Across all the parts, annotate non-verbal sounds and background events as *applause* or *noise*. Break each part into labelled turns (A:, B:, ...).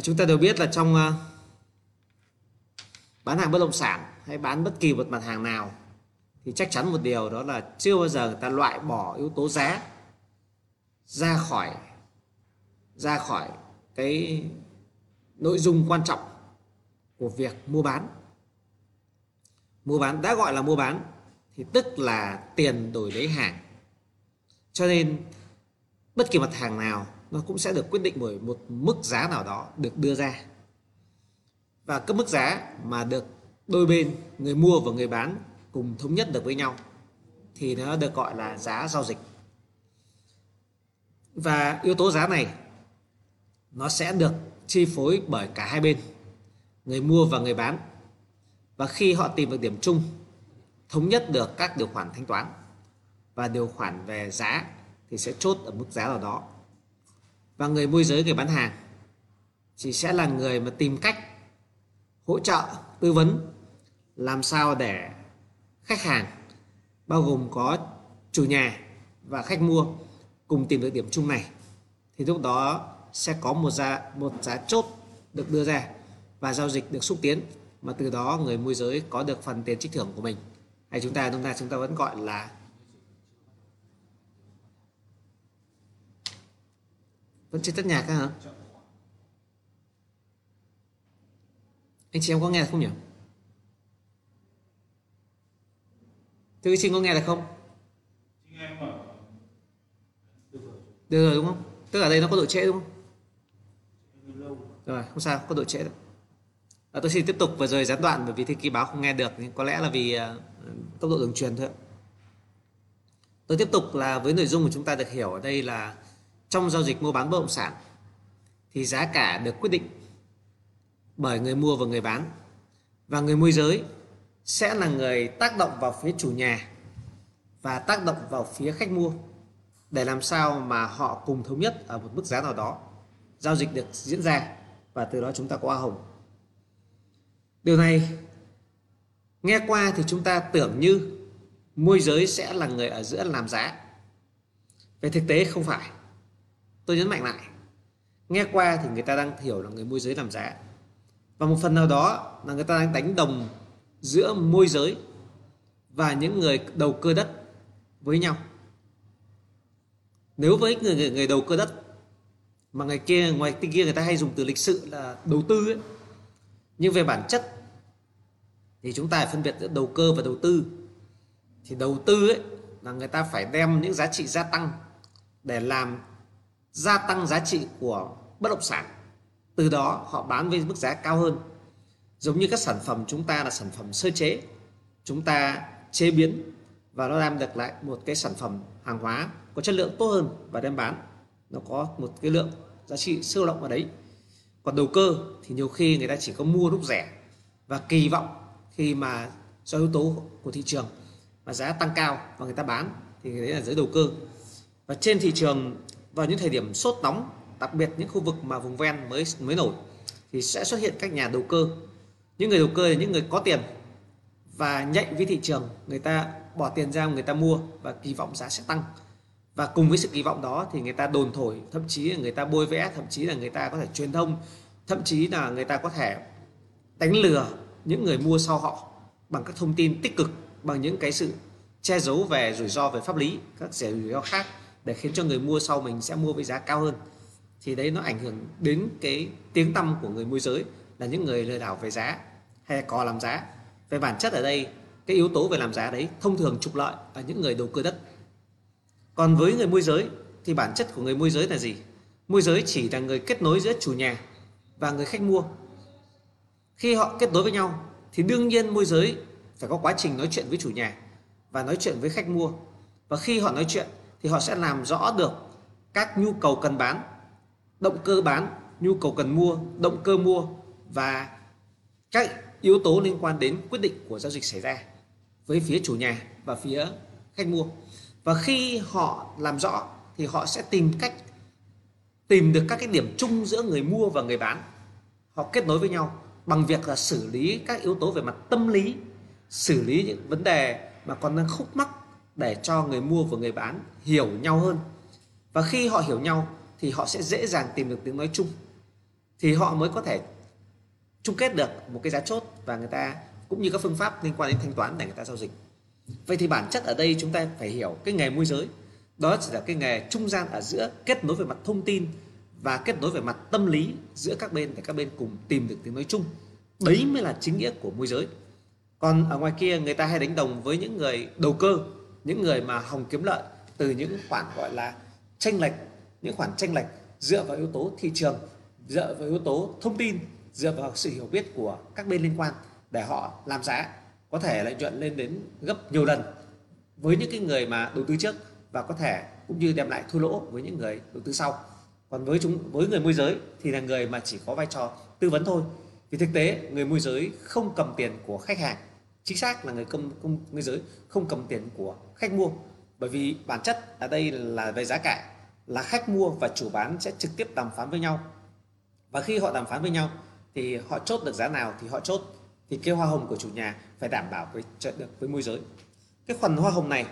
A: chúng ta đều biết là trong ờ, bán hàng bất động sản hay bán bất kỳ một mặt hàng nào, thì chắc chắn một điều đó là chưa bao giờ người ta loại bỏ yếu tố giá ra khỏi ra khỏi cái nội dung quan trọng của việc mua bán. Mua bán, đã gọi là mua bán thì tức là tiền đổi lấy hàng. Cho nên bất kỳ mặt hàng nào nó cũng sẽ được quyết định bởi một mức giá nào đó được đưa ra. Và cái mức giá mà được đôi bên, người mua và người bán cùng thống nhất được với nhau thì nó được gọi là giá giao dịch. Và yếu tố giá này, nó sẽ được chi phối bởi cả hai bên, người mua và người bán. Và khi họ tìm được điểm chung, thống nhất được các điều khoản thanh toán và điều khoản về giá thì sẽ chốt ở mức giá nào đó và người môi giới, người bán hàng chỉ sẽ là người mà tìm cách hỗ trợ, tư vấn, làm sao để khách hàng bao gồm có chủ nhà và khách mua cùng tìm được điểm chung này. Thì lúc đó sẽ có một giá một giá chốt được đưa ra và giao dịch được xúc tiến, mà từ đó người môi giới có được phần tiền trích thưởng của mình. Hay chúng ta chúng ta chúng ta vẫn gọi là vẫn chưa tắt nhạc hả anh chị em có nghe không nhỉ thưa chị có nghe được không? Được rồi đúng không? Tức là đây nó có độ trễ đúng không? Rồi, không sao, có độ trễ đâu À, tôi xin tiếp tục và rời gián đoạn bởi vì thư ký báo không nghe được có lẽ là vì uh, tốc độ đường truyền thôi. Tôi tiếp tục là với nội dung của chúng ta được hiểu ở đây là trong giao dịch mua bán bất động sản, thì giá cả được quyết định bởi người mua và người bán. Và người môi giới sẽ là người tác động vào phía chủ nhà và tác động vào phía khách mua để làm sao mà họ cùng thống nhất ở một mức giá nào đó. Giao dịch được diễn ra và từ đó chúng ta có hoa hồng. Điều này nghe qua thì chúng ta tưởng như môi giới sẽ là người ở giữa làm giá. Về thực tế không phải tôi nhấn mạnh lại. Nghe qua thì người ta đang hiểu là người môi giới làm giá. Và một phần nào đó là người ta đang đánh đồng giữa môi giới và những người đầu cơ đất với nhau. Nếu với người người, người đầu cơ đất mà người kia ngoài kia người ta hay dùng từ lịch sự là đầu tư ấy. nhưng về bản chất thì chúng ta phải phân biệt giữa đầu cơ và đầu tư. Thì đầu tư ấy là người ta phải đem những giá trị gia tăng để làm gia tăng giá trị của bất động sản. Từ đó, họ bán với mức giá cao hơn. Giống như các sản phẩm chúng ta là sản phẩm sơ chế. Chúng ta chế biến và nó đem được lại một cái sản phẩm hàng hóa có chất lượng tốt hơn và đem bán. Nó có một cái lượng giá trị sơ động ở đấy. Còn đầu cơ thì nhiều khi người ta chỉ có mua lúc rẻ và kỳ vọng khi mà do yếu tố của thị trường và giá tăng cao và người ta bán thì đấy là giới đầu cơ. Và trên thị trường vào những thời điểm sốt nóng, đặc biệt những khu vực mà vùng ven mới mới nổi, thì sẽ xuất hiện các nhà đầu cơ. Những người đầu cơ là những người có tiền và nhạy với thị trường, người ta bỏ tiền ra, người ta mua và kỳ vọng giá sẽ tăng. Và cùng với sự kỳ vọng đó thì người ta đồn thổi, thậm chí là người ta bôi vẽ, thậm chí là người ta có thể truyền thông, thậm chí là người ta có thể đánh lừa những người mua sau họ bằng các thông tin tích cực, bằng những cái sự che giấu về rủi ro về pháp lý, các rủi ro khác để khiến cho người mua sau mình sẽ mua với giá cao hơn. Thì đấy nó ảnh hưởng đến cái tiếng tăm của người môi giới là những người lừa đảo về giá hay cò làm giá. Về bản chất ở đây, cái yếu tố về làm giá đấy thông thường trục lợi ở những người đầu cơ đất. Còn với người môi giới thì bản chất của người môi giới là gì? Môi giới chỉ là người kết nối giữa chủ nhà và người khách mua. Khi họ kết nối với nhau thì đương nhiên môi giới phải có quá trình nói chuyện với chủ nhà và nói chuyện với khách mua. Và khi họ nói chuyện thì họ sẽ làm rõ được các nhu cầu cần bán, động cơ bán, nhu cầu cần mua, động cơ mua và các yếu tố liên quan đến quyết định của giao dịch xảy ra với phía chủ nhà và phía khách mua. Và khi họ làm rõ thì họ sẽ tìm cách, tìm được các cái điểm chung giữa người mua và người bán. Họ kết nối với nhau bằng việc là xử lý các yếu tố về mặt tâm lý, xử lý những vấn đề mà còn đang khúc mắc để cho người mua và người bán hiểu nhau hơn. Và khi họ hiểu nhau thì họ sẽ dễ dàng tìm được tiếng nói chung. Thì họ mới có thể chung kết được một cái giá chốt và người ta cũng như các phương pháp liên quan đến thanh toán để người ta giao dịch. Vậy thì bản chất ở đây chúng ta phải hiểu cái nghề môi giới. Đó chỉ là cái nghề trung gian ở giữa kết nối về mặt thông tin và kết nối về mặt tâm lý giữa các bên để các bên cùng tìm được tiếng nói chung. Đấy mới là chính nghĩa của môi giới. Còn ở ngoài kia người ta hay đánh đồng với những người đầu cơ những người mà hòng kiếm lợi từ những khoản, gọi là tranh lệch, những khoản tranh lệch dựa vào yếu tố thị trường, dựa vào yếu tố thông tin, dựa vào sự hiểu biết của các bên liên quan để họ làm giá, có thể lợi nhuận lên đến gấp nhiều lần với những cái người mà đầu tư trước và có thể cũng như đem lại thua lỗ với những người đầu tư sau. Còn với chúng, với người môi giới thì là người mà chỉ có vai trò tư vấn thôi. Vì thực tế, người môi giới không cầm tiền của khách hàng chính xác là người công, công người giới không cầm tiền của khách mua. Bởi vì bản chất ở đây là về giá cả là khách mua và chủ bán sẽ trực tiếp đàm phán với nhau. Và khi họ đàm phán với nhau thì họ chốt được giá nào thì họ chốt. Thì cái hoa hồng của chủ nhà phải đảm bảo với được với môi giới. Cái khoản hoa hồng này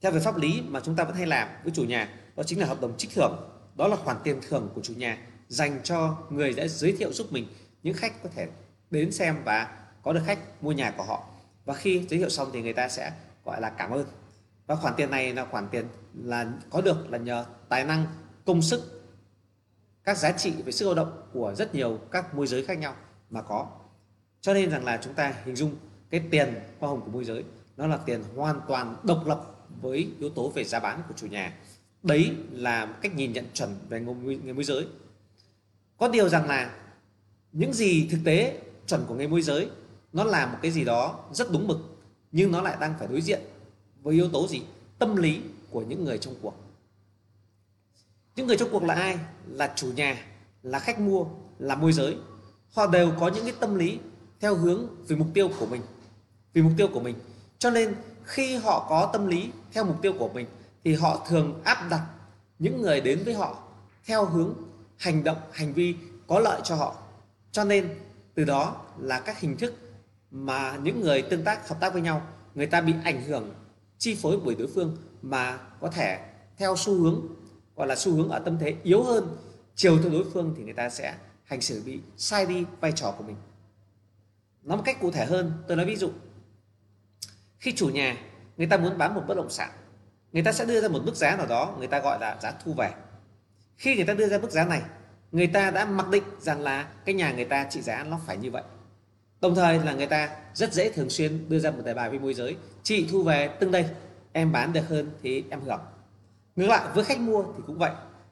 A: theo về pháp lý mà chúng ta vẫn hay làm với chủ nhà đó chính là hợp đồng trích thưởng. Đó là khoản tiền thưởng của chủ nhà dành cho người đã giới thiệu giúp mình những khách có thể đến xem và có được khách, mua nhà của họ. Và khi giới thiệu xong thì người ta sẽ gọi là cảm ơn. Và khoản tiền này là khoản tiền là có được là nhờ tài năng, công sức, các giá trị về sức lao động của rất nhiều các môi giới khác nhau mà có. Cho nên rằng là chúng ta hình dung cái tiền hoa hồng của môi giới, nó là tiền hoàn toàn độc lập với yếu tố về giá bán của chủ nhà. Đấy là cách nhìn nhận chuẩn về người môi giới. Có điều rằng là những gì thực tế chuẩn của người môi giới nó làm một cái gì đó rất đúng mực, nhưng nó lại đang phải đối diện với yếu tố gì? Tâm lý của những người trong cuộc. Những người trong cuộc là ai? Là chủ nhà, là khách mua, là môi giới. Họ đều có những cái tâm lý theo hướng vì mục tiêu của mình, vì mục tiêu của mình. Cho nên khi họ có tâm lý theo mục tiêu của mình, thì họ thường áp đặt những người đến với họ theo hướng hành động, hành vi có lợi cho họ. Cho nên từ đó là các hình thức mà những người tương tác, hợp tác với nhau, người ta bị ảnh hưởng, chi phối bởi đối phương mà có thể theo xu hướng, gọi là xu hướng ở tâm thế yếu hơn, chiều theo đối phương thì người ta sẽ hành xử bị sai đi vai trò của mình. Nói một cách cụ thể hơn, tôi nói ví dụ, khi chủ nhà người ta muốn bán một bất động sản, người ta sẽ đưa ra một mức giá nào đó người ta gọi là giá thu về. Khi người ta đưa ra mức giá này, người ta đã mặc định rằng là cái nhà người ta trị giá nó phải như vậy đồng thời là người ta rất dễ thường xuyên đưa ra một đề bài với môi giới. Chị thu về tương đây, em bán được hơn thì em hưởng. Ngược lại, với khách mua thì cũng vậy.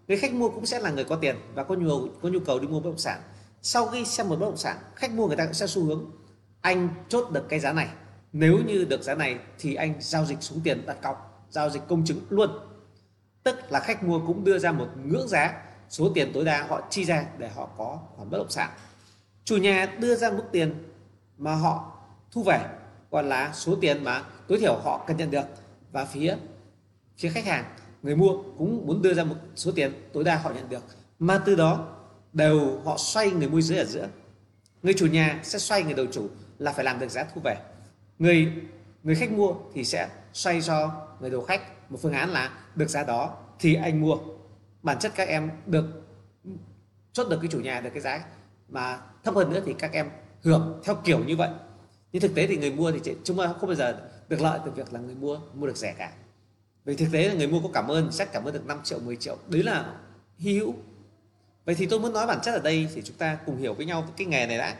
A: Người khách mua cũng sẽ là người có tiền và có nhu có nhu cầu đi mua bất động sản. Sau khi xem một bất động sản, khách mua người ta cũng sẽ xu hướng, anh chốt được cái giá này. Nếu như được giá này thì anh giao dịch xuống tiền đặt cọc, giao dịch công chứng luôn. Tức là khách mua cũng đưa ra một ngưỡng giá, số tiền tối đa họ chi ra để họ có khoản bất động sản. Chủ nhà đưa ra mức tiền mà họ thu về, còn là số tiền mà tối thiểu họ cần nhận được. Và phía phía khách hàng, người mua cũng muốn đưa ra một số tiền tối đa họ nhận được. Mà từ đó, đều họ xoay người môi giới ở giữa. Người chủ nhà sẽ xoay người đầu chủ là phải làm được giá thu về. Người người khách mua thì sẽ xoay cho người đầu khách. Một phương án là được giá đó thì anh mua. Bản chất các em được, chốt được cái chủ nhà, được cái giá mà thấp hơn nữa thì các em hưởng theo kiểu như vậy. Nhưng thực tế thì người mua thì chúng ta không bao giờ được lợi từ việc là người mua mua được rẻ cả. Vì thực tế là người mua có cảm ơn, chắc cảm ơn được 5 triệu 10 triệu. Đấy là hy hữu. Vậy thì tôi muốn nói bản chất ở đây thì chúng ta cùng hiểu với nhau cái nghề này đã.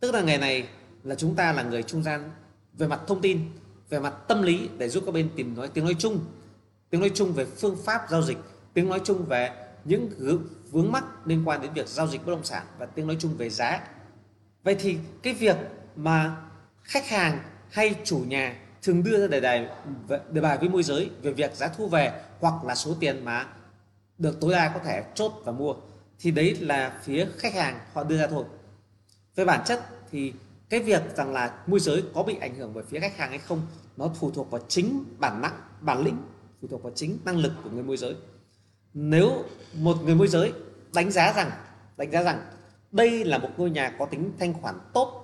A: Tức là nghề này là chúng ta là người trung gian về mặt thông tin, về mặt tâm lý để giúp các bên tìm nói tiếng nói chung. Tiếng nói chung về phương pháp giao dịch, tiếng nói chung về những vướng mắc liên quan đến việc giao dịch bất động sản và tiếng nói chung về giá. Vậy thì cái việc mà khách hàng hay chủ nhà thường đưa ra đề bài đề bài với môi giới về việc giá thu về hoặc là số tiền mà được tối đa có thể chốt và mua, thì đấy là phía khách hàng họ đưa ra thôi. Về bản chất thì cái việc rằng là môi giới có bị ảnh hưởng bởi phía khách hàng hay không, nó phụ thuộc vào chính bản năng, bản lĩnh, phụ thuộc vào chính năng lực của người môi giới nếu một người môi giới đánh giá rằng, đánh giá rằng đây là một ngôi nhà có tính thanh khoản tốt,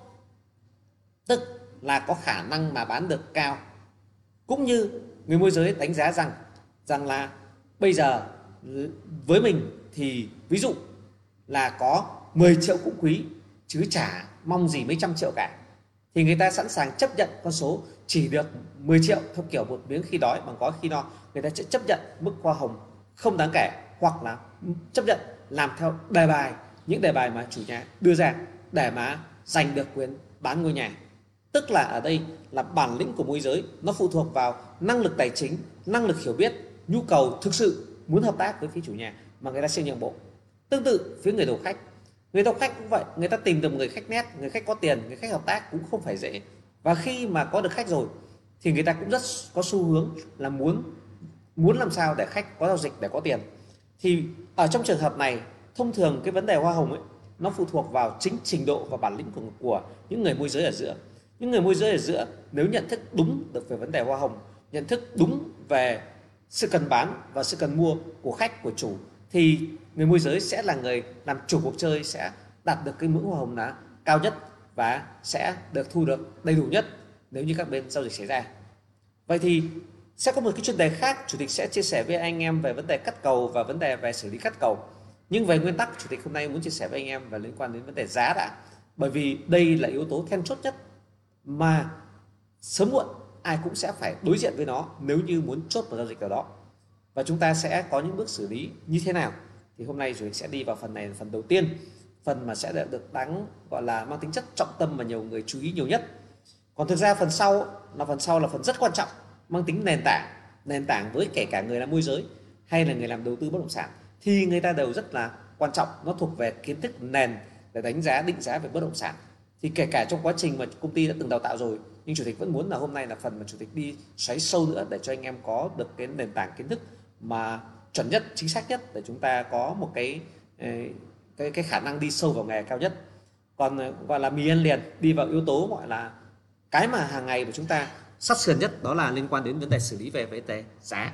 A: tức là có khả năng mà bán được cao, cũng như người môi giới đánh giá rằng rằng là bây giờ với mình thì ví dụ là có 10 triệu cũng quý, chứ chả mong gì mấy trăm triệu cả, thì người ta sẵn sàng chấp nhận con số chỉ được 10 triệu theo kiểu một miếng khi đói bằng có khi no. Người ta sẽ chấp nhận mức hoa hồng không đáng kể hoặc là chấp nhận làm theo đề bài, những đề bài mà chủ nhà đưa ra để mà giành được quyền bán ngôi nhà. Tức là ở đây là bản lĩnh của môi giới, nó phụ thuộc vào năng lực tài chính, năng lực hiểu biết, nhu cầu thực sự muốn hợp tác với phía chủ nhà mà người ta xin nhượng bộ. Tương tự phía người đầu khách. Người đầu khách cũng vậy, người ta tìm được người khách nét, người khách có tiền, người khách hợp tác cũng không phải dễ. Và khi mà có được khách rồi thì người ta cũng rất có xu hướng là muốn muốn làm sao để khách có giao dịch để có tiền. Thì ở trong trường hợp này thông thường cái vấn đề hoa hồng ấy nó phụ thuộc vào chính trình độ và bản lĩnh của, của những người môi giới ở giữa. Những người môi giới ở giữa nếu nhận thức đúng được về vấn đề hoa hồng nhận thức đúng về sự cần bán và sự cần mua của khách của chủ thì người môi giới sẽ là người làm chủ cuộc chơi sẽ đạt được cái ngưỡng hoa hồng là cao nhất và sẽ được thu được đầy đủ nhất nếu như các bên giao dịch xảy ra. Vậy thì sẽ có một cái chuyên đề khác, chủ tịch sẽ chia sẻ với anh em về vấn đề cắt cầu và vấn đề về xử lý cắt cầu. Nhưng về nguyên tắc, chủ tịch hôm nay muốn chia sẻ với anh em về liên quan đến vấn đề giá đã. Bởi vì đây là yếu tố then chốt nhất mà sớm muộn ai cũng sẽ phải đối diện với nó nếu như muốn chốt một giao dịch nào đó. Và chúng ta sẽ có những bước xử lý như thế nào? Thì hôm nay chủ tịch sẽ đi vào phần này là phần đầu tiên. Phần mà sẽ được đáng gọi là mang tính chất trọng tâm mà nhiều người chú ý nhiều nhất. Còn thực ra phần sau, là phần sau là phần rất quan trọng mang tính nền tảng nền tảng với kể cả người làm môi giới hay là người làm đầu tư bất động sản, thì người ta đều rất là quan trọng. Nó thuộc về kiến thức nền để đánh giá, định giá về bất động sản. Thì kể cả trong quá trình mà công ty đã từng đào tạo rồi, nhưng chủ tịch vẫn muốn là hôm nay là phần mà chủ tịch đi xoáy sâu nữa để cho anh em có được cái nền tảng kiến thức mà chuẩn nhất, chính xác nhất để chúng ta có một cái ờ, cái cái khả năng đi sâu vào nghề cao nhất. Còn ờ, gọi là mì ăn liền, đi vào yếu tố gọi là cái mà hàng ngày của chúng ta sát sườn nhất đó là liên quan đến vấn đề xử lý về vấn đề giá.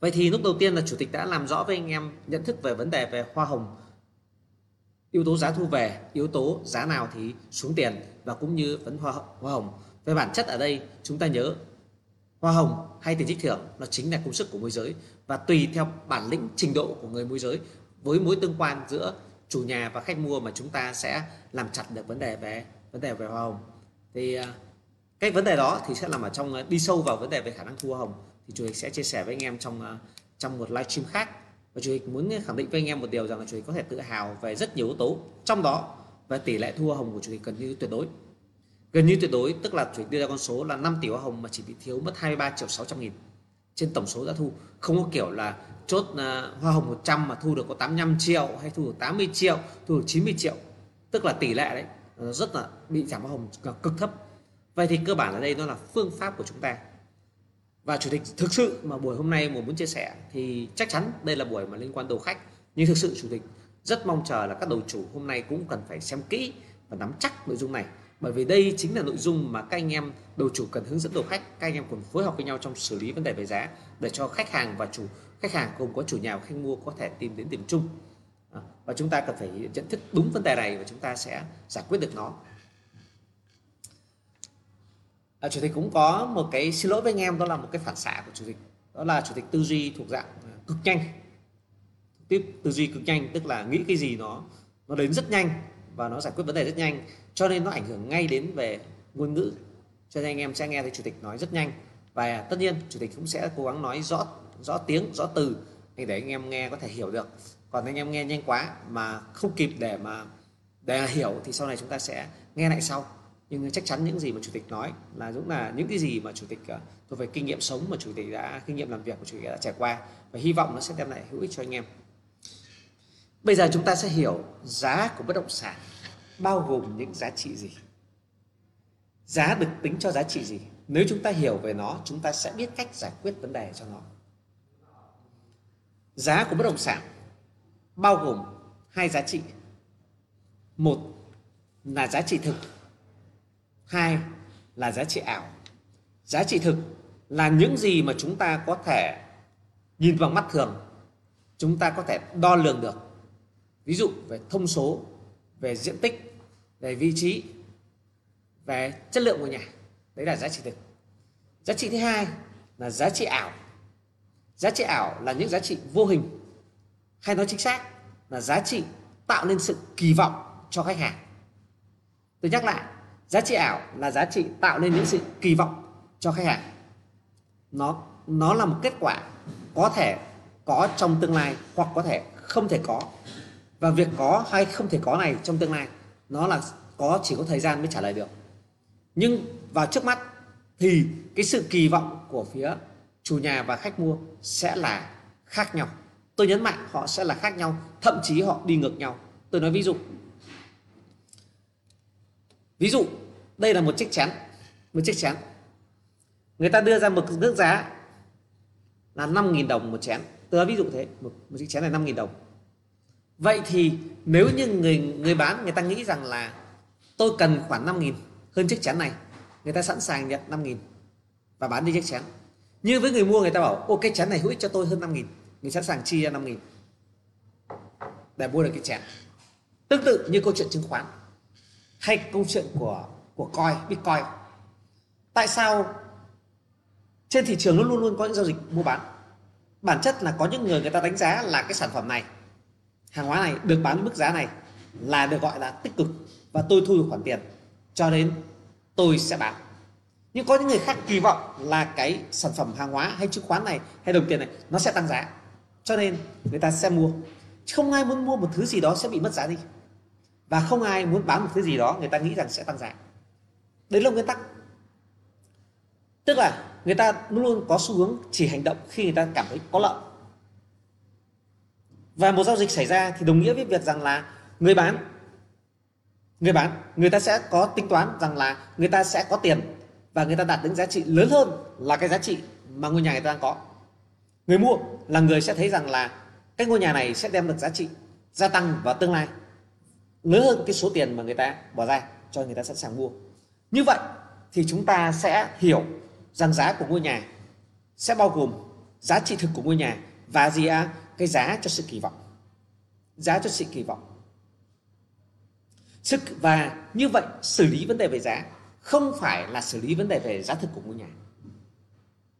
A: Vậy thì lúc đầu tiên là chủ tịch đã làm rõ với anh em nhận thức về vấn đề về hoa hồng. Yếu tố giá thu về yếu tố giá nào thì xuống tiền và cũng như vấn hoa, hoa hồng. Về bản chất ở đây chúng ta nhớ hoa hồng hay tiền trích thưởng nó chính là công sức của môi giới và tùy theo bản lĩnh trình độ của người môi giới với mối tương quan giữa chủ nhà và khách mua mà chúng ta sẽ làm chặt được vấn đề về vấn đề về hoa hồng. Thì à, cái vấn đề đó thì sẽ làm ở trong ờ, đi sâu vào vấn đề về khả năng thu hoa hồng. Thì chủ tịch sẽ chia sẻ với anh em trong ờ, trong một livestream khác. Và chủ tịch muốn khẳng định với anh em một điều rằng là chủ tịch có thể tự hào về rất nhiều yếu tố trong đó về tỷ lệ thu hoa hồng của chủ tịch gần như tuyệt đối. Gần như tuyệt đối, tức là chủ tịch đưa ra con số là 5 tỷ hoa hồng mà chỉ bị thiếu mất 23 triệu 600 nghìn trên tổng số đã thu. Không có kiểu là chốt ờ, hoa hồng 100 mà thu được có 85 triệu hay thu được 80 triệu, thu được 90 triệu. Tức là tỷ lệ đấy rất là bị giảm hoa hồng cực thấp vậy thì cơ bản ở đây nó là phương pháp của chúng ta. Và chủ tịch thực sự mà buổi hôm nay mà muốn chia sẻ thì chắc chắn đây là buổi mà liên quan đầu khách. Nhưng thực sự chủ tịch rất mong chờ là các đầu chủ hôm nay cũng cần phải xem kỹ và nắm chắc nội dung này. Bởi vì đây chính là nội dung mà các anh em, đầu chủ cần hướng dẫn đầu khách. Các anh em cùng phối hợp với nhau trong xử lý vấn đề về giá để cho khách hàng và chủ, khách hàng cùng có chủ nhà và khách mua có thể tìm đến điểm chung. À, và chúng ta cần phải nhận thức đúng vấn đề này và chúng ta sẽ giải quyết được nó à, chủ tịch cũng có một cái xin lỗi với anh em đó là một cái phản xạ của chủ tịch. Đó là chủ tịch tư duy thuộc dạng ờ, cực nhanh. Tiếp tư duy cực nhanh tức là nghĩ cái gì nó nó đến rất nhanh và nó giải quyết vấn đề rất nhanh. Cho nên nó ảnh hưởng ngay đến về ngôn ngữ. Cho nên anh em sẽ nghe thấy chủ tịch nói rất nhanh. Và tất nhiên chủ tịch cũng sẽ cố gắng nói rõ rõ tiếng rõ từ để anh em nghe có thể hiểu được. Còn anh em nghe nhanh quá mà không kịp để mà để hiểu thì sau này chúng ta sẽ nghe lại sau nhưng chắc chắn những gì mà chủ tịch nói là cũng là những cái gì mà chủ tịch ờ, thuộc về kinh nghiệm sống mà chủ tịch đã, kinh nghiệm làm việc của chủ tịch đã trải qua. Và hy vọng nó sẽ đem lại hữu ích cho anh em. Bây giờ chúng ta sẽ hiểu giá của bất động sản bao gồm những giá trị gì. Giá được tính cho giá trị gì. Nếu chúng ta hiểu về nó, chúng ta sẽ biết cách giải quyết vấn đề cho nó. Giá của bất động sản bao gồm hai giá trị. Một là giá trị thực hai là giá trị ảo. Giá trị thực là những gì mà chúng ta có thể nhìn bằng mắt thường. Chúng ta có thể đo lường được. Ví dụ về thông số, về diện tích, về vị trí, về chất lượng của nhà. Đấy là giá trị thực. Giá trị thứ hai là giá trị ảo. Giá trị ảo là những giá trị vô hình, hay nói chính xác là giá trị tạo nên sự kỳ vọng cho khách hàng. Tôi nhắc lại giá trị ảo là giá trị tạo nên những sự kỳ vọng cho khách hàng. Nó nó là một kết quả có thể có trong tương lai hoặc có thể không thể có. Và việc có hay không thể có này trong tương lai, nó là có chỉ có thời gian mới trả lời được. Nhưng vào trước mắt thì cái sự kỳ vọng của phía chủ nhà và khách mua sẽ là khác nhau. Tôi nhấn mạnh họ sẽ là khác nhau, thậm chí họ đi ngược nhau. Tôi nói ví dụ. Ví dụ đây là một chiếc chén một chiếc chén. Người ta đưa ra một nước giá là 5.000 đồng một chén. Tôi ví dụ thế một, một chiếc chén này 5.000 đồng. Vậy thì nếu như người người bán người ta nghĩ rằng là tôi cần khoảng 5.000 hơn chiếc chén này người ta sẵn sàng nhận 5.000 và bán đi chiếc chén. Như với người mua người ta bảo ô cái chén này hữu ích cho tôi hơn 5.000 người sẵn sàng chi ra 5.000 để mua được cái chén. Tương tự như câu chuyện chứng khoán hay câu chuyện của của coin, bitcoin. Tại sao trên thị trường nó luôn luôn có những giao dịch mua bán? Bản chất là có những người người ta đánh giá là cái sản phẩm này, hàng hóa này được bán mức giá này là được gọi là tích cực và tôi thu được khoản tiền, cho đến tôi sẽ bán. Nhưng có những người khác kỳ vọng là cái sản phẩm hàng hóa hay chứng khoán này hay đồng tiền này nó sẽ tăng giá, cho nên người ta sẽ mua. Không ai muốn mua một thứ gì đó sẽ bị mất giá đi. Và không ai muốn bán một thứ gì đó, người ta nghĩ rằng sẽ tăng giá đấy là nguyên tắc. Tức là người ta luôn luôn có xu hướng chỉ hành động khi người ta cảm thấy có lợi. Và một giao dịch xảy ra thì đồng nghĩa với việc rằng là người bán người bán, người ta sẽ có tính toán rằng là người ta sẽ có tiền và người ta đạt đến giá trị lớn hơn là cái giá trị mà ngôi nhà người ta đang có. Người mua là người sẽ thấy rằng là cái ngôi nhà này sẽ đem được giá trị, gia tăng vào tương lai lớn hơn cái số tiền mà người ta bỏ ra cho người ta sẵn sàng mua như vậy thì chúng ta sẽ hiểu rằng giá của ngôi nhà sẽ bao gồm giá trị thực của ngôi nhà và gì à cái giá cho sự kỳ vọng. Giá cho sự kỳ vọng. Sức và như vậy xử lý vấn đề về giá không phải là xử lý vấn đề về giá thực của ngôi nhà.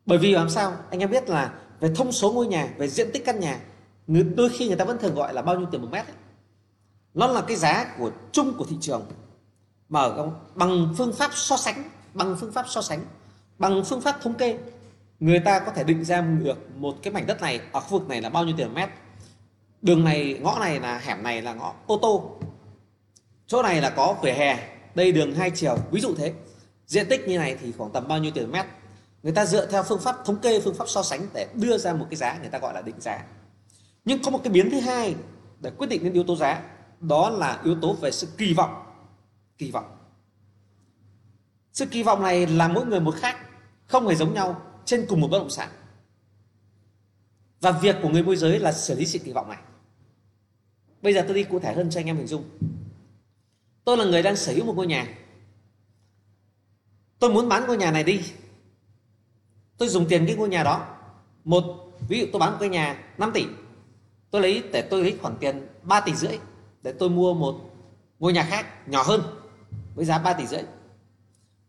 A: Bởi vì làm sao? Anh em biết là về thông số ngôi nhà, về diện tích căn nhà đôi khi người ta vẫn thường gọi là bao nhiêu tiền một mét ấy. nó là cái giá của chung của thị trường mà bằng phương pháp so sánh, bằng phương pháp so sánh, bằng phương pháp thống kê, người ta có thể định ra được một cái mảnh đất này ở khu vực này là bao nhiêu tiền mét. Đường này, ngõ này là, hẻm này là ngõ ô tô. Chỗ này là có vỉa hè, đây đường hai chiều, ví dụ thế. Diện tích như này thì khoảng tầm bao nhiêu tiền mét. Người ta dựa theo phương pháp thống kê, phương pháp so sánh để đưa ra một cái giá người ta gọi là định giá. Nhưng có một cái biến thứ hai để quyết định đến yếu tố giá, đó là yếu tố về sự kỳ vọng kỳ vọng. Sự kỳ vọng này là mỗi người một khác, không hề giống nhau trên cùng một bất động sản. Và việc của người môi giới là xử lý sự kỳ vọng này. Bây giờ tôi đi cụ thể hơn cho anh em hình dung. Tôi là người đang sở hữu một ngôi nhà. Tôi muốn bán ngôi nhà này đi. Tôi dùng tiền cái ngôi nhà đó. Một, ví dụ tôi bán một cái nhà 5 tỷ. Tôi lấy, để tôi lấy khoản tiền 3 tỷ rưỡi để tôi mua một ngôi nhà khác nhỏ hơn với giá 3 tỷ rưỡi.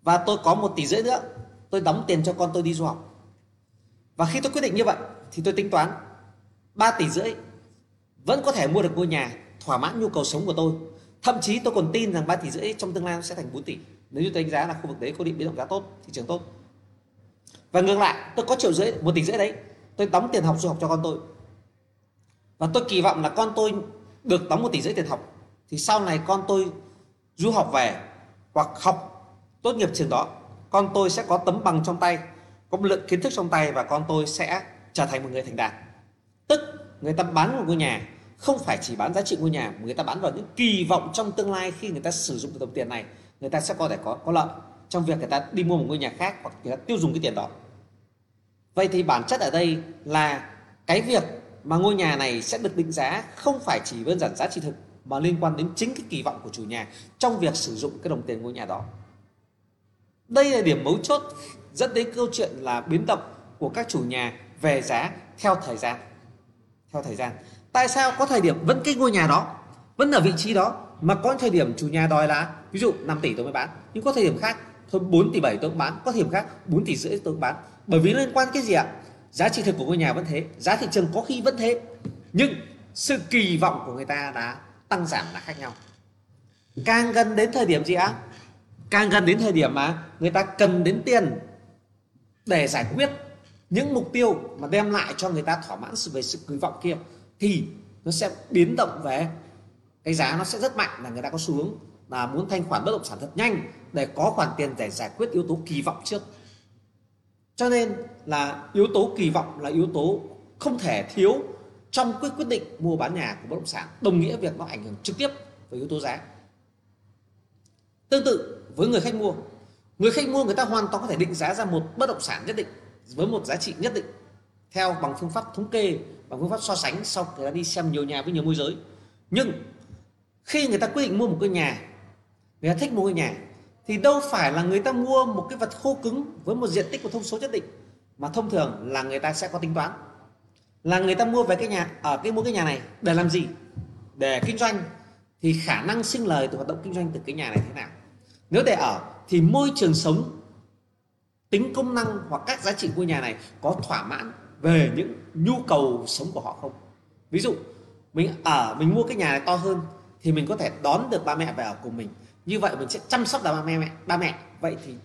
A: Và tôi có một tỷ rưỡi nữa. Tôi đóng tiền cho con tôi đi du học. Và khi tôi quyết định như vậy, thì tôi tính toán 3 tỷ rưỡi vẫn có thể mua được ngôi nhà thỏa mãn nhu cầu sống của tôi. Thậm chí tôi còn tin rằng 3 tỷ rưỡi trong tương lai sẽ thành 4 tỷ. Nếu như tôi đánh giá là khu vực đấy có định biến động giá tốt, thị trường tốt. Và ngược lại, tôi có triệu rưỡi, một tỷ rưỡi đấy, tôi đóng tiền học du học cho con tôi. Và tôi kỳ vọng là con tôi được đóng một tỷ rưỡi tiền học, thì sau này con tôi du học về hoặc học tốt nghiệp trường đó, con tôi sẽ có tấm bằng trong tay, có một lượng kiến thức trong tay và con tôi sẽ trở thành một người thành đạt. Tức người ta bán một ngôi nhà, không phải chỉ bán giá trị ngôi nhà, mà người ta bán vào những kỳ vọng trong tương lai khi người ta sử dụng đồng tiền này, người ta sẽ có thể có có lợi trong việc người ta đi mua một ngôi nhà khác hoặc người ta tiêu dùng cái tiền đó. Vậy thì bản chất ở đây là cái việc mà ngôi nhà này sẽ được định giá không phải chỉ đơn giản giá trị thực mà liên quan đến chính cái kỳ vọng của chủ nhà trong việc sử dụng cái đồng tiền ngôi nhà đó. Đây là điểm mấu chốt dẫn đến câu chuyện là biến động của các chủ nhà về giá theo thời gian. Theo thời gian. Tại sao có thời điểm vẫn cái ngôi nhà đó, vẫn ở vị trí đó, mà có thời điểm chủ nhà đòi là ví dụ 5 tỷ tôi mới bán, nhưng có thời điểm khác, thôi 4 tỷ 7 tôi cũng bán, có thời điểm khác 4 tỷ rưỡi tôi cũng bán. Bởi vì liên quan cái gì ạ? Giá trị thực của ngôi nhà vẫn thế, giá thị trường có khi vẫn thế, nhưng sự kỳ vọng của người ta đã tăng giảm là khác nhau. Càng gần đến thời điểm gì á? Càng gần đến thời điểm mà người ta cần đến tiền để giải quyết những mục tiêu mà đem lại cho người ta thỏa mãn sự về sự kỳ vọng kia, thì nó sẽ biến động về cái giá nó sẽ rất mạnh là người ta có xu hướng là muốn thanh khoản bất động sản thật nhanh để có khoản tiền để giải quyết yếu tố kỳ vọng trước. Cho nên là yếu tố kỳ vọng là yếu tố không thể thiếu trong quyết quyết định mua bán nhà của bất động sản đồng nghĩa việc nó ảnh hưởng trực tiếp với yếu tố giá. Tương tự với người khách mua. Người khách mua người ta hoàn toàn có thể định giá ra một bất động sản nhất định với một giá trị nhất định theo bằng phương pháp thống kê, bằng phương pháp so sánh sau người ta đi xem nhiều nhà với nhiều môi giới. Nhưng khi người ta quyết định mua một cái nhà, người ta thích mua cái nhà, thì đâu phải là người ta mua một cái vật khô cứng với một diện tích của thông số nhất định, mà thông thường là người ta sẽ có tính toán là người ta mua về cái nhà, ở cái mua cái nhà này để làm gì? Để kinh doanh. Thì khả năng sinh lời từ hoạt động kinh doanh từ cái nhà này thế nào? Nếu để ở, thì môi trường sống, tính công năng hoặc các giá trị của nhà này có thỏa mãn về những nhu cầu sống của họ không? Ví dụ, mình ở, mình mua cái nhà này to hơn thì mình có thể đón được ba mẹ về ở cùng mình. Như vậy mình sẽ chăm sóc được ba mẹ ba mẹ. Vậy thì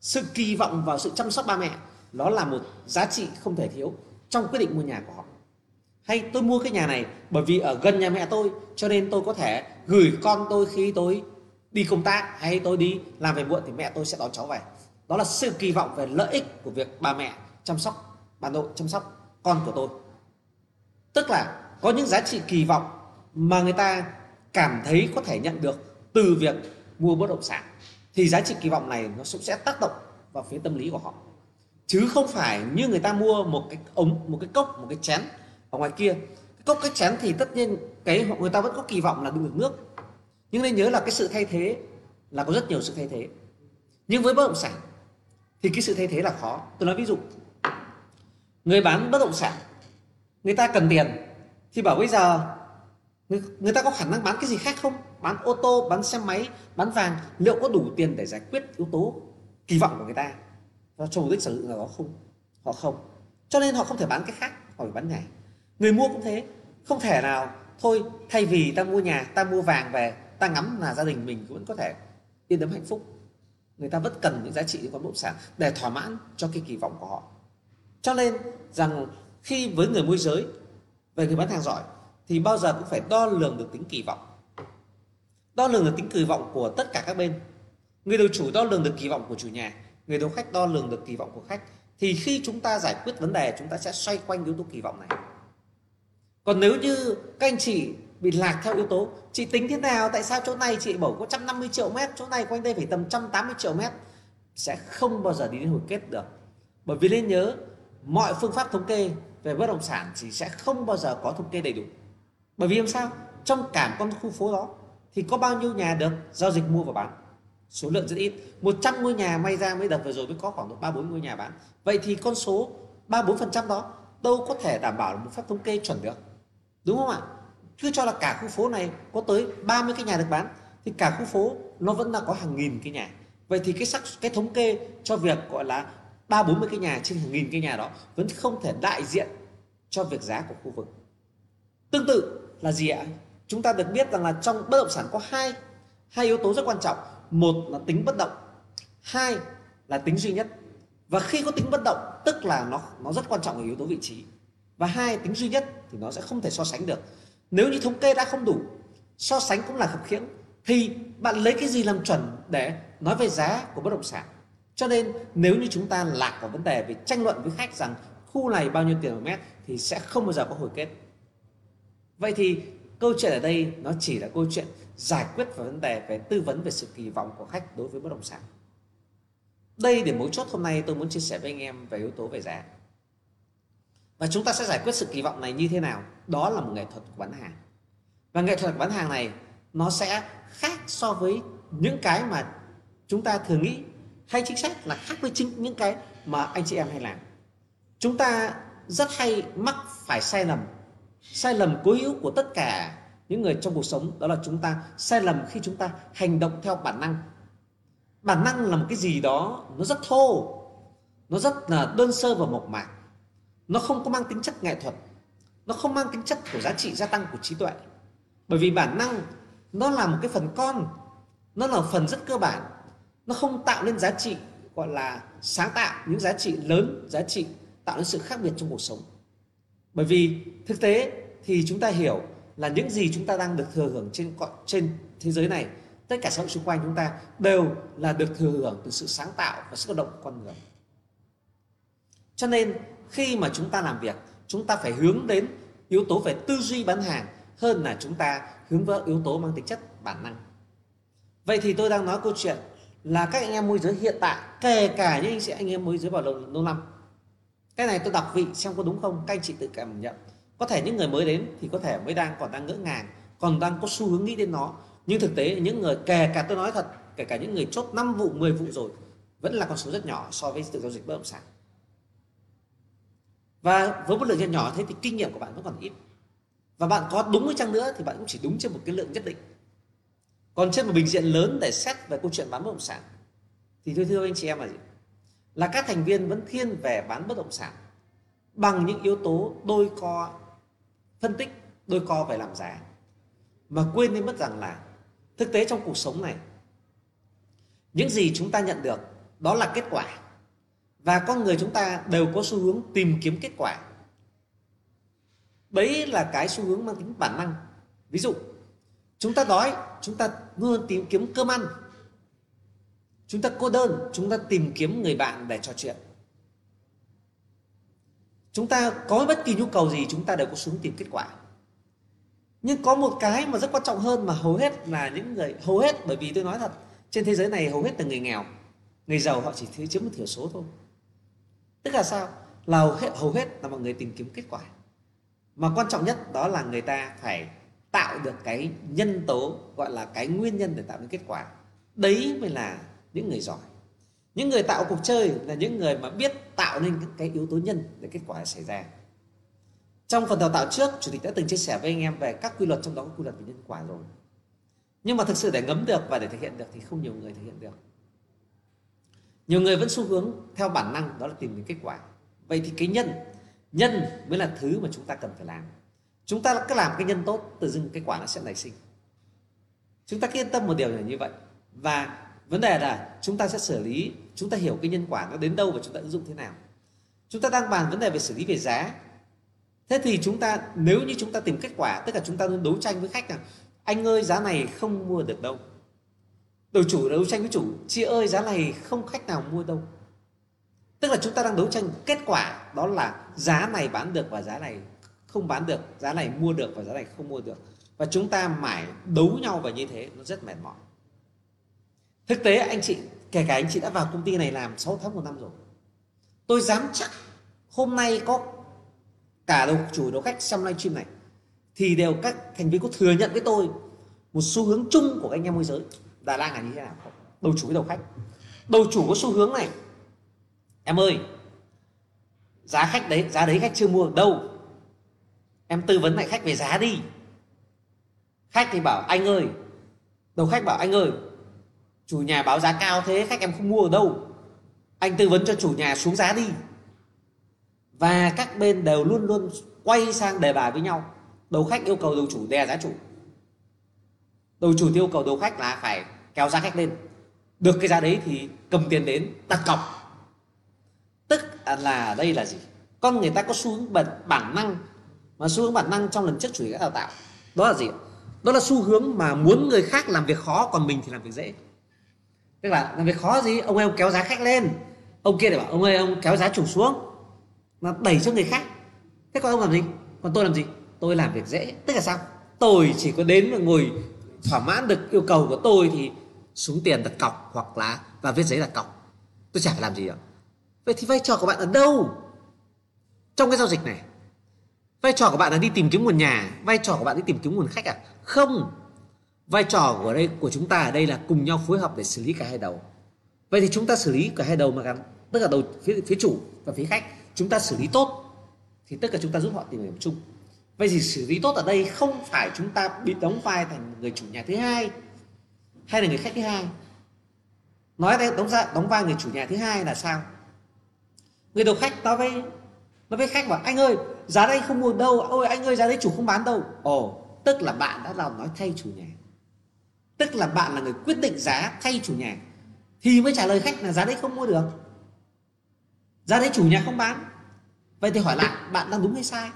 A: sự kỳ vọng vào sự chăm sóc ba mẹ, nó là một giá trị không thể thiếu trong quyết định mua nhà của họ hay tôi mua cái nhà này bởi vì ở gần nhà mẹ tôi, cho nên tôi có thể gửi con tôi khi tôi đi công tác hay tôi đi làm về muộn thì mẹ tôi sẽ đón cháu về. Đó là sự kỳ vọng về lợi ích của việc bà mẹ chăm sóc, bà nội chăm sóc con của tôi. Tức là có những giá trị kỳ vọng mà người ta cảm thấy có thể nhận được từ việc mua bất động sản, thì giá trị kỳ vọng này nó cũng sẽ tác động vào phía tâm lý của họ. Chứ không phải như người ta mua một cái ống, một cái cốc, một cái chén ở ngoài kia cái cốc cái chén thì tất nhiên cái người ta vẫn có kỳ vọng là đựng được nước. Nhưng nên nhớ là cái sự thay thế là có rất nhiều sự thay thế. Nhưng với bất động sản thì cái sự thay thế là khó. Tôi nói ví dụ người bán bất động sản người ta cần tiền thì bảo bây giờ người, người ta có khả năng bán cái gì khác không? Bán ô tô bán xe máy bán vàng liệu có đủ tiền để giải quyết yếu tố kỳ vọng của người ta? Cho mục đích sử dụng nào đó không? Họ không. Cho nên họ không thể bán cái khác họ phải bán nhà người mua cũng thế. Không thể nào, thôi, thay vì ta mua nhà, ta mua vàng về, ta ngắm là gia đình mình vẫn có thể yên tâm hạnh phúc. Người ta vẫn cần những giá trị của bất động sản để thỏa mãn cho cái kỳ vọng của họ. Cho nên rằng khi với người môi giới, về người bán hàng giỏi, thì bao giờ cũng phải đo lường được tính kỳ vọng. Đo lường được tính kỳ vọng của tất cả các bên. Người đầu chủ đo lường được kỳ vọng của chủ nhà, người đầu khách đo lường được kỳ vọng của khách, thì khi chúng ta giải quyết vấn đề, chúng ta sẽ xoay quanh yếu tố kỳ vọng này còn nếu như các anh chị bị lạc theo yếu tố, chị tính thế nào? Tại sao chỗ này chị bảo có 150 triệu mét, chỗ này quanh đây phải tầm 180 triệu mét? Sẽ không bao giờ đi đến hồi kết được. Bởi vì nên nhớ, mọi phương pháp thống kê về bất động sản thì sẽ không bao giờ có thống kê đầy đủ. Bởi vì làm sao? Trong cả con khu phố đó thì có bao nhiêu nhà được giao dịch mua và bán? Số lượng rất ít. 100 ngôi nhà may ra mới đợt vừa rồi mới có khoảng độ ba bốn ngôi nhà bán. Vậy thì con số ba bốn phần trăm đó đâu có thể đảm bảo một phép thống kê chuẩn được đúng không ạ? Cứ cho là cả khu phố này có tới 30 cái nhà được bán, thì cả khu phố nó vẫn là có hàng nghìn cái nhà. Vậy thì cái sắc, cái thống kê cho việc gọi là ba bốn mươi cái nhà trên hàng nghìn cái nhà đó vẫn không thể đại diện cho việc giá của khu vực. Tương tự là gì ạ? Chúng ta được biết rằng là trong bất động sản có hai hai yếu tố rất quan trọng. Một là tính bất động, hai là tính duy nhất. Và khi có tính bất động, tức là nó nó rất quan trọng ở yếu tố vị trí và hai, tính duy nhất thì nó sẽ không thể so sánh được. Nếu như thống kê đã không đủ, so sánh cũng là khập khiễng, thì bạn lấy cái gì làm chuẩn để nói về giá của bất động sản? Cho nên, nếu như chúng ta lạc vào vấn đề về tranh luận với khách rằng khu này bao nhiêu tiền một mét thì sẽ không bao giờ có hồi kết. Vậy thì câu chuyện ở đây nó chỉ là câu chuyện giải quyết về vấn đề về tư vấn về sự kỳ vọng của khách đối với bất động sản. Đây để mấu chốt hôm nay tôi muốn chia sẻ với anh em về yếu tố về giá và chúng ta sẽ giải quyết sự kỳ vọng này như thế nào? Đó là một nghệ thuật của bán hàng. Và nghệ thuật bán hàng này, nó sẽ khác so với những cái mà chúng ta thường nghĩ, hay chính xác là khác với chính những cái mà anh chị em hay làm. Chúng ta rất hay mắc phải sai lầm. Sai lầm cố hữu của tất cả những người trong cuộc sống, đó là chúng ta sai lầm khi chúng ta hành động theo bản năng. Bản năng là một cái gì đó nó rất thô, nó rất là đơn sơ và mộc mạc nó không có mang tính chất nghệ thuật. Nó không mang tính chất của giá trị gia tăng của trí tuệ. Bởi vì bản năng nó là một cái phần con. Nó là phần rất cơ bản. Nó không tạo nên giá trị, gọi là, sáng tạo những giá trị lớn, giá trị tạo nên sự khác biệt trong cuộc sống. Bởi vì thực tế thì chúng ta hiểu là những gì chúng ta đang được thừa hưởng trên trên thế giới này, tất cả xã hội xung quanh chúng ta đều là được thừa hưởng từ sự sáng tạo và sức động của con người. Cho nên khi mà chúng ta làm việc chúng ta phải hướng đến yếu tố về tư duy bán hàng hơn là chúng ta hướng vào yếu tố mang tính chất bản năng. Vậy thì tôi đang nói câu chuyện là các anh em môi giới hiện tại kể cả những anh chị anh em môi giới vào lâu, lâu năm. Cái này tôi đọc vị xem có đúng không? Các anh chị tự cảm nhận. Có thể những người mới đến thì có thể mới đang còn đang ngỡ ngàng còn đang có xu hướng nghĩ đến nó. Nhưng thực tế những người kể cả tôi nói thật kể cả những người chốt 5 vụ 10 vụ rồi vẫn là con số rất nhỏ so với tự giao dịch bất động sản và với một lượng nhân nhỏ thế thì kinh nghiệm của bạn vẫn còn ít. Và bạn có đúng với chăng nữa thì bạn cũng chỉ đúng trên một cái lượng nhất định. Còn trên một bình diện lớn để xét về câu chuyện bán bất động sản, thì tôi thưa anh chị em là gì? Là các thành viên vẫn thiên về bán bất động sản bằng những yếu tố đôi co, phân tích, đôi co về làm giá. Mà quên đi mất rằng là thực tế trong cuộc sống này, những gì chúng ta nhận được đó là kết quả và con người chúng ta đều có xu hướng tìm kiếm kết quả. Đấy là cái xu hướng mang tính bản năng. Ví dụ, chúng ta đói, chúng ta luôn tìm kiếm cơm ăn. Chúng ta cô đơn, chúng ta tìm kiếm người bạn để trò chuyện. Chúng ta có bất kỳ nhu cầu gì, chúng ta đều có xuống tìm kết quả. Nhưng có một cái mà rất quan trọng hơn mà hầu hết là những người, hầu hết, bởi vì tôi nói thật, trên thế giới này hầu hết là người nghèo. Người giàu họ chỉ chiếm một thiểu số thôi tức là sao? Là hầu hết, hầu hết là mọi người tìm kiếm kết quả. Mà quan trọng nhất đó là người ta phải tạo được cái nhân tố gọi là cái nguyên nhân để tạo nên kết quả. Đấy mới là những người giỏi. Những người tạo cuộc chơi là những người mà biết tạo nên cái yếu tố nhân để kết quả xảy ra. Trong phần đào tạo trước chủ tịch đã từng chia sẻ với anh em về các quy luật trong đó có quy luật về nhân quả rồi. Nhưng mà thực sự để ngấm được và để thực hiện được thì không nhiều người thực hiện được nhiều người vẫn xu hướng theo bản năng đó là tìm đến kết quả. Vậy thì cái nhân nhân mới là thứ mà chúng ta cần phải làm. Chúng ta cứ làm cái nhân tốt, tự dưng kết quả nó sẽ nảy sinh. Chúng ta cứ yên tâm một điều là như vậy. Và vấn đề là chúng ta sẽ xử lý, chúng ta hiểu cái nhân quả nó đến đâu và chúng ta ứng dụng thế nào. Chúng ta đang bàn vấn đề về xử lý về giá. Thế thì chúng ta, nếu như chúng ta tìm kết quả tất cả chúng ta luôn đấu tranh với khách là, anh ơi, giá này không mua được đâu đội chủ đấu tranh với chủ chị ơi giá này không khách nào mua đâu. Tức là chúng ta đang đấu tranh, kết quả đó là giá này bán được và giá này không bán được, giá này mua được và giá này không mua được. Và chúng ta mãi đấu nhau và như thế, nó rất mệt mỏi. Thực tế anh chị, kể cả anh chị đã vào công ty này làm 6 tháng một năm rồi. Tôi dám chắc hôm nay có cả đầu chủ đầu khách trong livestream này, thì đều các thành viên có thừa nhận với tôi một xu hướng chung của anh em môi giới. Đà Lan là như thế nào? Đầu chủ với đầu khách. Đầu chủ có xu hướng này. Em ơi, giá khách đấy, giá đấy khách chưa mua. Đâu? Em tư vấn lại khách về giá đi. Khách thì bảo, anh ơi. Đầu khách bảo, anh ơi, chủ nhà báo giá cao thế, khách em không mua ở đâu. Anh tư vấn cho chủ nhà xuống giá đi. Và các bên đều luôn luôn quay sang đề bài với nhau. Đầu khách yêu cầu đầu chủ đè giá chủ. Đầu chủ yêu cầu đầu khách là phải kéo giá khách lên. Được cái giá đấy thì cầm tiền đến đặt cọc. Tức là đây là gì? Con người ta có xu hướng bản, bản năng mà xu hướng bản năng trong lần trước chủ nghĩa đào tạo. Đó là gì đó là xu hướng mà muốn người khác làm việc khó còn mình thì làm việc dễ. Tức là làm việc khó gì? Ông ơi ông kéo giá khách lên. Ông kia để bảo ông ơi ông kéo giá chủ xuống mà đẩy cho người khác. Thế còn ông làm gì? Còn tôi làm gì? Tôi làm việc dễ. Tức là sao? Tôi chỉ có đến và ngồi thỏa mãn được yêu cầu của tôi thì xuống tiền đặt cọc hoặc là và viết giấy đặt cọc. Tôi chả phải làm gì ạ. Vậy thì vai trò của bạn ở đâu? Trong cái giao dịch này vai trò của bạn là đi tìm kiếm nguồn nhà vai trò của bạn đi tìm kiếm nguồn khách à? Không. Vai trò của đây của chúng ta ở đây là cùng nhau phối hợp để xử lý cả hai đầu. Vậy thì chúng ta xử lý cả hai đầu mà gắn tức là đầu phía, phía chủ và phía khách chúng ta xử lý tốt thì tất cả chúng ta giúp họ tìm điểm chung. Vậy thì xử lý tốt ở đây không phải chúng ta bị đóng vai thành người chủ nhà thứ hai hay là người khách thứ hai? Nói đây đóng ra, đóng vai người chủ nhà thứ hai là sao? Người đầu khách nói với nói với khách bảo, anh ơi, giá đây không mua đâu. Ôi, anh ơi, giá đây chủ không bán đâu. Ồ, tức là bạn đã làm nói thay chủ nhà. Tức là bạn là người quyết định giá thay chủ nhà. Thì mới trả lời khách là giá đấy không mua được. Giá đấy chủ nhà không bán. Vậy thì hỏi lại, bạn đang đúng hay sai?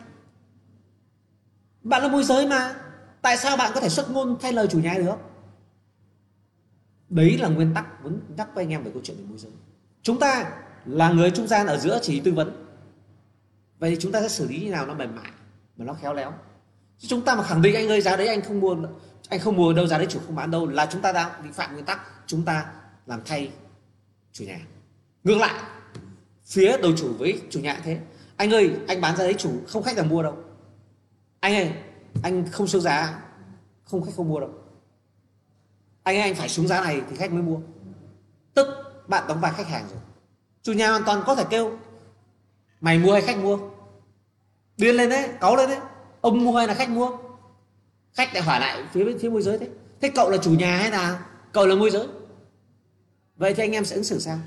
A: Bạn là môi giới mà. Tại sao bạn có thể xuất ngôn thay lời chủ nhà được? Đấy là nguyên tắc muốn nhắc với anh em về câu chuyện về môi giới. Chúng ta là người trung gian ở giữa chỉ tư vấn. Vậy thì chúng ta sẽ xử lý như nào nó mềm mại mà nó khéo léo? Chúng ta mà khẳng định anh ơi, giá đấy anh không mua, anh không mua đâu, giá đấy chủ không bán đâu, là chúng ta đang vi phạm nguyên tắc, chúng ta làm thay chủ nhà. Ngược lại, phía đầu chủ với chủ nhà thế. Anh ơi, anh bán ra đấy chủ không khách nào mua đâu. Anh ơi, anh không siêu giá, không khách không mua đâu anh anh phải xuống giá này thì khách mới mua. Tức, bạn đóng vai khách hàng rồi. Chủ nhà hoàn toàn có thể kêu, mày mua hay khách mua? Điên lên đấy, cáu lên đấy. Ông mua hay là khách mua? Khách lại hỏi lại phía bên, phía môi giới thế. Thế cậu là chủ nhà hay là cậu là môi giới? Vậy thì anh em sẽ ứng xử sao?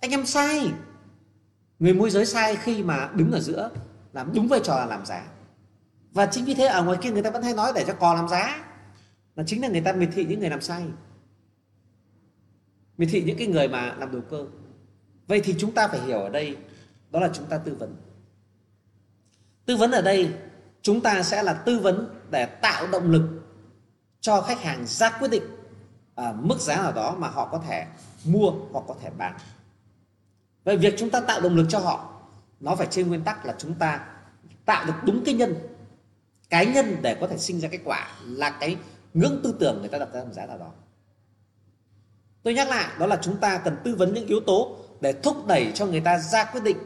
A: Anh em sai. Người môi giới sai khi mà đứng ở giữa, làm đúng vai trò là làm giá. Và chính vì thế ở ngoài kia người ta vẫn hay nói để cho cò làm giá là chính là người ta miệt thị những người làm sai. Miệt thị những cái người mà làm đầu cơ. Vậy thì chúng ta phải hiểu ở đây, đó là chúng ta tư vấn. Tư vấn ở đây, chúng ta sẽ là tư vấn để tạo động lực cho khách hàng ra quyết định ở mức giá nào đó mà họ có thể mua hoặc có thể bán. Vậy việc chúng ta tạo động lực cho họ, nó phải trên nguyên tắc là chúng ta tạo được đúng cái nhân. Cái nhân để có thể sinh ra kết quả là cái ngưỡng tư tưởng người ta đặt ra một giá nào đó. Tôi nhắc lại đó là chúng ta cần tư vấn những yếu tố để thúc đẩy cho người ta ra quyết định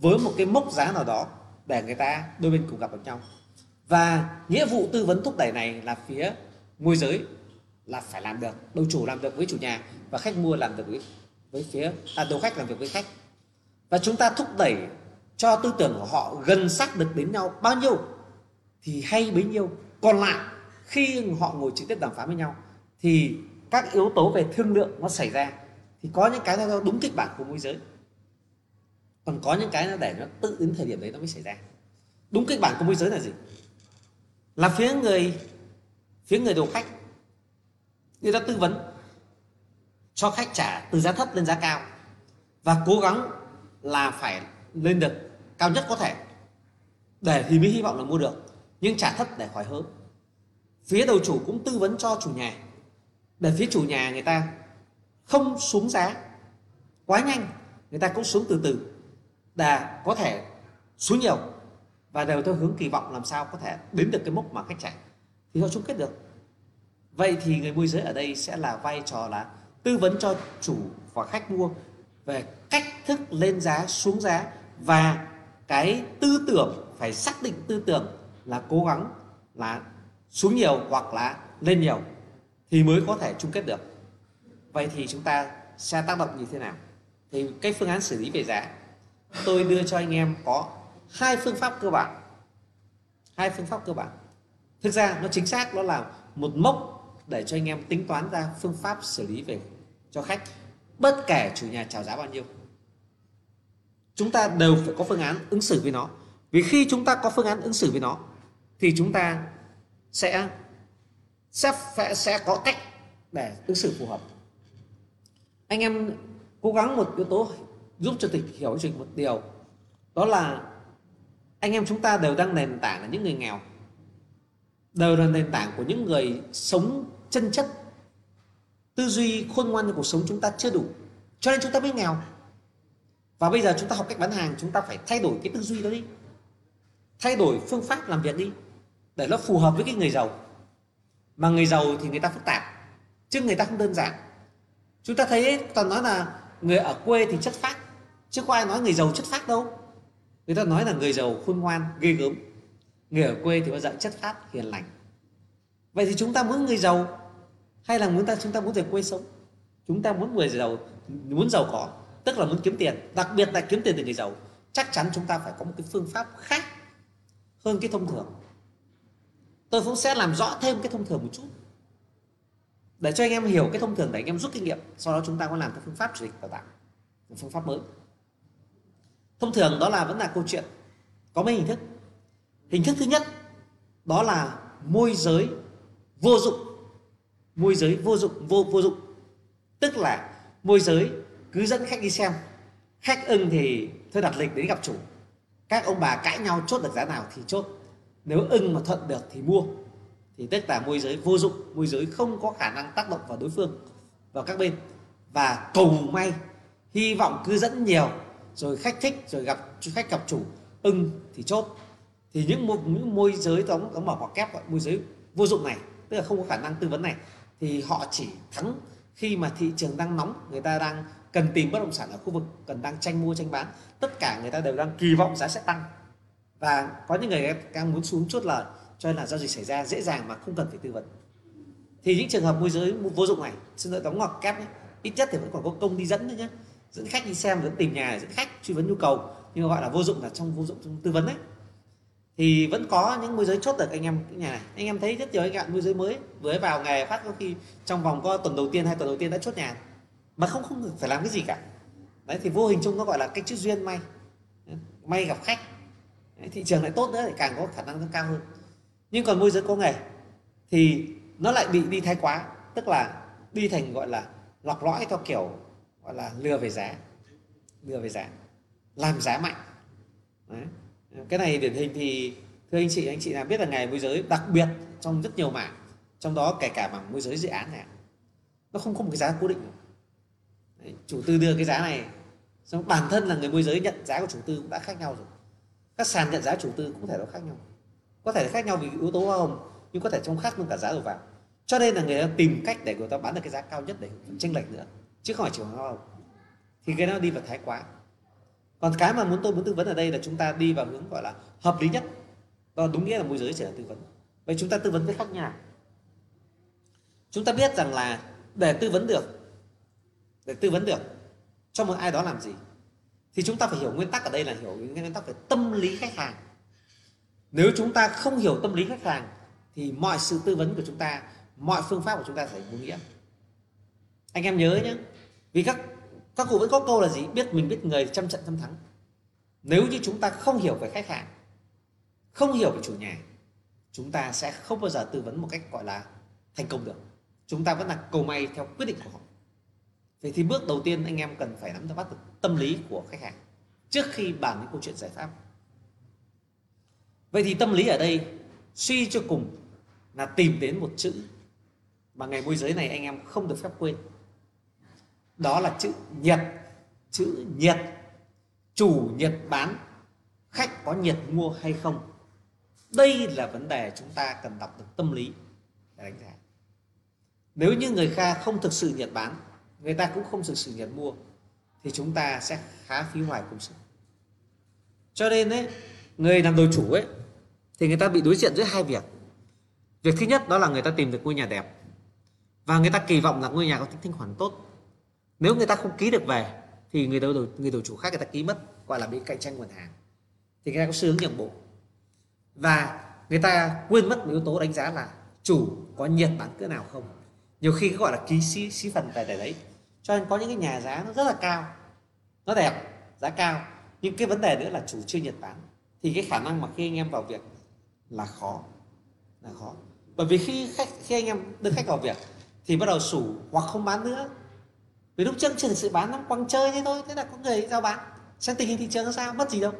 A: với một cái mốc giá nào đó để người ta đôi bên cùng gặp được nhau. Và nghĩa vụ tư vấn thúc đẩy này là phía môi giới là phải làm được đầu chủ làm được với chủ nhà và khách mua làm được với với phía à, đầu khách làm việc với khách. Và chúng ta thúc đẩy cho tư tưởng của họ gần sát được đến nhau bao nhiêu thì hay bấy nhiêu còn lại khi họ ngồi trực tiếp đàm phán với nhau, thì các yếu tố về thương lượng nó xảy ra, thì có những cái nó đúng kịch bản của môi giới. Còn có những cái nó để nó tự đến thời điểm đấy nó mới xảy ra. Đúng kịch bản của môi giới là gì? Là phía người phía người đầu khách, người ta tư vấn cho khách trả từ giá thấp lên giá cao và cố gắng là phải lên được cao nhất có thể để thì mới hy vọng là mua được, nhưng trả thấp để khỏi hớ phía đầu chủ cũng tư vấn cho chủ nhà. Để phía chủ nhà người ta không xuống giá. Quá nhanh, người ta cũng xuống từ từ. Để có thể xuống nhiều và đều theo hướng kỳ vọng làm sao có thể đến được cái mốc mà khách trả thì họ chung kết được. Vậy thì người môi giới ở đây sẽ là vai trò là tư vấn cho chủ và khách mua về cách thức lên giá, xuống giá và cái tư tưởng, phải xác định tư tưởng là cố gắng, là xuống nhiều hoặc là lên nhiều thì mới có thể chung kết được. Vậy thì chúng ta sẽ tác động như thế nào? Thì cái phương án xử lý về giá, tôi đưa cho anh em có hai phương pháp cơ bản. Hai phương pháp cơ bản. Thực ra nó chính xác nó là một mốc để cho anh em tính toán ra phương pháp xử lý về cho khách, bất kể chủ nhà chào giá bao nhiêu. Chúng ta đều phải có phương án ứng xử với nó. Vì khi chúng ta có phương án ứng xử với nó, thì chúng ta sẽ sẽ sẽ, sẽ có cách để ứng xử phù hợp. Anh em cố gắng một yếu tố giúp cho tịch hiểu cho một điều đó là anh em chúng ta đều đang nền tảng là những người nghèo đều là nền tảng của những người sống chân chất tư duy khôn ngoan của cuộc sống chúng ta chưa đủ cho nên chúng ta mới nghèo. Và bây giờ chúng ta học cách bán hàng chúng ta phải thay đổi cái tư duy đó đi thay đổi phương pháp làm việc đi để nó phù hợp với cái người giàu. Mà người giàu thì người ta phức tạp, chứ người ta không đơn giản. Chúng ta thấy toàn nói là người ở quê thì chất phác, chứ có ai nói người giàu chất phác đâu. Người ta nói là người giàu khôn ngoan, ghê gớm. Người ở quê thì bao giờ chất phác, hiền lành. Vậy thì chúng ta muốn người giàu, hay là muốn ta, chúng ta muốn về quê sống? Chúng ta muốn người giàu, muốn giàu có, tức là muốn kiếm tiền. Đặc biệt là kiếm tiền từ người giàu, chắc chắn chúng ta phải có một cái phương pháp khác hơn cái thông thường tôi cũng sẽ làm rõ thêm cái thông thường một chút. Để cho anh em hiểu cái thông thường để anh em rút kinh nghiệm, sau đó chúng ta có làm cái phương pháp chủ dịch đào tạo, một phương pháp mới. Thông thường đó là vẫn là câu chuyện, có mấy hình thức. Hình thức thứ nhất, đó là môi giới vô dụng. Môi giới vô dụng, vô vô dụng. Tức là môi giới cứ dẫn khách đi xem. Khách ưng thì thôi đặt lịch đến gặp chủ. Các ông bà cãi nhau chốt được giá nào thì chốt nếu ưng mà thuận được thì mua. Thì tức là môi giới vô dụng môi giới không có khả năng tác động vào đối phương vào các bên. Và cầu may hy vọng cứ dẫn nhiều rồi khách thích rồi gặp khách gặp chủ ưng thì chốt. Thì những môi, những môi giới đóng đóng mở hoặc kép gọi môi giới vô dụng này tức là không có khả năng tư vấn này thì họ chỉ thắng khi mà thị trường đang nóng người ta đang cần tìm bất động sản ở khu vực cần đang tranh mua tranh bán. Tất cả người ta đều đang kỳ vọng giá sẽ tăng và có những người đang muốn xuống chốt lời, cho nên là giao dịch xảy ra dễ dàng mà không cần phải tư vấn. Thì những trường hợp môi giới vô dụng này, xin lỗi, đóng ngọc kép nhé. Ít nhất thì vẫn còn có công đi dẫn nữa nhé. Dẫn khách đi xem, dẫn tìm nhà, dẫn khách truy vấn nhu cầu. Nhưng mà gọi là vô dụng là trong, vô dụng trong tư vấn đấy. Thì vẫn có những môi giới chốt được anh em, cái nhà này. Anh em thấy rất nhiều anh bạn môi giới mới, vừa vào nghề, phát có khi trong vòng có tuần đầu tiên, hai tuần đầu tiên đã chốt nhà. Mà không không phải làm cái gì cả. Đấy, thì vô hình chung nó gọi là cái chữ duyên may. May gặp khách thị trường lại tốt nữa thì càng có khả năng cao hơn. Nhưng còn môi giới có nghề thì nó lại bị đi thái quá tức là đi thành gọi là lọc lõi theo kiểu gọi là lừa về giá lừa về giá làm giá mạnh. Đấy. cái này điển hình thì thưa anh chị anh chị nào biết là ngày môi giới đặc biệt trong rất nhiều mảng trong đó kể cả mảng môi giới dự án này nó không có một cái giá cố định. Đấy, chủ tư đưa cái giá này xong bản thân là người môi giới nhận giá của chủ tư cũng đã khác nhau rồi các sàn nhận giá chủ tư cũng có thể nó khác nhau. Có thể khác nhau vì yếu tố hoa hồng, nhưng có thể trong khác luôn cả giá đầu vào. Cho nên là người ta tìm cách để người ta bán được cái giá cao nhất để tranh lệch nữa, chứ không phải chỉ hoa hồng. Thì cái nó đi vào thái quá. Còn cái mà muốn tôi muốn tư vấn ở đây là chúng ta đi vào hướng gọi là hợp lý nhất. Và đúng nghĩa là môi giới chỉ là tư vấn. Vậy chúng ta tư vấn với khách nhà. Chúng ta biết rằng là để tư vấn được, để tư vấn được, cho một ai đó làm gì? Thì chúng ta phải hiểu nguyên tắc ở đây là hiểu nguyên tắc về tâm lý khách hàng. Nếu chúng ta không hiểu tâm lý khách hàng, thì mọi sự tư vấn của chúng ta, mọi phương pháp của chúng ta sẽ vô nghĩa. Anh em nhớ nhé, vì các các cụ vẫn có câu là gì? Biết mình biết người, trăm trận trăm thắng. Nếu như chúng ta không hiểu về khách hàng, không hiểu về chủ nhà, chúng ta sẽ không bao giờ tư vấn một cách, gọi là, thành công được. Chúng ta vẫn là cầu may theo quyết định của họ vậy thì bước đầu tiên anh em cần phải nắm bắt được tâm lý của khách hàng trước khi bàn đến câu chuyện giải pháp. Vậy thì tâm lý ở đây suy cho cùng là tìm đến một chữ mà ngày môi giới này anh em không được phép quên. Đó là chữ nhiệt chữ nhiệt chủ nhiệt bán, khách có nhiệt mua hay không. Đây là vấn đề chúng ta cần đọc được tâm lý để đánh giá. Nếu như người kha không thực sự nhiệt bán người ta cũng không thực sự nhiệt mua, thì chúng ta sẽ khá phí hoài công sức. Cho nên đấy người làm đồ chủ ấy, thì người ta bị đối diện giữa hai việc. Việc thứ nhất đó là người ta tìm được ngôi nhà đẹp, và người ta kỳ vọng là ngôi nhà có tính thanh khoản tốt. Nếu người ta không ký được về, thì người đầu người đầu chủ khác người ta ký mất, gọi là bị cạnh tranh nguồn hàng. Thì người ta có xu hướng nhượng bộ. Và người ta quên mất một yếu tố đánh giá là chủ có nhiệt bán cỡ nào không nhiều khi cái gọi là ký sĩ sĩ phần tại đấy, cho nên có những cái nhà giá nó rất là cao, nó đẹp, giá cao. Nhưng cái vấn đề nữa là chủ chưa nhiệt bán thì cái khả năng mà khi anh em vào việc là khó là khó. Bởi vì khi khách, khi anh em đưa khách vào việc thì bắt đầu sủ hoặc không bán nữa. Vì lúc trước chưa sự bán, nó quăng chơi thế thôi, thế là có người giao bán. Xem tình hình thị trường nó sao, mất gì đâu.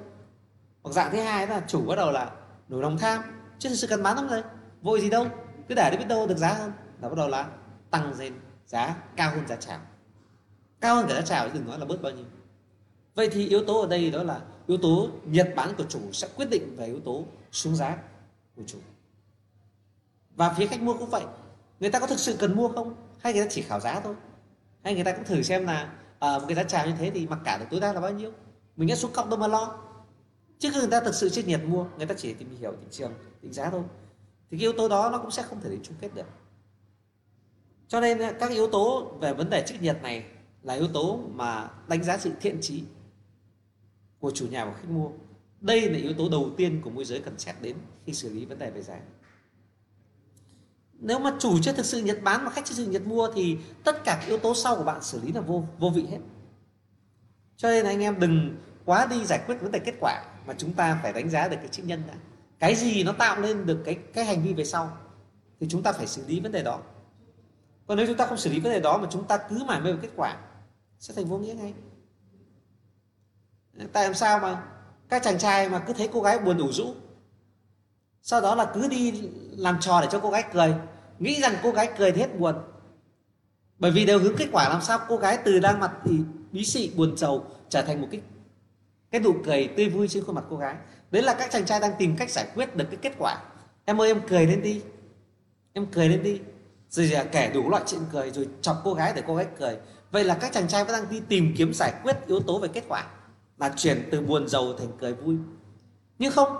A: Hoặc dạng thứ hai là chủ bắt đầu là nổi lòng tham, chưa sự cần bán lắm rồi, vội gì đâu, cứ để đến biết đâu được giá hơn. Là bắt đầu là tăng lên giá cao hơn giá chào cao hơn cả giá chào đừng nói là bớt bao nhiêu. Vậy thì yếu tố ở đây đó là yếu tố nhiệt bán của chủ sẽ quyết định về yếu tố xuống giá của chủ. Và phía khách mua cũng vậy. Người ta có thực sự cần mua không? Hay người ta chỉ khảo giá thôi? Hay người ta cũng thử xem là à, một cái giá chào như thế thì mặc cả được tối đa là bao nhiêu? Mình đã xuống cọc đâu mà lo. Chứ người ta thực sự chết nhiệt mua người ta chỉ tìm hiểu thị trường định giá thôi. Thì cái yếu tố đó nó cũng sẽ không thể đến chung kết được cho nên ờ, các yếu tố về vấn đề chữ nhiệt này là yếu tố mà đánh giá sự thiện trí của chủ nhà và khách mua. Đây là yếu tố đầu tiên của môi giới cần xét đến khi xử lý vấn đề về giá. Nếu mà chủ chưa thực sự nhiệt bán mà khách chưa thực sự nhiệt mua thì tất cả các yếu tố sau của bạn xử lý là vô vô vị hết. Cho nên anh em đừng quá đi giải quyết vấn đề kết quả mà chúng ta phải đánh giá được cái trách nhân đã. Cái gì nó tạo nên được cái cái hành vi về sau thì chúng ta phải xử lý vấn đề đó còn nếu chúng ta không xử lý vấn đề đó mà chúng ta cứ mải mê vào kết quả, sẽ thành vô nghĩa ngay. Tại làm sao mà các chàng trai mà cứ thấy cô gái buồn đủ rũ, sau đó là cứ đi làm trò để cho cô gái cười, nghĩ rằng cô gái cười thì hết buồn. Bởi vì đều hướng kết quả làm sao cô gái từ đang mặt thì bí xị buồn trầu trở thành một cái cái nụ cười tươi vui trên khuôn mặt cô gái. Đấy là các chàng trai đang tìm cách giải quyết được cái kết quả. Em ơi, em cười lên đi. Em cười lên đi rồi kể đủ loại chuyện cười, rồi chọc cô gái để cô gái cười. Vậy là các chàng trai vẫn đang đi tìm kiếm giải quyết yếu tố về kết quả là chuyển từ buồn giàu thành cười vui. Nhưng không,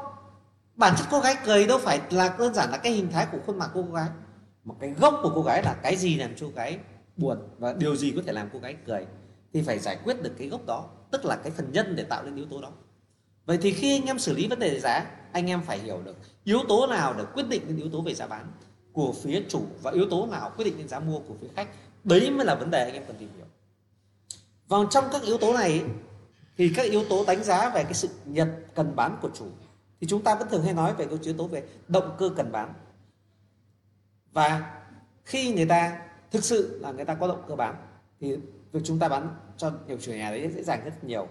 A: bản chất cô gái cười đâu phải là đơn giản là cái hình thái của khuôn mặt của cô gái, mà cái gốc của cô gái là cái gì làm cho cô gái buồn và điều gì có thể làm cô gái cười thì phải giải quyết được cái gốc đó, tức là cái phần nhân để tạo nên yếu tố đó. Vậy thì khi anh em xử lý vấn đề giá, anh em phải hiểu được yếu tố nào để quyết định đến yếu tố về giá bán của phía chủ và yếu tố nào quyết định đến giá mua của phía khách. Đấy mới là vấn đề anh em cần tìm hiểu. Vào trong các yếu tố này, thì các yếu tố đánh giá về cái sự nhận cần bán của chủ, thì chúng ta vẫn thường hay nói về cái yếu tố về động cơ cần bán. Và khi người ta, thực sự là người ta có động cơ bán, thì việc chúng ta bán cho nhiều chủ nhà đấy dễ dàng rất nhiều.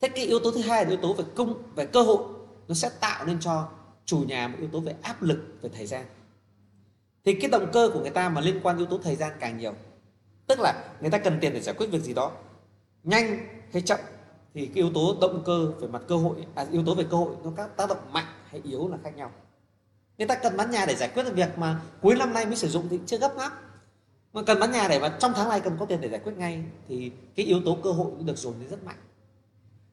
A: Thế cái yếu tố thứ hai là yếu tố về công về cơ hội, nó sẽ tạo nên cho chủ nhà một yếu tố về áp lực về thời gian. Thì cái động cơ của người ta mà liên quan yếu tố thời gian càng nhiều tức là người ta cần tiền để giải quyết việc gì đó nhanh hay chậm thì cái yếu tố động cơ về mặt cơ hội à, yếu tố về cơ hội nó các tác động mạnh hay yếu là khác nhau. Người ta cần bán nhà để giải quyết được việc mà cuối năm nay mới sử dụng thì chưa gấp gáp. Mà cần bán nhà để mà trong tháng này cần có tiền để giải quyết ngay thì cái yếu tố cơ hội cũng được dồn đến rất mạnh.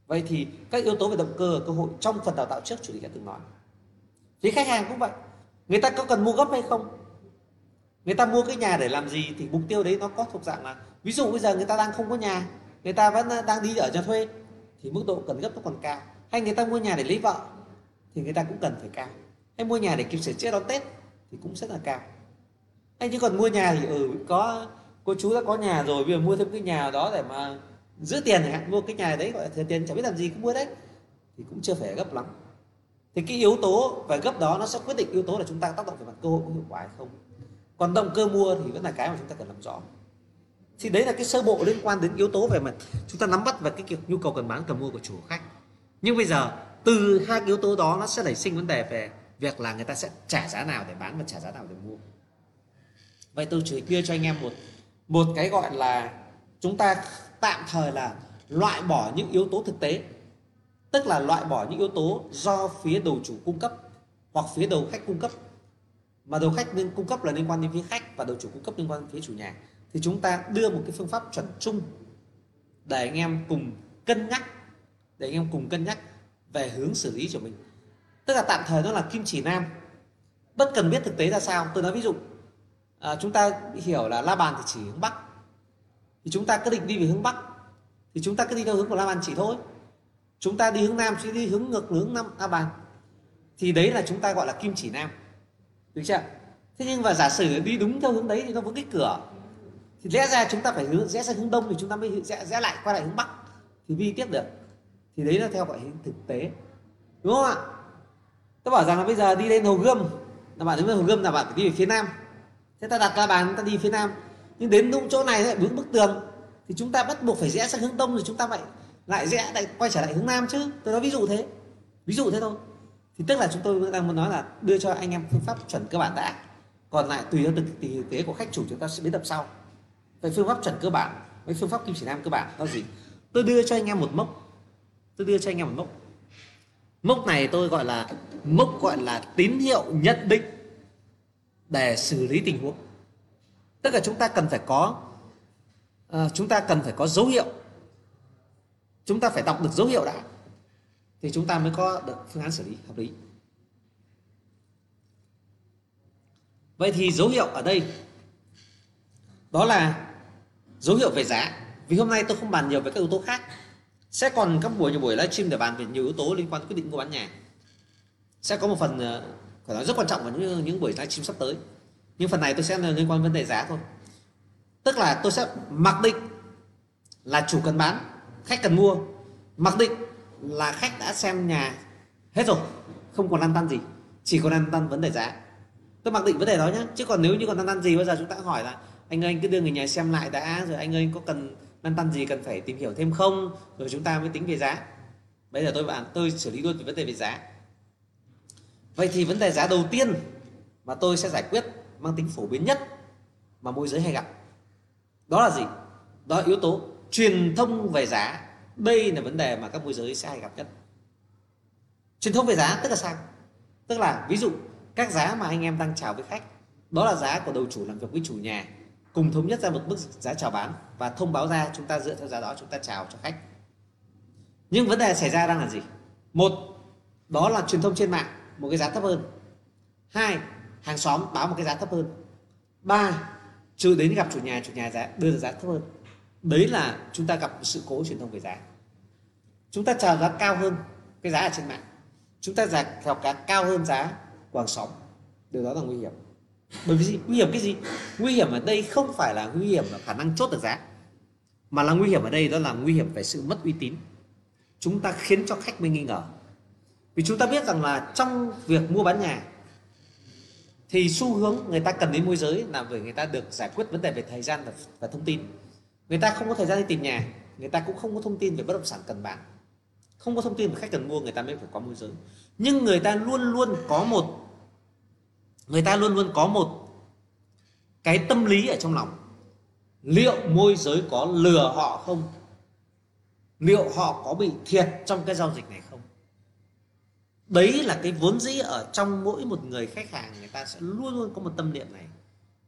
A: Vậy thì các yếu tố về động cơ và cơ hội trong phần đào tạo trước chủ tịch đã từng nói phía khách hàng cũng vậy. Người ta có cần mua gấp hay không? Người ta mua cái nhà để làm gì thì mục tiêu đấy nó có thuộc dạng là, ví dụ bây giờ người ta đang không có nhà, người ta vẫn ờ, đang đi ở cho thuê, thì mức độ cần gấp nó còn cao. Hay người ta mua nhà để lấy vợ, thì người ta cũng cần phải cao. Hay mua nhà để kịp sửa chữa đón tết, thì cũng rất là cao. Hay chứ còn mua nhà thì ừ có, cô chú đã có nhà rồi, bây giờ mua thêm cái nhà đó để mà giữ tiền chẳng hạn, mua cái nhà đấy gọi là thừa tiền, chẳng biết làm gì cứ mua đấy, thì cũng chưa phải gấp lắm thì cái yếu tố về gấp đó nó sẽ quyết định yếu tố là chúng ta tác động về mặt cơ hội có hiệu quả hay không. Còn động cơ mua thì vẫn là cái mà chúng ta cần làm rõ. Thì đấy là cái sơ bộ liên quan đến yếu tố về mặt chúng ta nắm bắt về cái nhu cầu cần bán, cần mua của chủ khách. Nhưng bây giờ, từ hai yếu tố đó nó sẽ nảy sinh vấn đề về việc là người ta sẽ trả giá nào để bán và trả giá nào để mua. Vậy tôi chỉ đưa cho anh em một một cái gọi là chúng ta tạm thời là loại bỏ những yếu tố thực tế tức là loại bỏ những yếu tố do phía đầu chủ cung cấp hoặc phía đầu khách cung cấp. Mà đầu khách nên cung cấp là liên quan đến phía khách và đầu chủ cung cấp liên quan đến phía chủ nhà. Thì chúng ta đưa một cái phương pháp chuẩn chung để anh em cùng cân nhắc để anh em cùng cân nhắc về hướng xử lý của mình. Tức là tạm thời nó là kim chỉ nam. Bất cần biết thực tế ra sao. Tôi nói ví dụ à, chúng ta hiểu là la bàn thì chỉ hướng bắc. Thì chúng ta cứ định đi về hướng bắc. Thì chúng ta cứ đi theo hướng của la bàn chỉ thôi chúng ta đi hướng nam sẽ đi hướng ngược hướng nam a bàn. Thì đấy là chúng ta gọi là kim chỉ nam. Được chưa? Thế nhưng mà giả sử đi đúng theo hướng đấy thì nó vẫn cái cửa. Thì lẽ ra chúng ta phải hướng rẽ sang hướng đông thì chúng ta mới rẽ, rẽ lại qua lại hướng bắc. Thì vi tiếp được. Thì đấy là theo gọi hình thực tế. Đúng không ạ? Tôi bảo rằng là bây giờ đi lên hồ gươm. Là bạn đến hồ gươm là bạn phải đi về phía nam. Thế ta đặt ra bàn ta đi phía nam. Nhưng đến đúng chỗ này lại bước bức tường. Thì chúng ta bắt buộc phải rẽ sang hướng đông rồi chúng ta phải lại rẽ lại quay trở lại hướng nam chứ. Tôi nói ví dụ thế. Ví dụ thế thôi. Thì tức là chúng tôi đang muốn nói là đưa cho anh em phương pháp chuẩn cơ bản đã. Còn lại tùy theo thực tế của khách chủ chúng ta sẽ biến tập sau về phương pháp chuẩn cơ bản với phương pháp kim chỉ nam cơ bản đó gì? Tôi đưa cho anh em một mốc. Tôi đưa cho anh em một mốc. Mốc này tôi gọi là mốc gọi là tín hiệu nhận định để xử lý tình huống. Tức là chúng ta cần phải có uh, chúng ta cần phải có dấu hiệu chúng ta phải đọc được dấu hiệu đã. Thì chúng ta mới có được phương án xử lý hợp lý. Vậy thì dấu hiệu ở đây, đó là dấu hiệu về giá. Vì hôm nay tôi không bàn nhiều về các yếu tố khác. Sẽ còn các buổi, nhiều buổi livestream để bàn về nhiều yếu tố liên quan quyết định mua bán nhà. Sẽ có một phần ờ, phải nói rất quan trọng vào những những buổi livestream sắp tới. Nhưng phần này tôi sẽ ờ, liên quan vấn đề giá thôi. Tức là tôi sẽ mặc định là chủ cần bán khách cần mua, mặc định là khách đã xem nhà hết rồi, không còn lăn tăn gì, chỉ còn lăn tăn vấn đề giá. Tôi mặc định vấn đề đó nhé chứ còn nếu như còn lăn tăn gì, bây giờ chúng ta hỏi là, anh ơi, anh cứ đưa người nhà xem lại đã, rồi anh ơi có cần lăn tăn gì, cần phải tìm hiểu thêm không? Rồi chúng ta mới tính về giá. Bây giờ tôi bạn tôi xử lý luôn về vấn đề về giá. Vậy thì vấn đề giá đầu tiên mà tôi sẽ giải quyết mang tính phổ biến nhất mà môi giới hay gặp, đó là gì? Đó là yếu tố truyền thông về giá, đây là vấn đề mà các môi giới sẽ hay gặp nhất. Truyền thông về giá tức là sao? Tức là ví dụ các giá mà anh em đang chào với khách, đó là giá của đầu chủ làm việc với chủ nhà, cùng thống nhất ra một mức giá chào bán và thông báo ra chúng ta dựa theo giá đó chúng ta chào cho khách. Nhưng vấn đề xảy ra đang là gì? Một, đó là truyền thông trên mạng, một cái giá thấp hơn. Hai, hàng xóm báo một cái giá thấp hơn. Ba, chưa đến gặp chủ nhà chủ nhà giá đưa ra giá thấp hơn đấy là chúng ta gặp sự cố truyền thông về giá. Chúng ta chào giá cao hơn cái giá ở trên mạng. Chúng ta giả theo cá cao hơn giá của hàng xóm điều đó là nguy hiểm. Bởi vì gì? nguy hiểm cái gì? Nguy hiểm ở đây không phải là nguy hiểm ở khả năng chốt được giá mà là nguy hiểm ở đây đó là nguy hiểm về sự mất uy tín. Chúng ta khiến cho khách mới nghi ngờ. Vì chúng ta biết rằng là trong việc mua bán nhà thì xu hướng người ta cần đến môi giới là bởi người ta được giải quyết vấn đề về thời gian và, và thông tin người ta không có thời gian đi tìm nhà, người ta cũng không có thông tin về bất động sản cần bán. Không có thông tin về khách cần mua, người ta mới phải có môi giới. Nhưng người ta luôn luôn có một, người ta luôn luôn có một cái tâm lý ở trong lòng. Liệu môi giới có lừa họ không? Liệu họ có bị thiệt trong cái giao dịch này không? Đấy là cái vốn dĩ ở trong mỗi một người khách hàng, người ta sẽ luôn luôn có một tâm niệm này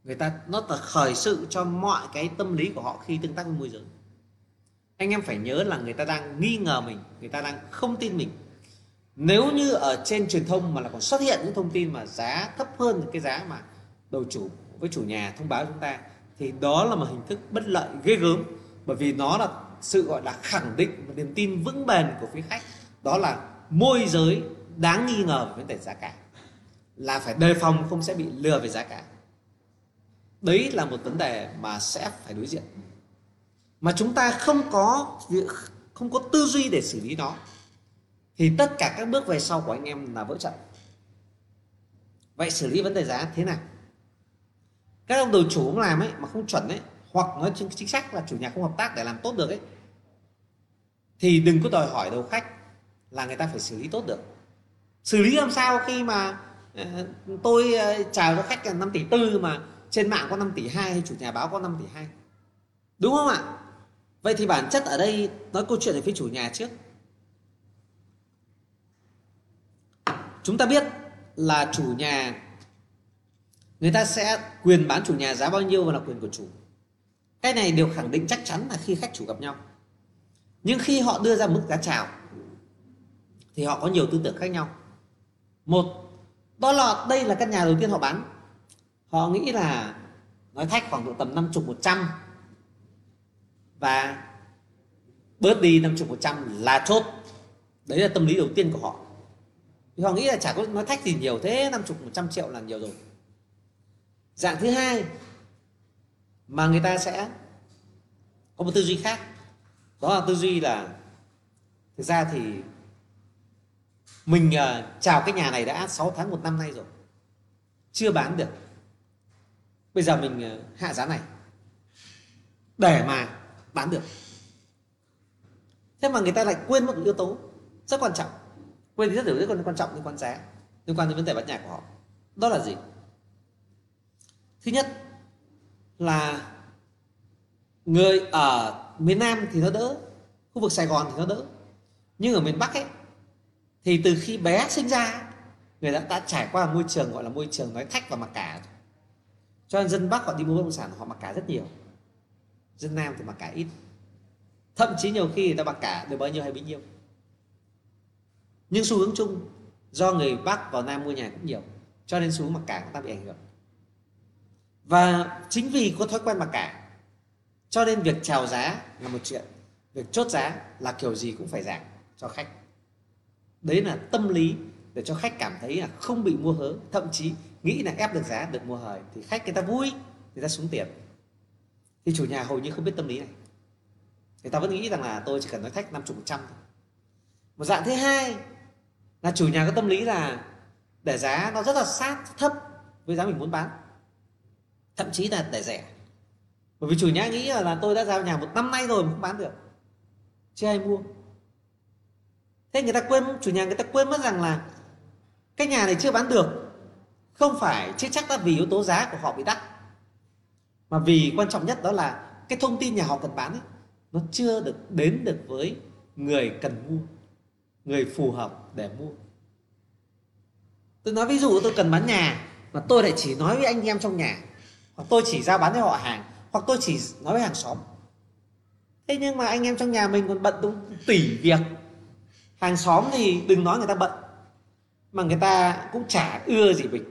A: người ta, nó là khởi sự cho mọi cái tâm lý của họ khi tương tác với môi giới. Anh em phải nhớ là người ta đang nghi ngờ mình, người ta đang không tin mình. Nếu như ở trên truyền thông mà là còn xuất hiện những thông tin mà giá thấp hơn cái giá mà đầu chủ với chủ nhà thông báo chúng ta, thì đó là một hình thức bất lợi ghê gớm. Bởi vì nó là sự gọi là khẳng định và niềm tin vững bền của phía khách. Đó là môi giới đáng nghi ngờ về vấn đề giá cả. Là phải đề phòng không sẽ bị lừa về giá cả đấy là một vấn đề mà sẽ phải đối diện. Mà chúng ta không có không có tư duy để xử lý nó thì tất cả các bước về sau của anh em là vỡ trận. Vậy xử lý vấn đề giá thế nào? Các ông đầu chủ cũng làm ấy mà không chuẩn ấy hoặc nói chính, chính xác là chủ nhà không hợp tác để làm tốt được ấy thì đừng có đòi hỏi đầu khách là người ta phải xử lý tốt được. Xử lý làm sao khi mà ờ, tôi ờ, chào cho khách là 5 tỷ tư mà trên mạng có 5 tỷ 2 hay chủ nhà báo có 5 tỷ 2 đúng không ạ? Vậy thì bản chất ở đây nói câu chuyện về phía chủ nhà trước. Chúng ta biết là chủ nhà, người ta sẽ quyền bán chủ nhà giá bao nhiêu và là quyền của chủ. Cái này đều khẳng định chắc chắn là khi khách chủ gặp nhau. Nhưng khi họ đưa ra mức giá chào, thì họ có nhiều tư tưởng khác nhau. Một, đó là đây là căn nhà đầu tiên họ bán họ nghĩ là nói thách khoảng độ tầm năm chục một trăm. Và bớt đi năm chục một trăm là chốt. Đấy là tâm lý đầu tiên của họ. Thì họ nghĩ là chả có nói thách gì nhiều thế năm chục một trăm triệu là nhiều rồi. Dạng thứ hai mà người ta sẽ có một tư duy khác. Đó là tư duy là thực ra thì mình uh, chào cái nhà này đã 6 tháng một năm nay rồi chưa bán được bây giờ mình ờ, hạ giá này. Để mà bán được. Thế mà người ta lại quên một yếu tố rất quan trọng. Quên thì rất nhiều rất quan trọng liên quan giá, liên quan đến vấn đề bán nhà của họ. Đó là gì? Thứ nhất là người ở miền Nam thì nó đỡ, khu vực Sài Gòn thì nó đỡ. Nhưng ở miền Bắc ấy, thì từ khi bé sinh ra, người ta đã trải qua môi trường, gọi là môi trường nói thách và mặc cả cho nên dân Bắc họ đi mua bất động sản họ mặc cả rất nhiều. Dân Nam thì mặc cả ít. Thậm chí nhiều khi người ta mặc cả được bao nhiêu hay bấy nhiêu. Nhưng xu hướng chung, do người Bắc vào Nam mua nhà cũng nhiều, cho nên xu hướng mặc cả cũng ta bị ảnh hưởng. Và chính vì có thói quen mặc cả, cho nên việc chào giá là một chuyện, việc chốt giá là kiểu gì cũng phải giảm cho khách. Đấy là tâm lý để cho khách cảm thấy là không bị mua hớ, thậm chí nghĩ là ép được giá, được mua hời thì khách người ta vui, người ta xuống tiền. Thì chủ nhà hầu như không biết tâm lý này. Người ta vẫn nghĩ rằng là tôi chỉ cần nói thách năm chục trăm một dạng thứ hai là chủ nhà có tâm lý là để giá nó rất là sát, thấp với giá mình muốn bán. Thậm chí là để rẻ. Bởi vì chủ nhà nghĩ là tôi đã giao nhà một năm nay rồi mà không bán được. Chưa ai mua. Thế người ta quên, chủ nhà người ta quên mất rằng là cái nhà này chưa bán được không phải chưa chắc là vì yếu tố giá của họ bị đắt. Mà vì quan trọng nhất đó là cái thông tin nhà họ cần bán ấy, nó chưa được đến được với người cần mua người phù hợp để mua. Tôi nói ví dụ tôi cần bán nhà mà tôi lại chỉ nói với anh em trong nhà hoặc tôi chỉ giao bán cho họ hàng hoặc tôi chỉ nói với hàng xóm. Thế nhưng mà anh em trong nhà mình còn bận đúng tỉ việc. Hàng xóm thì đừng nói người ta bận mà người ta cũng chả ưa gì mình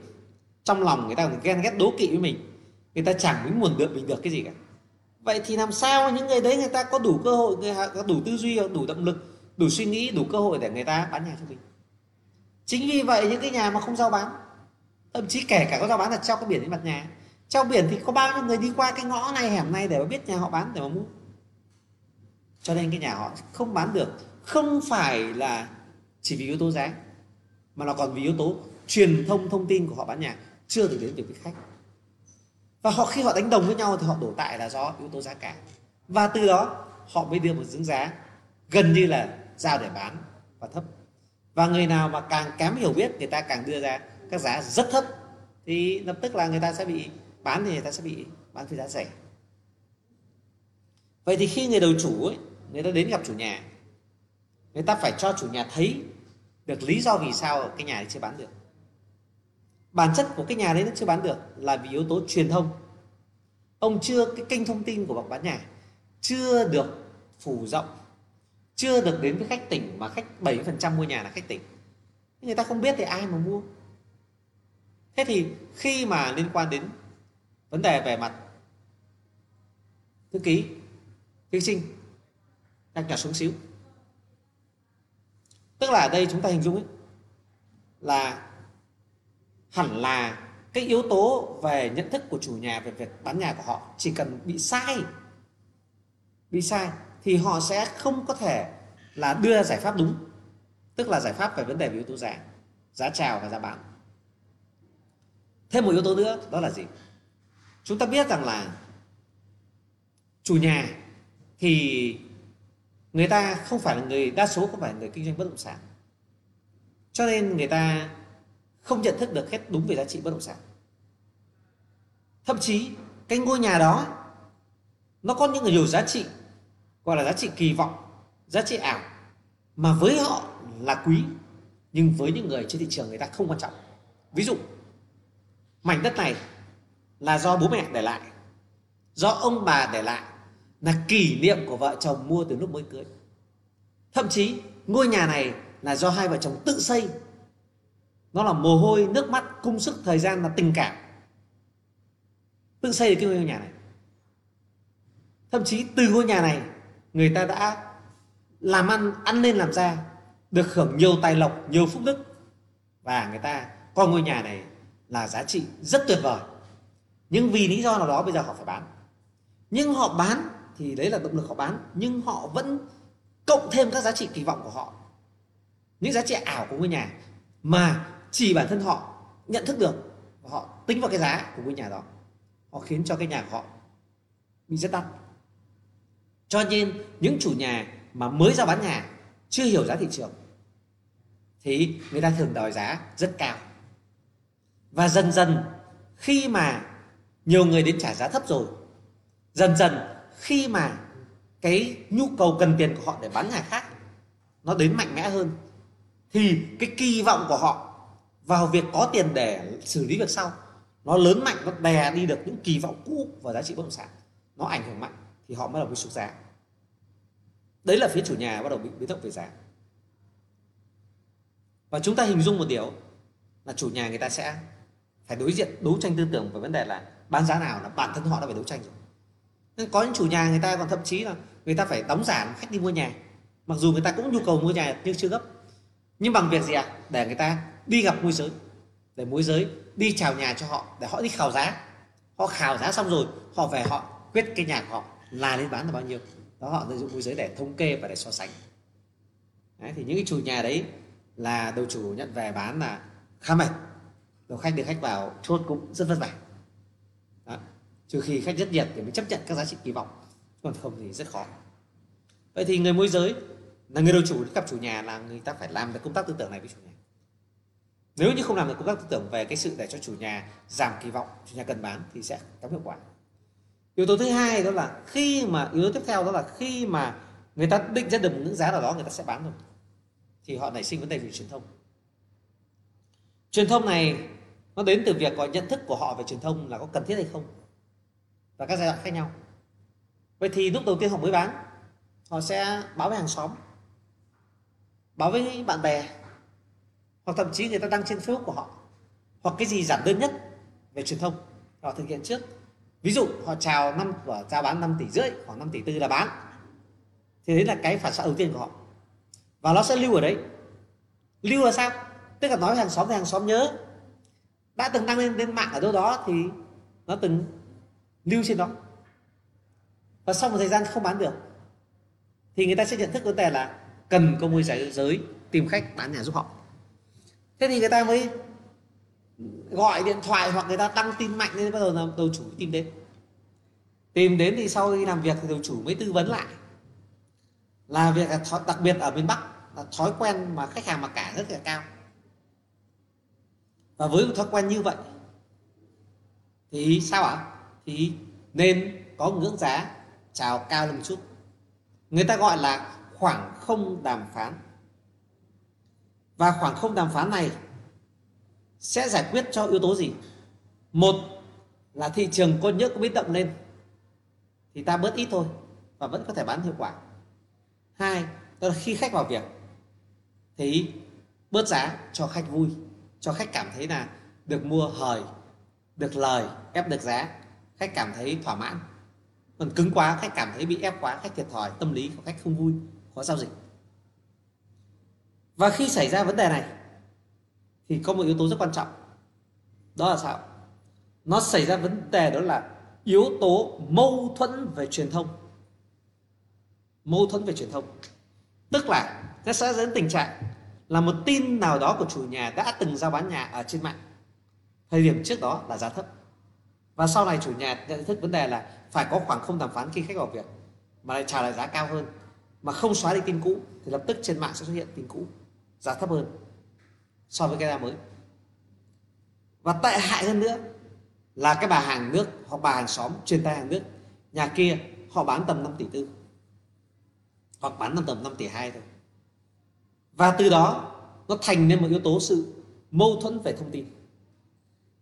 A: trong lòng người ta còn ghen ghét đố kỵ với mình. Người ta chẳng muốn muốn được mình được cái gì cả. Vậy thì làm sao những người đấy người ta có đủ cơ hội, người có đủ tư duy, đủ động lực, đủ suy nghĩ, đủ cơ hội để người ta bán nhà cho mình? Chính vì vậy những cái nhà mà không giao bán, thậm chí kể cả có giao bán là treo cái biển trên mặt nhà, treo biển thì có bao nhiêu người đi qua cái ngõ này hẻm này để mà biết nhà họ bán, để mà mua? Cho nên cái nhà họ không bán được, không phải là chỉ vì yếu tố giá, mà nó còn vì yếu tố truyền thông thông tin của họ bán nhà chưa được đến được với khách. Và họ khi họ đánh đồng với nhau thì họ đổ tại là do yếu tố giá cả. Và từ đó họ mới đưa một dưỡng giá gần như là giao để bán và thấp. Và người nào mà càng kém hiểu biết người ta càng đưa ra các giá rất thấp thì lập tức là người ta sẽ bị bán thì người ta sẽ bị bán với giá rẻ. Vậy thì khi người đầu chủ ấy, người ta đến gặp chủ nhà người ta phải cho chủ nhà thấy được lý do vì sao cái nhà này chưa bán được bản chất của cái nhà đấy nó chưa bán được là vì yếu tố truyền thông. Ông chưa, cái kênh thông tin của bậc bán nhà chưa được phủ rộng, chưa được đến với khách tỉnh mà khách 70% mua nhà là khách tỉnh. Người ta không biết thì ai mà mua. Thế thì khi mà liên quan đến vấn đề về mặt thư ký, thí sinh đang nhỏ xuống xíu. Tức là ở đây chúng ta hình dung ấy là hẳn là cái yếu tố về nhận thức của chủ nhà về việc bán nhà của họ chỉ cần bị sai. Bị sai thì họ sẽ không có thể là đưa ra giải pháp đúng, tức là giải pháp về vấn đề về yếu tố giá giá chào và giá bán. Thêm một yếu tố nữa, đó là gì? Chúng ta biết rằng là chủ nhà thì người ta không phải là người, đa số không phải là người kinh doanh bất động sản. Cho nên người ta không nhận thức được hết đúng về giá trị bất động sản. Thậm chí, cái ngôi nhà đó, nó có những nhiều giá trị, gọi là giá trị kỳ vọng, giá trị ảo, mà với họ là quý, nhưng với những người trên thị trường người ta không quan trọng. Ví dụ, mảnh đất này là do bố mẹ để lại, do ông bà để lại, là kỷ niệm của vợ chồng mua từ lúc mới cưới. Thậm chí, ngôi nhà này là do hai vợ chồng tự xây nó là mồ hôi, nước mắt, cung sức, thời gian là tình cảm. Tự xây được cái ngôi nhà này. Thậm chí từ ngôi nhà này, người ta đã làm ăn ăn lên làm ra, được hưởng nhiều tài lộc, nhiều phúc đức. Và người ta coi ngôi nhà này là giá trị rất tuyệt vời. Nhưng vì lý do nào đó bây giờ họ phải bán. Nhưng họ bán thì đấy là động lực họ bán, nhưng họ vẫn cộng thêm các giá trị kỳ vọng của họ. Những giá trị ảo của ngôi nhà mà chỉ bản thân họ nhận thức được và họ tính vào cái giá của ngôi nhà đó. Họ khiến cho cái nhà của họ bị rất đắt cho nên những chủ nhà mà mới ra bán nhà, chưa hiểu giá thị trường, thì người ta thường đòi giá rất cao. Và dần dần khi mà nhiều người đến trả giá thấp rồi, dần dần khi mà cái nhu cầu cần tiền của họ để bán nhà khác nó đến mạnh mẽ hơn, thì cái kỳ vọng của họ vào việc có tiền để xử lý việc sau. Nó lớn mạnh, nó đè đi được những kỳ vọng cũ và giá trị bất động sản. Nó ảnh hưởng mạnh thì họ mới đầu bị sụt giá đấy là phía chủ nhà bắt đầu bị biến động về giá. Và chúng ta hình dung một điều là chủ nhà người ta sẽ phải đối diện, đấu tranh tư tưởng về vấn đề là bán giá nào là bản thân họ đã phải đấu tranh rồi. Nên có những chủ nhà người ta còn thậm chí là người ta phải đóng giảm khách đi mua nhà. Mặc dù người ta cũng nhu cầu mua nhà nhưng chưa gấp. Nhưng bằng việc gì ạ? À? để người ta đi gặp môi giới. Để môi giới đi chào nhà cho họ để họ đi khảo giá. Họ khảo giá xong rồi họ về họ quyết cái nhà của họ là lên bán là bao nhiêu. Đó họ lợi dụng môi giới để thống kê và để so sánh. Đấy, thì những cái chủ nhà đấy là đầu chủ nhận về bán là khá mệt. Đầu khách được khách vào chốt cũng rất vất vả. Đó. trừ khi khách rất nhiệt thì mới chấp nhận các giá trị kỳ vọng. Còn không thì rất khó. Vậy thì người môi giới là người đầu chủ gặp chủ nhà là người ta phải làm được công tác tư tưởng này với chủ nhà nếu như không làm được công tác tư tưởng về cái sự để cho chủ nhà giảm kỳ vọng, chủ nhà cần bán thì sẽ kém hiệu quả. Yếu tố thứ hai đó là khi mà, yếu tố tiếp theo đó là khi mà người ta định ra được những giá nào đó, người ta sẽ bán rồi. Thì họ nảy sinh vấn đề về truyền thông. Truyền thông này nó đến từ việc có nhận thức của họ về truyền thông là có cần thiết hay không và các giai đoạn khác nhau. Vậy thì lúc đầu tiên họ mới bán, họ sẽ báo với hàng xóm, báo với bạn bè hoặc thậm chí người ta đăng trên facebook của họ. Hoặc cái gì giản đơn nhất về truyền thông họ thực hiện trước. Ví dụ, họ chào năm của, chào bán 5 tỷ rưỡi, khoảng 5 tỷ tư là bán. Thì đấy là cái phản xạ đầu tiên của họ. Và nó sẽ lưu ở đấy. Lưu là sao? Tức là nói với hàng xóm thì hàng xóm nhớ. Đã từng đăng lên lên mạng ở đâu đó thì nó từng lưu trên đó. Và sau một thời gian không bán được, thì người ta sẽ nhận thức vấn đề là cần có môi giới giới tìm khách bán nhà giúp họ thế thì người ta mới gọi điện thoại hoặc người ta đăng tin mạnh nên bắt đầu là đầu chủ tìm đến. Tìm đến thì sau khi làm việc thì đầu chủ mới tư vấn lại. Là việc là thói, đặc biệt ở miền Bắc là thói quen mà khách hàng mặc cả rất là cao. Và với một thói quen như vậy thì sao ạ? Thì nên có ngưỡng giá chào cao lên một chút. Người ta gọi là khoảng không đàm phán và khoảng không đàm phán này sẽ giải quyết cho yếu tố gì? Một là thị trường có nhớ có biến động lên, thì ta bớt ít thôi và vẫn có thể bán hiệu quả. Hai, đó là khi khách vào việc, thì bớt giá cho khách vui, cho khách cảm thấy là được mua hời, được lời, ép được giá, khách cảm thấy thỏa mãn. Còn cứng quá, khách cảm thấy bị ép quá, khách thiệt thòi, tâm lý của khách không vui, khó giao dịch và khi xảy ra vấn đề này, thì có một yếu tố rất quan trọng. Đó là sao? Nó xảy ra vấn đề đó là yếu tố mâu thuẫn về truyền thông. Mâu thuẫn về truyền thông. Tức là nó sẽ dẫn tình trạng là một tin nào đó của chủ nhà đã từng giao bán nhà ở trên mạng. Thời điểm trước đó là giá thấp. Và sau này chủ nhà nhận thức vấn đề là phải có khoảng không đàm phán khi khách vào việc, mà lại trả lại giá cao hơn. Mà không xóa đi tin cũ, thì lập tức trên mạng sẽ xuất hiện tin cũ giá thấp hơn so với cái giá mới. Và tệ hại hơn nữa là cái bà hàng nước hoặc bà hàng xóm truyền tay hàng nước, nhà kia họ bán tầm 5 tỷ tư hoặc bán tầm tầm 5 tỷ hai thôi. Và từ đó nó thành nên một yếu tố sự mâu thuẫn về thông tin.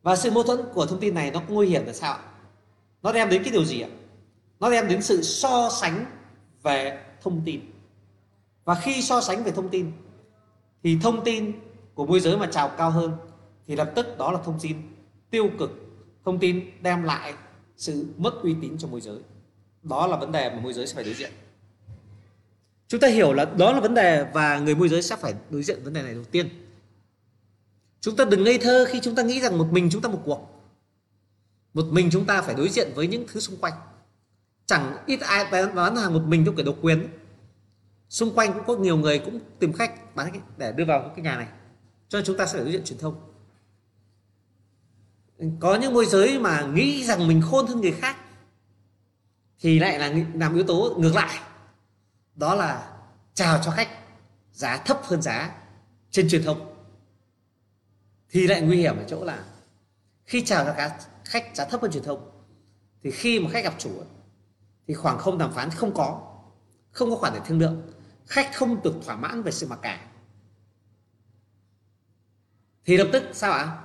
A: Và sự mâu thuẫn của thông tin này nó nguy hiểm là sao nó đem đến cái điều gì ạ? Nó đem đến sự so sánh về thông tin. Và khi so sánh về thông tin thì thông tin của môi giới mà chào cao hơn thì lập tức đó là thông tin tiêu cực, thông tin đem lại sự mất uy tín cho môi giới. Đó là vấn đề mà môi giới sẽ phải đối diện. Chúng ta hiểu là đó là vấn đề và người môi giới sẽ phải đối diện vấn đề này đầu tiên. Chúng ta đừng ngây thơ khi chúng ta nghĩ rằng một mình chúng ta một cuộc. Một mình chúng ta phải đối diện với những thứ xung quanh. Chẳng ít ai bán hàng một mình trong cái độc quyền xung quanh cũng có nhiều người cũng tìm khách, bán để đưa vào cái nhà này. Cho nên chúng ta sẽ phải đối diện truyền thông. Có những môi giới mà nghĩ rằng mình khôn hơn người khác thì lại là làm yếu tố ngược lại. Đó là chào cho khách giá thấp hơn giá trên truyền thông. Thì lại nguy hiểm ở chỗ là khi chào cho khách giá thấp hơn truyền thông thì khi mà khách gặp chủ thì khoảng không đàm phán, không có không có khoản để thương lượng khách không được thỏa mãn về sự mặc cả thì lập tức, sao ạ?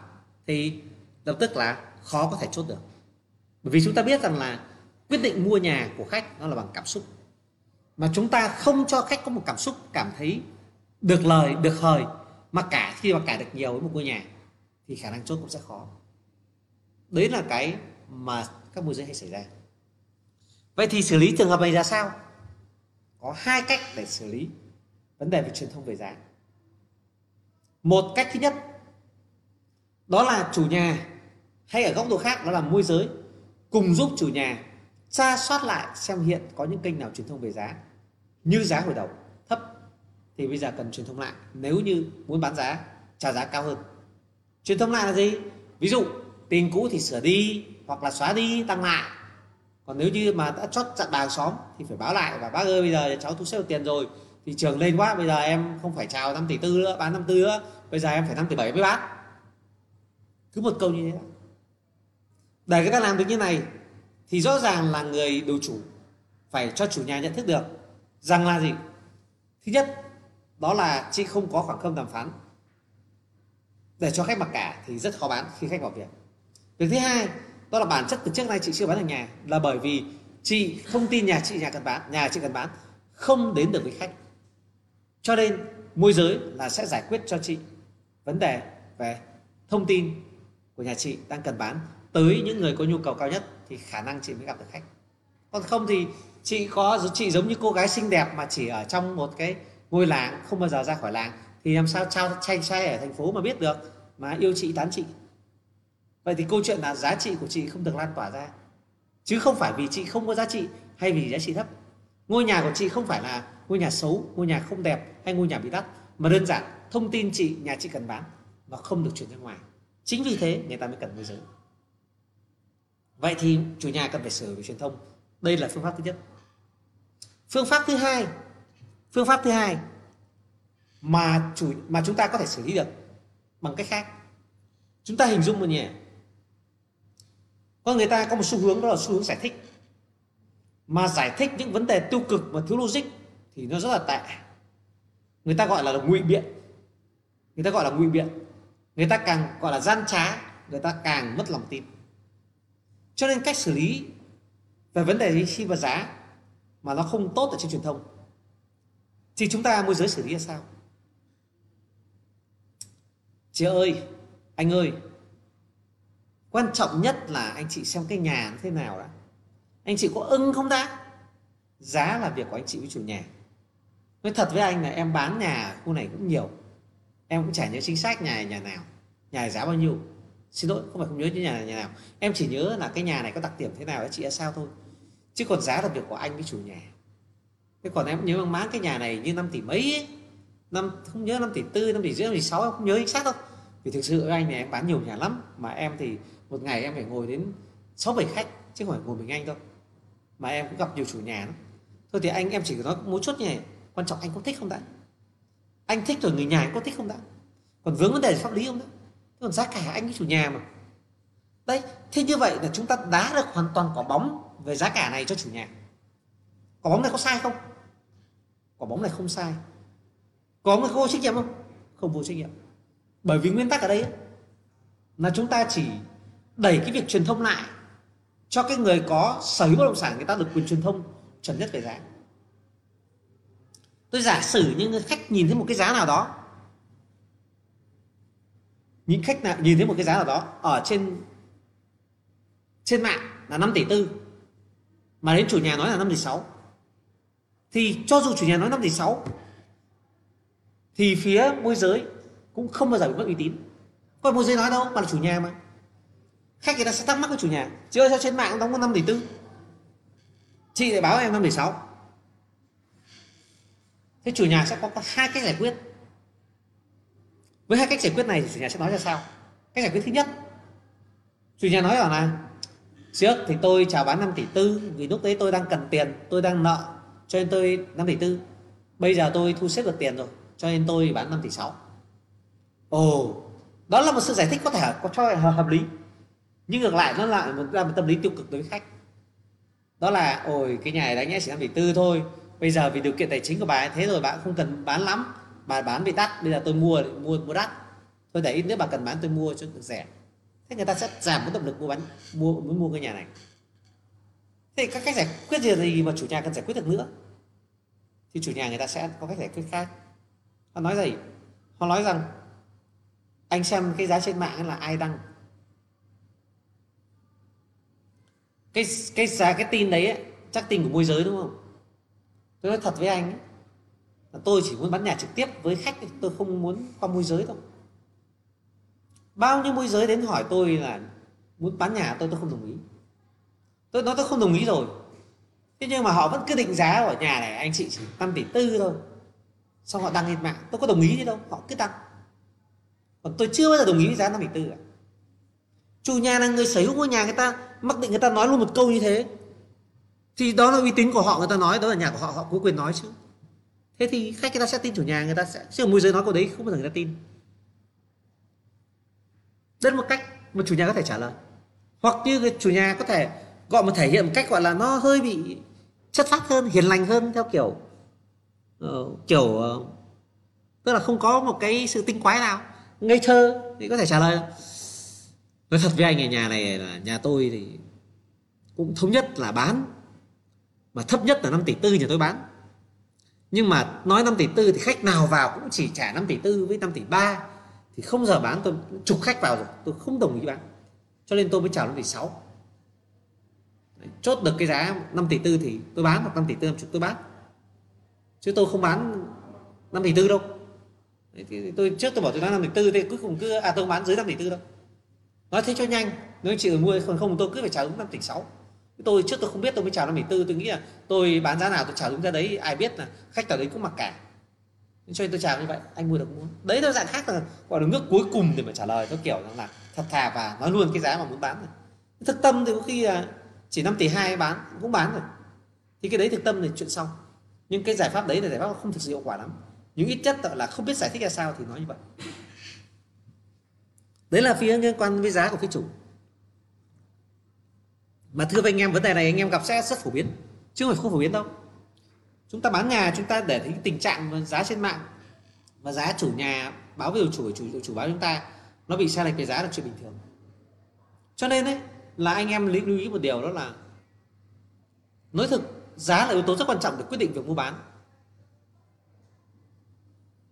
A: Thì lập tức là khó có thể chốt được. Bởi vì chúng ta biết rằng là quyết định mua nhà của khách nó là bằng cảm xúc. Mà chúng ta không cho khách có một cảm xúc, cảm thấy được lời, được hời, mà cả khi mà cả được nhiều với một ngôi nhà, thì khả năng chốt cũng sẽ khó. Đấy là cái mà các môi giới hay xảy ra. Vậy thì xử lý trường hợp này ra sao? Có hai cách để xử lý vấn đề về truyền thông về giá. Một cách thứ nhất, đó là chủ nhà hay ở góc độ khác, đó là môi giới, cùng giúp chủ nhà tra soát lại xem hiện có những kênh nào truyền thông về giá như giá hồi đầu thấp, thì bây giờ cần truyền thông lại. Nếu như muốn bán giá, trả giá cao hơn. Truyền thông lại là gì? Ví dụ tiền cũ thì sửa đi hoặc là xóa đi, tăng lại còn nếu như mà đã chót chặn bà xóm thì phải báo lại và bác ơi, bây giờ cháu thu xếp được tiền rồi. Thị trường lên quá, bây giờ em không phải chào 5 tỷ tư nữa, bán 5 tư nữa. Bây giờ em phải 5 tỷ 7 mới bán cứ một câu như thế. Để người ta làm được như này thì rõ ràng là người đầu chủ phải cho chủ nhà nhận thức được rằng là gì? Thứ nhất, đó là chị không có khoảng không đàm phán. Để cho khách mặc cả thì rất khó bán khi khách vào việc. Việc thứ hai đó là bản chất từ trước nay chị chưa bán được nhà, là bởi vì chị không tin nhà chị, nhà cần bán, nhà chị cần bán, không đến được với khách. Cho nên môi giới là sẽ giải quyết cho chị vấn đề về thông tin của nhà chị đang cần bán tới những người có nhu cầu cao nhất thì khả năng chị mới gặp được khách. Còn không thì chị có, chị giống như cô gái xinh đẹp mà chỉ ở trong một cái ngôi làng, không bao giờ ra khỏi làng, thì làm sao trao tranh trai ở thành phố mà biết được, mà yêu chị, tán chị? Vậy thì câu chuyện là giá trị của chị không được lan tỏa ra. Chứ không phải vì chị không có giá trị hay vì giá trị thấp. Ngôi nhà của chị không phải là ngôi nhà xấu, ngôi nhà không đẹp hay ngôi nhà bị đắt, mà đơn giản thông tin chị, nhà chị cần bán nó không được chuyển ra ngoài. Chính vì thế người ta mới cần môi giới. Vậy thì chủ nhà cần phải sửa về truyền thông. Đây là phương pháp thứ nhất. Phương pháp thứ hai, phương pháp thứ hai mà chủ, mà chúng ta có thể xử lý được bằng cách khác. Chúng ta hình dung một nhỉ có người ta có một xu hướng đó là xu hướng giải thích. Mà giải thích những vấn đề tiêu cực và thiếu logic thì nó rất là tệ. Người ta gọi là ngụy biện. Người ta gọi là ngụy biện. Người ta càng gọi là gian trá, người ta càng mất lòng tin. Cho nên cách xử lý về vấn đề khi và giá mà nó không tốt ở trên truyền thông, thì chúng ta môi giới xử lý là sao? Chị ơi, anh ơi quan trọng nhất là anh chị xem cái nhà nó thế nào đã. Anh chị có ưng không đã giá là việc của anh chị với chủ nhà. Nói thật với anh là em bán nhà khu này cũng nhiều. Em cũng chả nhớ chính xác nhà nhà nào. Nhà giá bao nhiêu. Xin lỗi, không phải không nhớ những nhà này nhà nào. Em chỉ nhớ là cái nhà này có đặc điểm thế nào đó, chị là sao thôi. Chứ còn giá là việc của anh với chủ nhà. Thế còn em nhớ mang máng cái nhà này như 5 tỷ mấy ấy. năm, không nhớ 5 tỷ tư 5 tỷ rưỡi 5 tỷ sáu, em không nhớ chính xác đâu. Vì thực sự với anh này em bán nhiều nhà lắm. Mà em thì một ngày em phải ngồi đến sáu bảy khách, chứ không phải ngồi mình anh đâu. Mà em cũng gặp nhiều chủ nhà lắm. Thôi thì anh, em chỉ nói một chút như này, quan trọng anh có thích không đã? Anh thích rồi, người nhà anh có thích không đã? Còn vướng vấn đề pháp lý không đã? Còn giá cả anh với chủ nhà mà. Đấy, thế như vậy là chúng ta đá được hoàn toàn quả bóng về giá cả này cho chủ nhà. Quả bóng này có sai không? Quả bóng này không sai. Có người vô trách nhiệm không? Không vô trách nhiệm. Bởi vì nguyên tắc ở đây là chúng ta chỉ đẩy cái việc truyền thông lại cho cái người có sở hữu bất động sản người ta được quyền truyền thông chuẩn nhất về giá. Tôi giả sử những khách nhìn thấy một cái giá nào đó, những khách nào nhìn thấy một cái giá nào đó ở trên trên mạng là 5 tỷ tư, mà đến chủ nhà nói là 5 tỷ 6 thì cho dù chủ nhà nói 5 tỷ 6 thì phía môi giới cũng không bao giờ bị mất uy tín. Còn môi giới nói đâu, mà là chủ nhà mà khách người ta sẽ thắc mắc với chủ nhà chứ ơi, sao trên mạng đóng có 5 tỷ tư? Chị lại báo em 5 tỷ sáu. Thế chủ nhà sẽ có hai cách giải quyết. Với hai cách giải quyết này thì chủ nhà sẽ nói ra sao? Cách giải quyết thứ nhất, chủ nhà nói rằng là trước thì tôi chào bán 5 tỷ tư, vì lúc đấy tôi đang cần tiền, tôi đang nợ, cho nên tôi 5 tỷ tư. Bây giờ tôi thu xếp được tiền rồi, cho nên tôi bán 5 tỷ 6 ồ, đó là một sự giải thích có thể, có cho hợp lý nhưng ngược lại nó lại một, ra một tâm lý tiêu cực đối với khách. Đó là ôi cái nhà này đáng nhẽ chỉ năm tỷ tư thôi. Bây giờ vì điều kiện tài chính của bà ấy thế rồi bà không cần bán lắm. Bà bán bị đắt bây giờ tôi mua mua mua đắt. Tôi để ít nếu bà cần bán tôi mua cho được rẻ. Thế người ta sẽ giảm cái động lực mua bán mua mới mua cái nhà này. Thế các cách giải quyết gì gì mà chủ nhà cần giải quyết được nữa. Thì chủ nhà người ta sẽ có cách giải quyết khác. Họ nói gì? Họ nói rằng anh xem cái giá trên mạng là ai đăng? Cái cái giá cái tin đấy ấy, chắc tin của môi giới đúng không? Tôi nói thật với anh ấy, là tôi chỉ muốn bán nhà trực tiếp với khách tôi không muốn qua môi giới đâu. Bao nhiêu môi giới đến hỏi tôi là muốn bán nhà tôi tôi không đồng ý. Tôi nói tôi không đồng ý rồi. Thế nhưng mà họ vẫn cứ định giá ở nhà này anh chị chỉ 5 tỷ tư thôi. Xong họ đăng lên mạng tôi có đồng ý gì đâu họ cứ đăng. Còn tôi chưa bao giờ đồng ý với giá 5 tỷ tư cả chủ nhà là người sở hữu ngôi nhà người ta mặc định người ta nói luôn một câu như thế. Thì đó là uy tín của họ người ta nói đó là nhà của họ họ có quyền nói chứ. Thế thì khách người ta sẽ tin chủ nhà người ta sẽ chứ môi giới nói câu đấy không bao giờ người ta tin. Đây là một cách mà chủ nhà có thể trả lời. Hoặc như chủ nhà có thể gọi một thể hiện một cách gọi là nó hơi bị chất phác hơn hiền lành hơn theo kiểu uh, kiểu uh, tức là không có một cái sự tinh quái nào ngây thơ thì có thể trả lời nói thật với anh ở nhà này là nhà tôi thì cũng thống nhất là bán mà thấp nhất là 5 tỷ tư nhà tôi bán nhưng mà nói 5 tỷ tư thì khách nào vào cũng chỉ trả 5 tỷ tư với 5 tỷ ba thì không giờ bán tôi chục khách vào rồi tôi không đồng ý bán cho nên tôi mới chào 5 tỷ 6 chốt được cái giá 5 tỷ tư thì tôi bán hoặc 5 tỷ tư chục tôi bán chứ tôi không bán 5 tỷ tư đâu thì tôi trước tôi bảo tôi bán 5 tỷ tư thì cuối cùng cứ à tôi không bán dưới 5 tỷ tư đâu nói thế cho nhanh. Nếu anh chị mua còn không tôi cứ phải trả đúng năm tỷ sáu. Tôi trước tôi không biết, tôi mới chào năm tỷ tư. Tôi nghĩ là tôi bán giá nào tôi chào đúng ra đấy, ai biết là khách ở đấy cũng mặc cả. Cho nên tôi chào như vậy, anh mua được muốn. Đấy là dạng khác là gọi là nước cuối cùng để mà trả lời tôi kiểu là thật thà và nói luôn cái giá mà muốn bán rồi. Thực tâm thì có khi là chỉ 5 tỷ hai bán, cũng bán rồi. Thì cái đấy thực tâm thì chuyện xong. Nhưng cái giải pháp đấy là giải pháp không thực sự hiệu quả lắm. Nhưng ít nhất là không biết giải thích ra sao thì nói như vậy đấy là phía liên quan với giá của phía chủ. Mà thưa với anh em, vấn đề này anh em gặp sẽ rất phổ biến. Chứ không phải không phổ biến đâu. Chúng ta bán nhà, chúng ta để thấy tình trạng giá trên mạng và giá chủ nhà, báo với chủ chủ chủ báo chúng ta, nó bị sai lệch về giá là chuyện bình thường. Cho nên đấy là anh em lưu ý một điều đó là, nói thực, giá là yếu tố rất quan trọng để quyết định việc mua bán.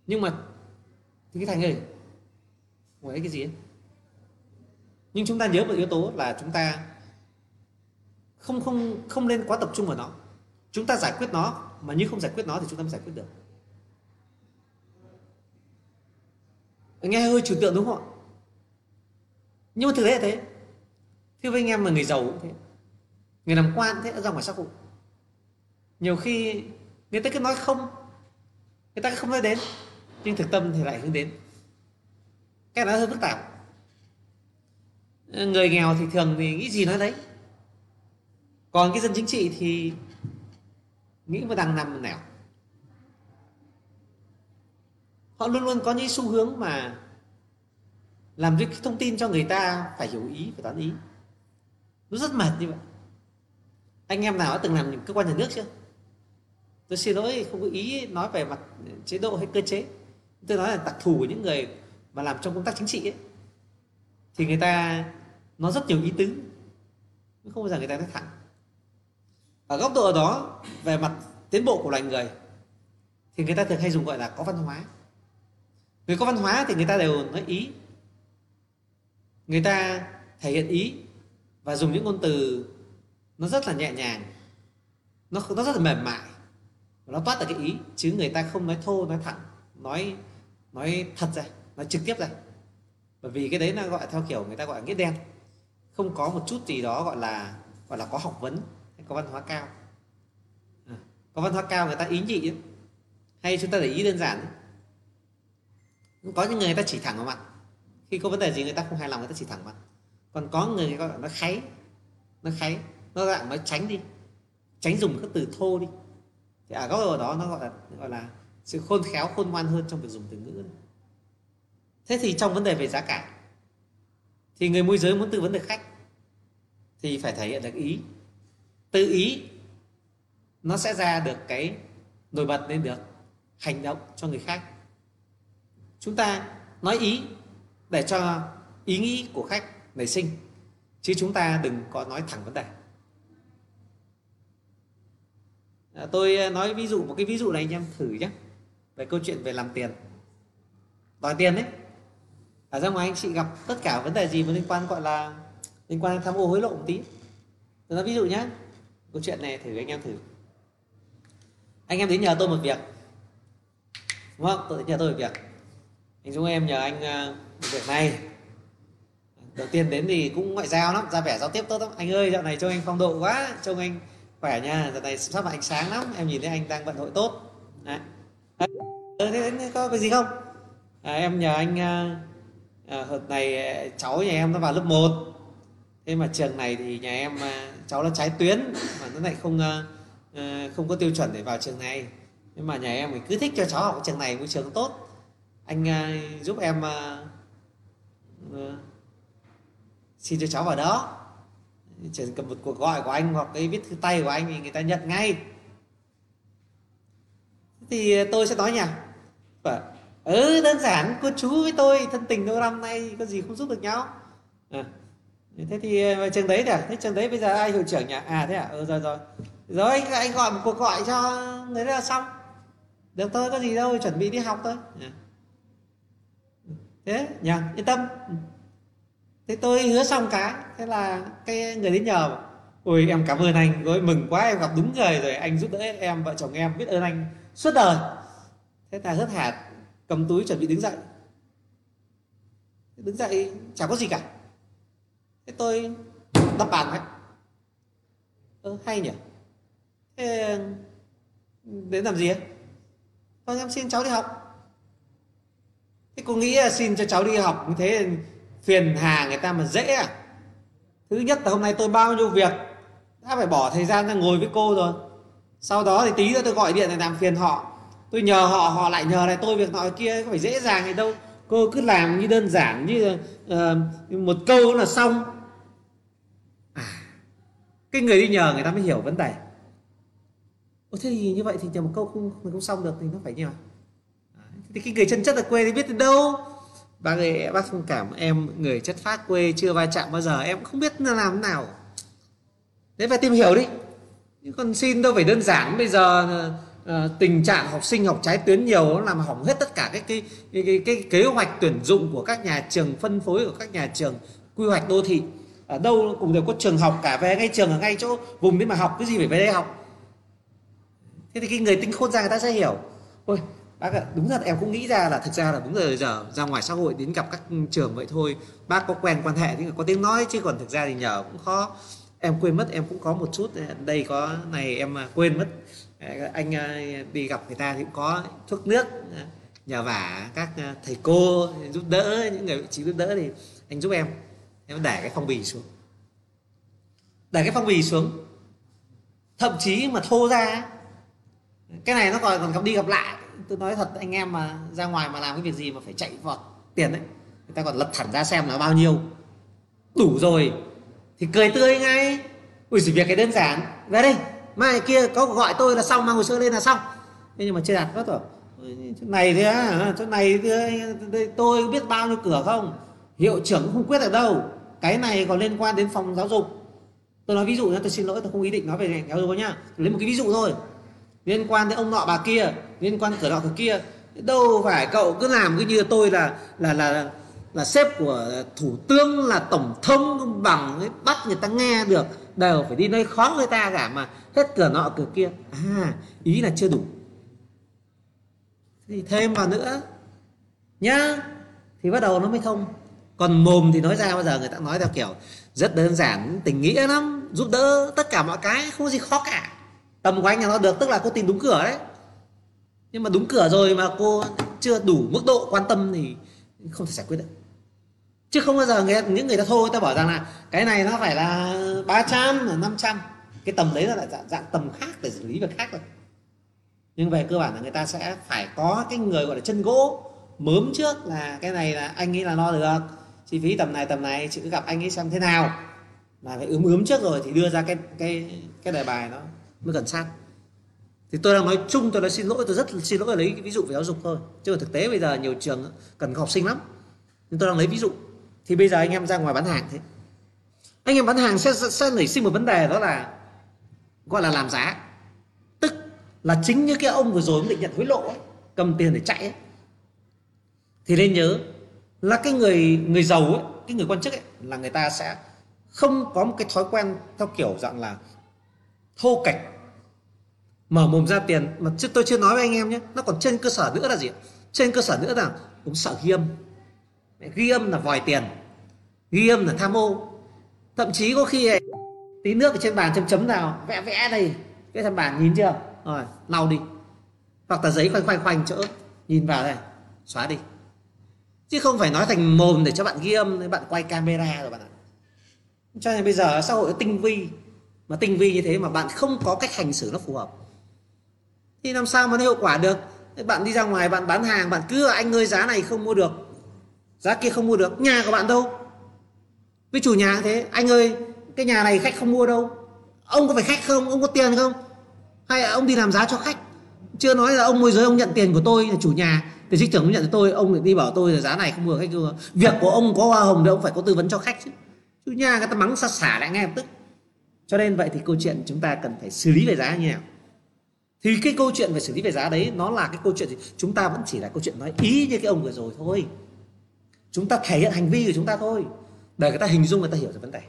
A: Nhưng mà thì cái thành ơi ngoài cái gì ấy? Nhưng chúng ta nhớ một yếu tố là chúng ta không không không nên quá tập trung vào nó. Chúng ta giải quyết nó, mà như không giải quyết nó thì chúng ta mới giải quyết được. Nghe hơi trừu tượng đúng không ạ? Nhưng mà thực tế là thế. Thế với anh em mà người giàu cũng thế. Người làm quan thế, ra ngoài xã hội. Nhiều khi người ta cứ nói không, người ta không nói đến, nhưng thực tâm thì lại hướng đến. Cái đó hơi phức tạp người nghèo thì thường thì nghĩ gì nói đấy. Còn cái dân chính trị thì nghĩ mà đang nằm nẻo. Họ luôn luôn có những xu hướng mà làm cái thông tin cho người ta phải hiểu ý, phải toán ý. Nó rất mệt như vậy. Anh em nào đã từng làm cơ quan nhà nước chưa? Tôi xin lỗi, không có ý nói về mặt chế độ hay cơ chế. Tôi nói là đặc thù của những người mà làm trong công tác chính trị ấy. Thì người ta nó rất nhiều ý tứ. Không bao giờ người ta nói thẳng. Ở góc độ đó, về mặt tiến bộ của loài người, thì người ta thường hay dùng gọi là có văn hóa. Người có văn hóa thì người ta đều nói ý. Người ta thể hiện ý và dùng những ngôn từ nó rất là nhẹ nhàng. Nó nó rất là mềm mại. Và nó toát được cái ý, chứ người ta không nói thô, nói thẳng, nói nói thật ra, nói trực tiếp ra. Bởi vì cái đấy là gọi theo kiểu người ta gọi là nghĩa đen không có một chút gì đó gọi là gọi là có học vấn hay có văn hóa cao. À, có văn hóa cao người ta ý nhị ấy. hay chúng ta để ý đơn giản có những người người ta chỉ thẳng vào mặt. Khi có vấn đề gì người ta không hài lòng người ta chỉ thẳng mặt. Còn có người gọi là nó kháy nó kháy nó dạng nó tránh đi tránh dùng các từ thô đi. Thì ở góc độ đó nó gọi là gọi là sự khôn khéo khôn ngoan hơn trong việc dùng từ ngữ. Thế thì trong vấn đề về giá cả thì người môi giới muốn tư vấn được khách thì phải thể hiện được ý. Từ ý nó sẽ ra được cái nổi bật lên được hành động cho người khác. Chúng ta nói ý để cho ý nghĩ của khách nảy sinh chứ chúng ta đừng có nói thẳng vấn đề. À, tôi à, nói ví dụ một cái ví dụ này anh em thử nhé. Về câu chuyện về làm tiền. Đòi tiền đấy ở ra ngoài anh chị gặp tất cả vấn đề gì mà liên quan gọi là liên quan đến tham ô hối lộ một tí? Tôi nói ví dụ nhé câu chuyện này thử anh em thử. Anh em đến nhờ tôi một việc đúng không? Tôi đến nhờ tôi một việc. Anh chúng em nhờ anh một việc này. Đầu tiên đến thì cũng ngoại giao lắm ra vẻ giao tiếp tốt lắm. Anh ơi dạo này trông anh phong độ quá trông anh khỏe nha. Dạo này sắp là ánh sáng lắm em nhìn thấy anh đang vận hội tốt. Đấy. Ờ, thế có cái gì không? À, em nhờ anh ờ, à, hợp hôm này ờ, cháu nhà em nó vào lớp 1 thế mà trường này thì nhà em ờ, cháu nó trái tuyến mà nó lại không không có tiêu chuẩn để vào trường này. Nhưng mà nhà em thì cứ thích cho cháu học trường này môi trường tốt. Anh giúp em xin cho cháu vào đó. Chỉ cần một cuộc gọi của anh hoặc cái viết thư tay của anh thì người ta nhận ngay. Thì tôi sẽ nói nhỉ và vâng ừ đơn giản cô chú với tôi thân tình lâu năm nay có gì không giúp được nhau. À, thế thì à, trường đấy à thế trường đấy bây giờ ai hiệu trưởng nhỉ? À thế à? Ừ rồi rồi. Rồi anh, anh gọi một cuộc gọi cho người đó là xong. Được thôi có gì đâu chuẩn bị đi học thôi. À. thế nhỉ yên tâm. Ừ. Thế tôi hứa xong cái thế là cái người đến nhờ ôi em cảm ơn anh rồi mừng quá em gặp đúng người rồi anh giúp đỡ em vợ chồng em biết ơn anh suốt đời. Thế là hớt hạt cầm túi chuẩn bị đứng dậy. Đứng dậy chẳng có gì cả. Thế tôi đập bàn ấy ơ, hay nhỉ? Thế, đến làm gì ấy? Thôi, em xin cháu đi học. Thế cô nghĩ là xin cho cháu đi học như thế phiền hà người ta mà dễ à? Thứ nhất là hôm nay tôi bao nhiêu việc, đã phải bỏ thời gian ra ngồi với cô rồi. Sau đó thì tí nữa tôi gọi điện để làm phiền họ tôi nhờ họ họ lại nhờ lại tôi việc nọ kia có phải dễ dàng gì đâu. Cô cứ làm như đơn giản như uh, một câu là xong. À, cái người đi nhờ người ta mới hiểu vấn đề. Ồ, thế thì như vậy thì nhờ một câu không mình không xong được thì nó phải nhờ. Thì cái người chân chất ở quê thì biết từ đâu. Bác ơi bác thông cảm em người chất phát quê chưa va chạm bao giờ em không biết là làm thế nào. Đấy phải tìm hiểu đi. Còn xin đâu phải đơn giản bây giờ uh, tình trạng học sinh học trái tuyến nhiều nó làm hỏng hết tất cả cái cái, cái cái cái kế hoạch tuyển dụng của các nhà trường phân phối của các nhà trường quy hoạch đô thị. Ở đâu cũng đều có trường học cả về ngay trường ở ngay chỗ vùng đấy mà học cái gì phải về đây học. Thế thì cái người tính khôn ra người ta sẽ hiểu. Ôi bác ạ đúng thật em cũng nghĩ ra là thực ra là đúng rồi giờ ra ngoài xã hội đến gặp các trường vậy thôi bác có quen quan hệ thì có tiếng nói chứ còn thực ra thì nhờ cũng khó. Em quên mất em cũng có một chút đây có này em quên mất anh ờ, đi gặp người ta thì cũng có thuốc nước ờ, nhờ vả các ờ, thầy cô giúp đỡ, những người vị trí giúp đỡ thì anh giúp em. Em để cái phong bì xuống. Để cái phong bì xuống. Thậm chí mà thô ra, cái này nó còn còn gặp đi gặp lại. Tôi nói thật, anh em mà ra ngoài mà làm cái việc gì mà phải chạy vọt tiền đấy, người ta còn lật thẳng ra xem là bao nhiêu. Đủ rồi. Thì cười tươi ngay. Ui chỉ việc cái đơn giản. Về đây mai kia có gọi tôi là xong mang hồ sơ lên là xong. Thế nhưng mà chưa đạt hết rồi. Chỗ này thế á chỗ này thì tôi biết bao nhiêu cửa không? Hiệu trưởng không quyết được đâu. Cái này còn liên quan đến phòng giáo dục. Tôi nói ví dụ nhé tôi xin lỗi tôi không ý định nói về giáo dục nhá. Lấy một cái ví dụ thôi. Liên quan đến ông nọ bà kia liên quan cửa nọ cửa kia. Đâu phải cậu cứ làm cứ như tôi là là là là sếp của thủ tướng là tổng thống bằng ấy, bắt người ta nghe được đều phải đi nơi khó người ta cả mà. Hết cửa nọ cửa kia. À ý là chưa đủ. Thì thêm vào nữa. Nhá thì bắt đầu nó mới thông còn mồm thì nói ra bao giờ người ta nói theo kiểu rất đơn giản tình nghĩa lắm giúp đỡ tất cả mọi cái không có gì khó cả. Tầm của anh là nó được tức là cô tìm đúng cửa đấy. Nhưng mà đúng cửa rồi mà cô chưa đủ mức độ quan tâm thì không thể giải quyết được chứ không bao giờ người, những người ta thôi ta bảo rằng là cái này nó phải là 300 là 500 cái tầm đấy là lại dạng, dạng tầm khác để xử lý việc khác rồi nhưng về cơ bản là người ta sẽ phải có cái người gọi là chân gỗ. Mớm trước là cái này là anh nghĩ là lo được. Chi phí tầm này tầm này chị cứ gặp anh ấy xem thế nào. Mà phải ướm ướm trước rồi thì đưa ra cái cái cái đề bài nó mới gần sát. Thì tôi đang nói chung tôi nói xin lỗi tôi rất xin lỗi lấy cái ví dụ về giáo dục thôi. Chứ mà thực tế bây giờ nhiều trường cần học sinh lắm. Nhưng tôi đang lấy ví dụ thì bây giờ anh em ra ngoài bán hàng thế. Anh em bán hàng sẽ sẽ nảy sinh một vấn đề đó là gọi là làm giá. Tức là chính như cái ông vừa rồi ông định nhận hối lộ ấy, cầm tiền để chạy ấy. thì nên nhớ là cái người người giàu ấy, cái người quan chức ấy, là người ta sẽ không có một cái thói quen theo kiểu dạng là thô kệch mở mồm ra tiền. Mà chứ tôi chưa nói với anh em nhé nó còn trên cơ sở nữa là gì trên cơ sở nữa là cũng sợ ghi âm ghi âm là vòi tiền, ghi âm là tham ô. Thậm chí có khi tí nước ở trên bàn chấm chấm nào vẽ vẽ đây. Cái thằng bàn nhìn chưa? Rồi, lau đi. Hoặc là giấy khoanh khoanh khoanh chỗ, nhìn vào đây, xóa đi. Chứ không phải nói thành mồm để cho bạn ghi âm, để bạn quay camera rồi bạn ạ. Cho nên bây giờ xã hội tinh vi. Mà tinh vi như thế mà bạn không có cách hành xử nó phù hợp. Thì làm sao mà nó hiệu quả được? Bạn đi ra ngoài, bạn bán hàng, bạn cứ, anh ơi, giá này không mua được giá kia không mua được, nhà của bạn đâu. Với chủ nhà thế. Anh ơi, cái nhà này khách không mua đâu. Ông có phải khách không? Ông có tiền không? Hay ông đi làm giá cho khách? Chưa nói là ông môi giới, ông nhận tiền của tôi là chủ nhà. Thì trích trưởng nhận tôi, ông lại đi bảo tôi là giá này không mua khách vừa việc của ông có hoa hồng thì ông phải có tư vấn cho khách chứ. Chủ nhà người ta mắng xả xả lại ngay lập tức. Cho nên vậy thì câu chuyện chúng ta cần phải xử lý về giá như nào? Thì cái câu chuyện về xử lý về giá đấy, nó là cái câu chuyện gì? Chúng ta vẫn chỉ là câu chuyện nói ý như cái ông vừa rồi thôi chúng ta thể hiện hành vi của chúng ta thôi để người ta hình dung người ta hiểu được vấn đề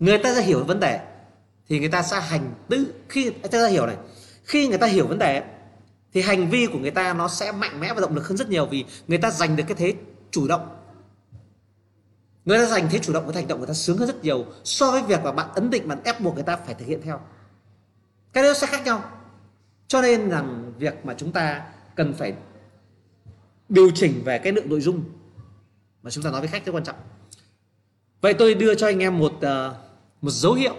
A: người ta ra hiểu vấn đề thì người ta sẽ hành tự khi người ta hiểu này khi người ta hiểu vấn đề thì hành vi của người ta nó sẽ mạnh mẽ và động lực hơn rất nhiều vì người ta giành được cái thế chủ động người ta giành thế chủ động với hành động người ta sướng hơn rất nhiều so với việc mà bạn ấn định bạn ép buộc người ta phải thực hiện theo cái đó sẽ khác nhau cho nên rằng việc mà chúng ta cần phải điều chỉnh về cái lượng nội dung mà chúng ta nói với khách rất quan trọng. Vậy tôi đưa cho anh em một uh, một dấu hiệu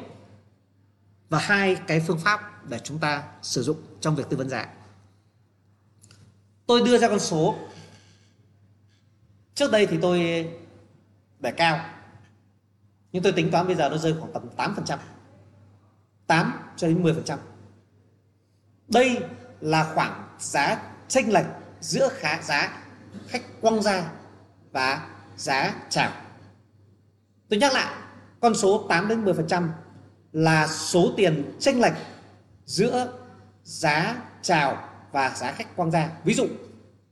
A: và hai cái phương pháp để chúng ta sử dụng trong việc tư vấn giá. Tôi đưa ra con số. Trước đây thì tôi để cao nhưng tôi tính toán bây giờ nó rơi khoảng tầm 8 phần trăm 8 cho đến 10 phần trăm. Đây là khoảng giá chênh lệch giữa khá giá khách quăng ra và giá chào tôi nhắc lại, con số 8 đến 10 phần trăm là số tiền chênh lệch giữa giá chào và giá khách quang gia. Ví dụ,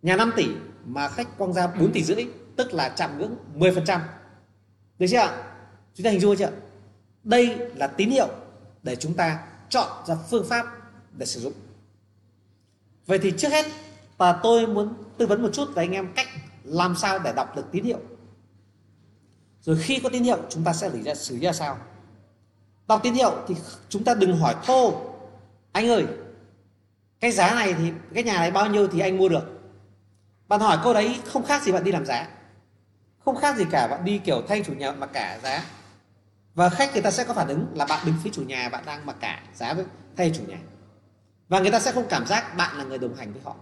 A: nhà 5 tỷ mà khách quang gia 4 tỷ rưỡi, tức là chạm ngưỡng 10 phần trăm. Được chưa ạ? Chúng ta hình dung chưa đây là tín hiệu để chúng ta chọn ra phương pháp để sử dụng. Vậy thì trước hết, và tôi muốn tư vấn một chút với anh em cách làm sao để đọc được tín hiệu? Rồi khi có tín hiệu chúng ta sẽ xử lý ra, xử ra sao? Đọc tín hiệu thì chúng ta đừng hỏi thô anh ơi cái giá này thì cái nhà này bao nhiêu thì anh mua được? Bạn hỏi câu đấy không khác gì bạn đi làm giá. Không khác gì cả bạn đi kiểu thay chủ nhà mà cả giá. Và khách người ta sẽ có phản ứng là bạn đứng phía chủ nhà bạn đang mặc cả giá với thay chủ nhà. Và người ta sẽ không cảm giác bạn là người đồng hành với họ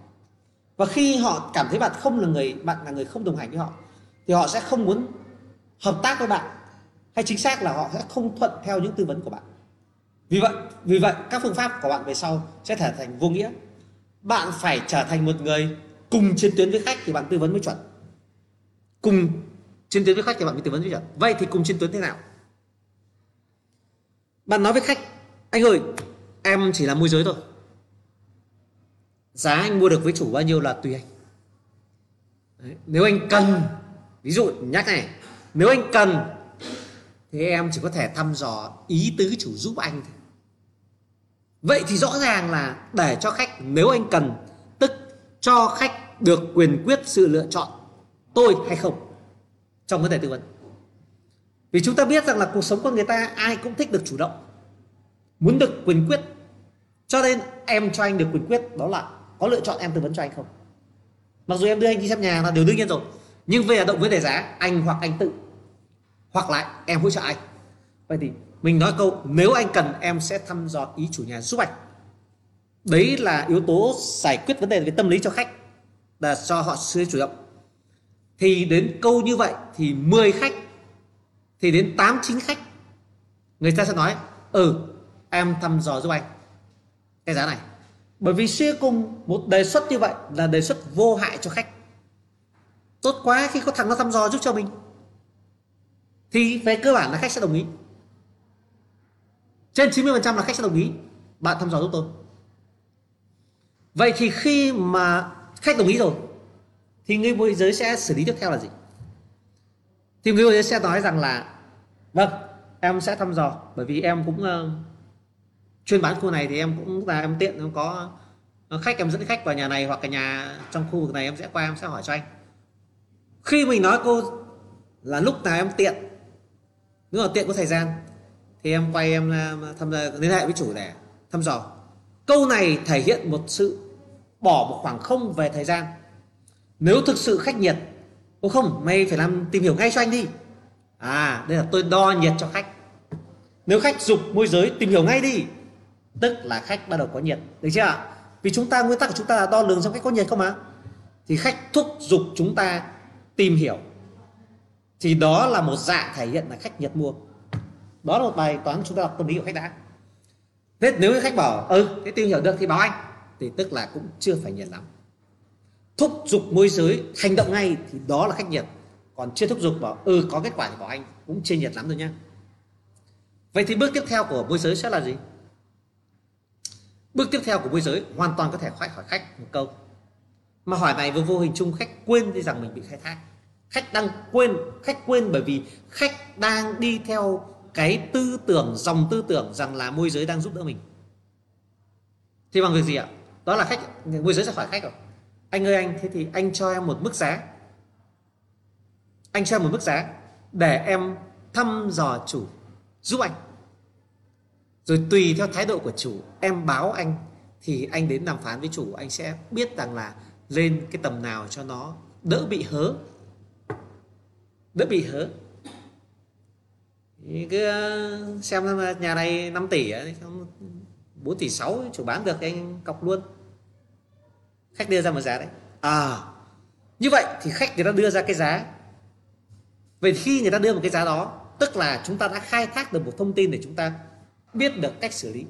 A: và khi họ cảm thấy bạn không là người, bạn là người không đồng hành với họ, thì họ sẽ không muốn hợp tác với bạn, hay chính xác là họ sẽ không thuận theo những tư vấn của bạn. Vì vậy vì vậy các phương pháp của bạn về sau sẽ trở thành vô nghĩa. Bạn phải trở thành một người cùng chiến tuyến với khách thì bạn tư vấn mới chuẩn. Cùng chiến tuyến với khách thì bạn mới tư vấn mới chuẩn. Vậy thì cùng chiến tuyến thế nào? Bạn nói với khách, anh ơi, em chỉ là môi giới thôi giá anh mua được với chủ bao nhiêu là tùy anh. Đấy. nếu anh cần, ví dụ nhắc này, nếu anh cần, thì em chỉ có thể thăm dò ý tứ chủ giúp anh thôi. Vậy thì rõ ràng là để cho khách, nếu anh cần, tức cho khách được quyền quyết sự lựa chọn, tôi hay không, trong vấn đề tư vấn. Vì chúng ta biết rằng là cuộc sống con người ta, ai cũng thích được chủ động, muốn được quyền quyết. Cho nên em cho anh được quyền quyết, đó là có lựa chọn em tư vấn cho anh không? Mặc dù em đưa anh đi xem nhà là điều đương nhiên rồi. Nhưng về động với đề giá, anh hoặc anh tự, hoặc lại em hỗ trợ anh. Vậy thì mình nói câu, nếu anh cần, em sẽ thăm dò ý chủ nhà giúp anh. Đấy là yếu tố giải quyết vấn đề về tâm lý cho khách là cho họ suy chủ động. Thì đến câu như vậy thì 10 khách, thì đến 8 chín khách, người ta sẽ nói ừ em thăm dò giúp anh. Cái giá này bởi vì suy cùng một đề xuất như vậy là đề xuất vô hại cho khách. Tốt quá, khi có thằng nó thăm dò giúp cho mình, thì về cơ bản là khách sẽ đồng ý. Trên 90% là khách sẽ đồng ý, bạn thăm dò giúp tôi. Vậy thì khi mà khách đồng ý rồi, thì người môi giới sẽ xử lý tiếp theo là gì? Thì người môi giới sẽ nói rằng là vâng em sẽ thăm dò, bởi vì em cũng ờ, chuyên bán khu này thì em cũng là em tiện, em có khách, em dẫn khách vào nhà này hoặc là nhà trong khu vực này em sẽ qua em sẽ hỏi cho anh. Khi mình nói cô là lúc nào em tiện, nếu mà tiện có thời gian thì em quay em thăm liên hệ với chủ để thăm dò. Câu này thể hiện một sự bỏ một khoảng không về thời gian. Nếu thực sự khách nhiệt, ô không, mày phải làm, tìm hiểu ngay cho anh đi. À đây là tôi đo nhiệt cho khách. Nếu khách dục môi giới, tìm hiểu ngay đi tức là khách bắt đầu có nhiệt, được chưa ạ? Vì chúng ta, nguyên tắc của chúng ta là đo lường xem khách có nhiệt không mà thì khách thúc giục chúng ta tìm hiểu. Thì đó là một dạng thể hiện là khách nhiệt mua. Đó là một bài toán chúng ta đọc tâm lý của khách đã. Thế nếu khách bảo ừ thế tìm hiểu được thì báo anh. Thì tức là cũng chưa phải nhiệt lắm. Thúc giục môi giới, hành động ngay thì đó là khách nhiệt. Còn chưa thúc giục bảo ừ có kết quả thì bảo anh, cũng chưa nhiệt lắm rồi nhá. Vậy thì bước tiếp theo của môi giới sẽ là gì? Bước tiếp theo của môi giới hoàn toàn có thể hỏi hỏi khách một câu. Mà hỏi này vô vô hình chung, khách quên đi rằng mình bị khai thác. Khách đang quên, khách quên bởi vì khách đang đi theo cái tư tưởng, dòng tư tưởng rằng là môi giới đang giúp đỡ mình. Thì bằng việc gì ạ? Đó là khách, môi giới sẽ hỏi khách rồi. Anh ơi anh, thế thì anh cho em một mức giá. Anh cho em một mức giá để em thăm dò chủ, giúp anh rồi tùy theo thái độ của chủ, em báo anh, thì anh đến đàm phán với chủ, anh sẽ biết rằng là lên cái tầm nào cho nó đỡ bị hớ. Đỡ bị hớ. Thì cứ ờ, xem nhà này 5 tỷ 4 tỷ 6 chủ bán được anh cọc luôn. Khách đưa ra một giá đấy. À như vậy thì khách người ta đưa ra cái giá. Vậy khi người ta đưa một cái giá đó, tức là chúng ta đã khai thác được một thông tin để chúng ta biết được cách xử lý.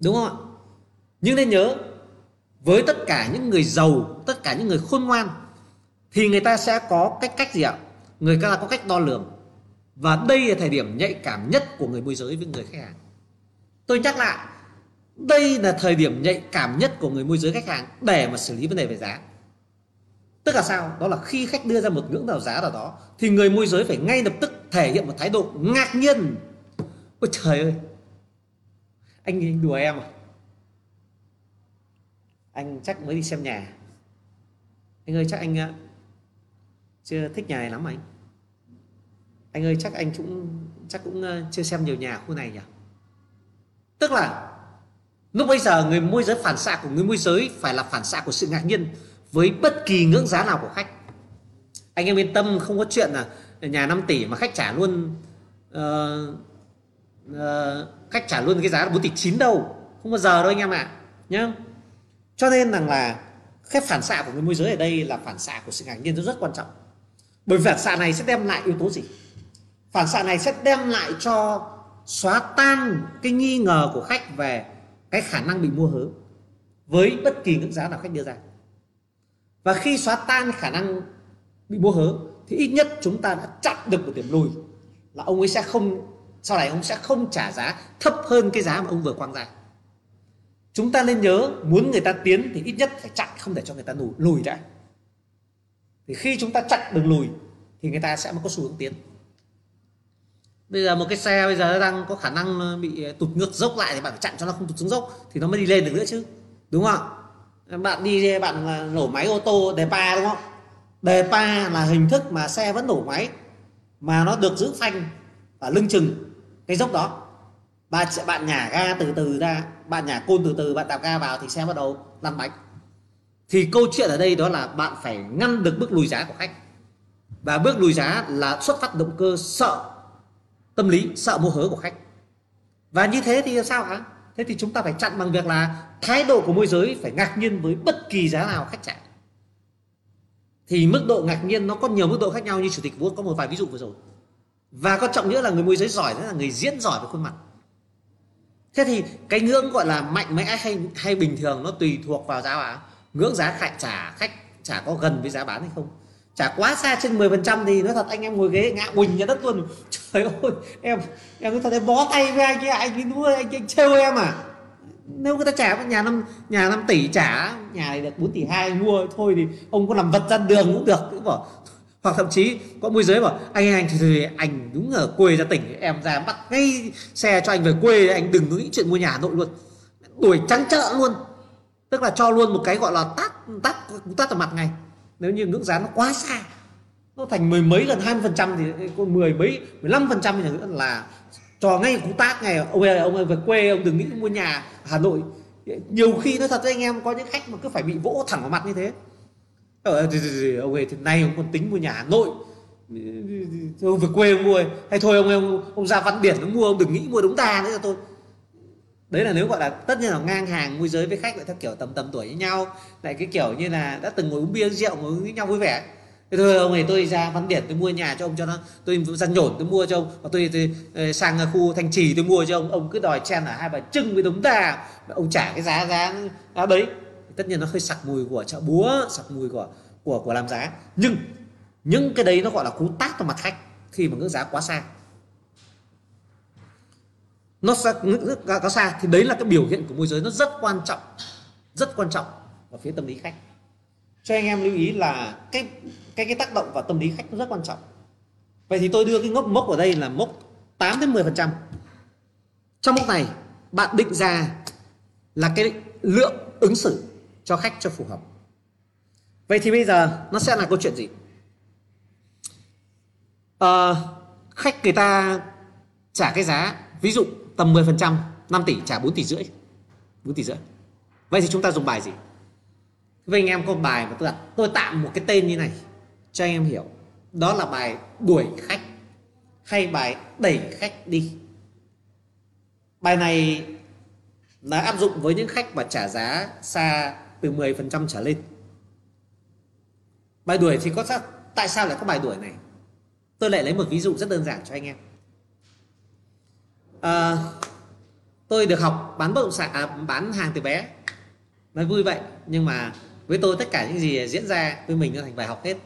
A: Đúng không ạ? Nhưng nên nhớ, với tất cả những người giàu, tất cả những người khôn ngoan, thì người ta sẽ có cách cách gì ạ? Người ta có cách đo lường. Và đây là thời điểm nhạy cảm nhất của người môi giới với người khách hàng. Tôi nhắc lại, đây là thời điểm nhạy cảm nhất của người môi giới khách hàng để mà xử lý vấn đề về giá. Tức là sao? Đó là khi khách đưa ra một ngưỡng nào giá nào đó, thì người môi giới phải ngay lập tức thể hiện một thái độ ngạc nhiên ôi trời ơi. Anh anh đùa em à? Anh chắc mới đi xem nhà. Anh ơi chắc anh ờ, chưa thích nhà này lắm anh. Anh ơi chắc anh cũng chắc cũng ờ, chưa xem nhiều nhà khu này nhỉ? Tức là lúc bây giờ người môi giới phản xạ của người môi giới phải là phản xạ của sự ngạc nhiên với bất kỳ ngưỡng giá nào của khách. Anh em yên tâm không có chuyện là nhà 5 tỷ mà khách trả luôn uh, Ờ, uh, khách trả luôn cái giá là 4 tỷ 9 đâu. Không bao giờ đâu anh em ạ. À. nhá. Cho nên rằng là cái phản xạ của người môi giới ở đây là phản xạ của sự ngạc nhiên rất quan trọng. Bởi phản xạ này sẽ đem lại yếu tố gì? Phản xạ này sẽ đem lại cho xóa tan cái nghi ngờ của khách về cái khả năng bị mua hớ với bất kỳ ngưỡng giá nào khách đưa ra. Và khi xóa tan khả năng bị mua hớ thì ít nhất chúng ta đã chặn được một điểm lùi là ông ấy sẽ không sau này ông sẽ không trả giá thấp hơn cái giá mà ông vừa quăng ra. Chúng ta nên nhớ, muốn người ta tiến thì ít nhất phải chặn, không để cho người ta lùi lùi đã. Thì khi chúng ta chặn đường lùi thì người ta sẽ mới có xu hướng tiến. Bây giờ một cái xe bây giờ nó đang có khả năng bị ờ, tụt ngược dốc lại thì bạn phải chặn cho nó không tụt xuống dốc thì nó mới đi lên được nữa chứ, đúng không bạn đi, bạn ờ, nổ máy ô tô đề pa, đúng không? Đề pa là hình thức mà xe vẫn nổ máy mà nó được giữ phanh ở lưng chừng cái dốc đó bạn bạn nhả ga từ từ ra, bạn nhả côn từ từ, bạn đạp ga vào thì xe bắt đầu lăn bánh. Thì câu chuyện ở đây đó là bạn phải ngăn được bước lùi giá của khách. Và bước lùi giá là xuất phát động cơ sợ tâm lý, sợ mua hớ của khách. Và như thế thì sao hả? Thế thì chúng ta phải chặn bằng việc là thái độ của môi giới phải ngạc nhiên với bất kỳ giá nào khách trả. Thì mức độ ngạc nhiên nó có nhiều mức độ khác nhau như chủ tịch vũ có một vài ví dụ vừa rồi và quan trọng nữa là người môi giới giỏi đó là người diễn giỏi về khuôn mặt. Thế thì cái ngưỡng gọi là mạnh mẽ hay hay bình thường nó tùy thuộc vào giá à ngưỡng giá khách trả khách trả có gần với giá bán hay không. Trả quá xa trên 10% thì nói thật anh em ngồi ghế ngã quỳnh nhà đất luôn. *laughs* Trời ơi, em em nói thật em bó tay với anh ấy anh ấy nuôi anh ấy trêu em à? Nếu người ta trả nhà năm, nhà 5 tỷ trả, nhà này được 4 tỷ hai, mua thôi thì ông có làm vật ra đường cũng được, cũng bảo hoặc thậm chí có môi giới bảo anh anh thì, thì anh đúng ở quê ra tỉnh em ra bắt ngay xe cho anh về quê anh đừng nghĩ chuyện mua nhà Hà Nội luôn. Đuổi trắng chợ luôn. Tức là cho luôn một cái gọi là tát tát tát vào mặt ngay. Nếu như ngưỡng giá nó quá xa nó thành mười mấy lần hai mươi phần trăm thì có mười mấy mười lăm phần trăm nữa là cho ngay cú tác này ông ơi ông ơi về quê ông đừng nghĩ mua nhà Hà Nội. Nhiều khi nó thật với anh em có những khách mà cứ phải bị vỗ thẳng vào mặt như thế ờ, ờ ông ấy thì nay ông còn tính mua nhà Hà Nội. Ông về quê ông mua hay thôi ông ông ông ra văn biển ông mua ông đừng nghĩ mua đúng ta nữa cho tôi. Đấy là nếu gọi là tất nhiên là ngang hàng môi giới với khách lại theo kiểu tầm tầm tuổi với nhau. Lại cái kiểu như là đã từng ngồi uống bia rượu ngồi với nhau vui vẻ. Thế thôi ông này tôi ra văn điển tôi mua nhà cho ông cho nó. Tôi ra nhổn tôi mua cho ông. Và tôi, tôi, tôi sang khu thanh trì tôi mua cho ông. Ông cứ đòi chen ở hai bà trưng với đống đà ông trả cái giá giá, giá đấy tất nhiên nó hơi sặc mùi của chợ búa sặc mùi của của của làm giá. Nhưng những cái đấy nó gọi là cú tát vào mặt khách khi mà ngưỡng giá quá xa. Nó xa, quá xa thì đấy là cái biểu hiện của môi giới nó rất quan trọng rất quan trọng ở phía tâm lý khách. Cho anh em lưu ý là cái cái cái tác động vào tâm lý khách nó rất quan trọng. Vậy thì tôi đưa cái ngốc mốc ở đây là mốc 8 đến 10 phần trăm. Trong mốc này bạn định ra là cái lượng ứng xử cho khách cho phù hợp. Vậy thì bây giờ nó sẽ là câu chuyện gì? À, khách người ta trả cái giá ví dụ tầm 10% 5 tỷ trả 4 tỷ rưỡi 4 tỷ rưỡi. Vậy thì chúng ta dùng bài gì? Với anh em có bài mà tôi đặt tôi tạm một cái tên như này cho anh em hiểu. Đó là bài đuổi khách hay bài đẩy khách đi. Bài này là áp dụng với những khách mà trả giá xa từ 10% trở lên. Bài đuổi thì có sao? Tại sao lại có bài đuổi này? Tôi lại lấy một ví dụ rất đơn giản cho anh em. À, tôi được học bán bất động sản à, bán hàng từ bé. Nói vui vậy nhưng mà với tôi tất cả những gì diễn ra với mình nó thành bài học hết.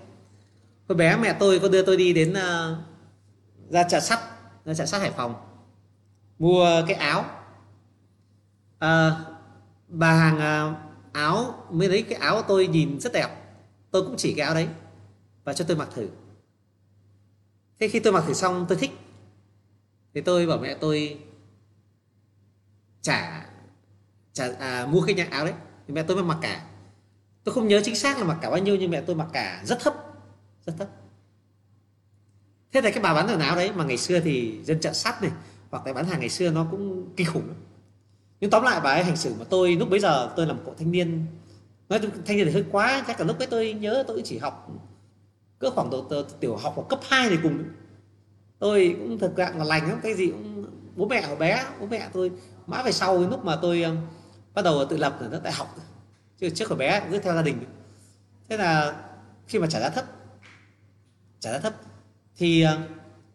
A: Hồi bé mẹ tôi có đưa tôi đi đến uh, ra chợ sắt ra chợ sắt hải phòng mua cái áo. À, bà hàng uh, áo mới lấy cái áo tôi nhìn rất đẹp. Tôi cũng chỉ cái áo đấy và cho tôi mặc thử. Thế khi tôi mặc thử xong tôi thích. Thì tôi bảo mẹ tôi trả trả à, mua cái nhà áo đấy. Thì mẹ tôi mới mặc cả. Tôi không nhớ chính xác là mặc cả bao nhiêu nhưng mẹ tôi mặc cả rất thấp rất thấp. Thế là cái bà bán quần áo đấy mà ngày xưa thì dân chợ sắt này hoặc là bán hàng ngày xưa nó cũng kinh khủng lắm nhưng tóm lại bà ấy hành xử mà tôi lúc bấy giờ, tôi là một cậu thanh niên. Nói chung thanh niên thì hơi quá, chắc cả lúc ấy tôi nhớ tôi chỉ học cỡ khoảng độ tiểu học hoặc cấp 2 thì cùng. Tôi cũng thực trạng là lành lắm, cái gì cũng, bố mẹ ở bé, bố mẹ tôi mãi về sau lúc mà tôi um, bắt đầu tự lập ở đại học. Chứ trước ở bé cứ theo gia đình. Thế là khi mà trả giá thấp, trả giá thấp thì uh,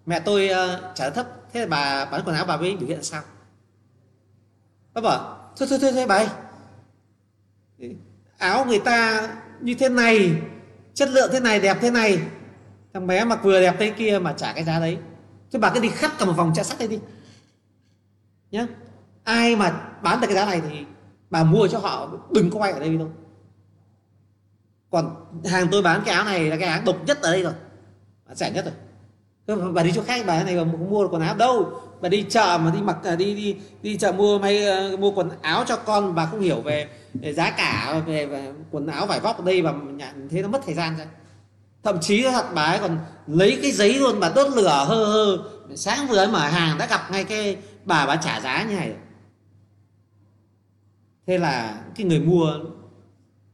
A: mẹ tôi uh, trả giá thấp. Thế là bà bán quần áo bà mới biểu hiện sao? Bà bảo thôi thôi thôi, thôi bà ơi áo người ta như thế này chất lượng thế này đẹp thế này. Thằng bé mặc vừa đẹp thế kia mà trả cái giá đấy. Thôi bà cứ đi khắp cả một vòng chợ sắt đây đi. Nhá. Ai mà bán được cái giá này thì bà mua cho họ đừng có quay ở đây đâu. Còn hàng tôi bán cái áo này là cái áo độc nhất ở đây rồi. Rẻ nhất rồi. Bà đi chỗ khác bà này mà mua được quần áo đâu? Và đi chợ mà đi mặc à, đi đi đi chợ mua may ờ, mua quần áo cho con bà không hiểu về, về giá cả về, về quần áo vải vóc ở đây và nhận thế nó mất thời gian ra. Thậm chí thật bà ấy còn lấy cái giấy luôn bà đốt lửa hơ hơ. Sáng vừa mở hàng đã gặp ngay cái bà bà trả giá như này thế là cái người mua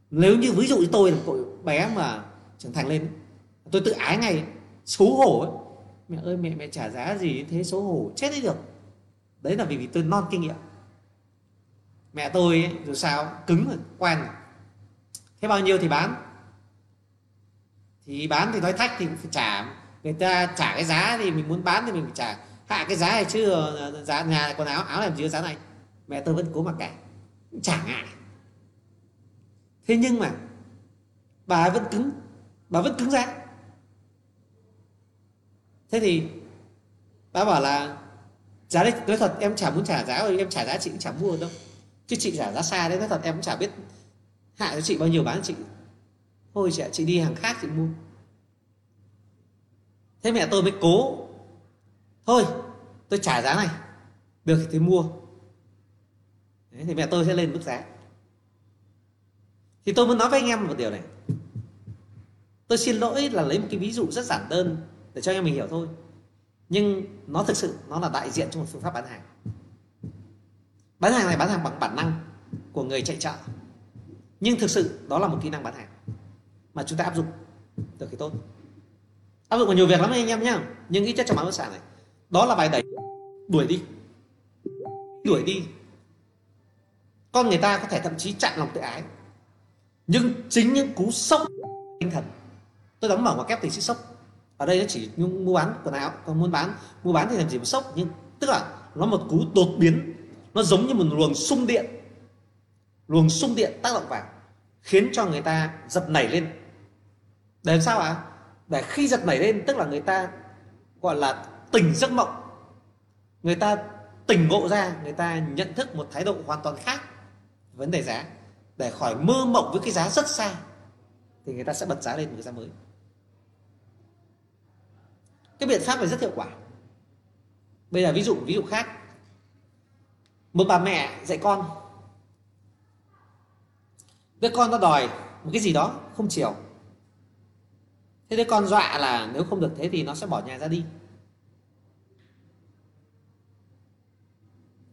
A: nếu như ví dụ như tôi là cậu bé mà trưởng thành lên tôi tự ái ngay xấu hổ ấy mẹ ơi mẹ mẹ trả giá gì thế xấu hổ chết đi được. Đấy là vì, vì tôi non kinh nghiệm. Mẹ tôi ấy, dù sao cứng rồi quen rồi. Thế bao nhiêu thì bán? Thì bán thì nói thách thì phải trả. Người ta trả cái giá thì mình muốn bán thì mình phải trả. Hạ cái giá này chứ giá nhà quần áo áo làm gì giá này. Mẹ tôi vẫn cố mặc cả chả ngại. Thế nhưng mà bà vẫn cứng. Bà vẫn cứng ra thế thì bà bảo là giá đấy nói thật em chả muốn trả giá rồi em trả giá chị cũng chả mua đâu. Chứ chị trả giá xa đấy nói thật em cũng chả biết hạ cho chị bao nhiêu bán chị. Thôi chị, chị đi hàng khác chị mua. Thế mẹ tôi mới cố. Thôi tôi trả giá này. Được thì tôi mua. Đấy, thì mẹ tôi sẽ lên mức giá. Thì tôi muốn nói với anh em một điều này. Tôi xin lỗi là lấy một cái ví dụ rất giản đơn để cho anh em mình hiểu thôi. Nhưng nó thực sự, nó là đại diện cho một phương pháp bán hàng. Bán hàng này bán hàng bằng bản năng của người chạy chợ. Nhưng thực sự đó là một kỹ năng bán hàng mà chúng ta áp dụng được thì tốt. Áp dụng vào nhiều việc lắm anh em nhá. Nhưng ít nhất trong bán bất sản này, đó là bài đẩy. Đuổi đi. Đuổi đi. Con người ta có thể thậm chí chặn lòng tự ái. Nhưng chính những cú sốc tinh thần. Tôi đóng mở ngoặc kép thì sẽ sốc ở đây nó chỉ mua bán quần áo, còn muốn bán, mua bán thì làm gì mà sốc? Nhưng tức là nó một cú đột biến, nó giống như một luồng xung điện. Luồng xung điện tác động vào, khiến cho người ta giật nảy lên. Để làm sao ạ? À? để khi giật nảy lên, tức là người ta, gọi là tỉnh giấc mộng. Người ta tỉnh ngộ ra, người ta nhận thức một thái độ hoàn toàn khác vấn đề giá. Để khỏi mơ mộng với cái giá rất xa, thì người ta sẽ bật giá lên một cái giá mới cái biện pháp này rất hiệu quả. Bây giờ ví dụ ví dụ khác. Một bà mẹ dạy con. Đứa con nó đòi một cái gì đó, không chiều. Thế đứa con dọa là nếu không được thế thì nó sẽ bỏ nhà ra đi.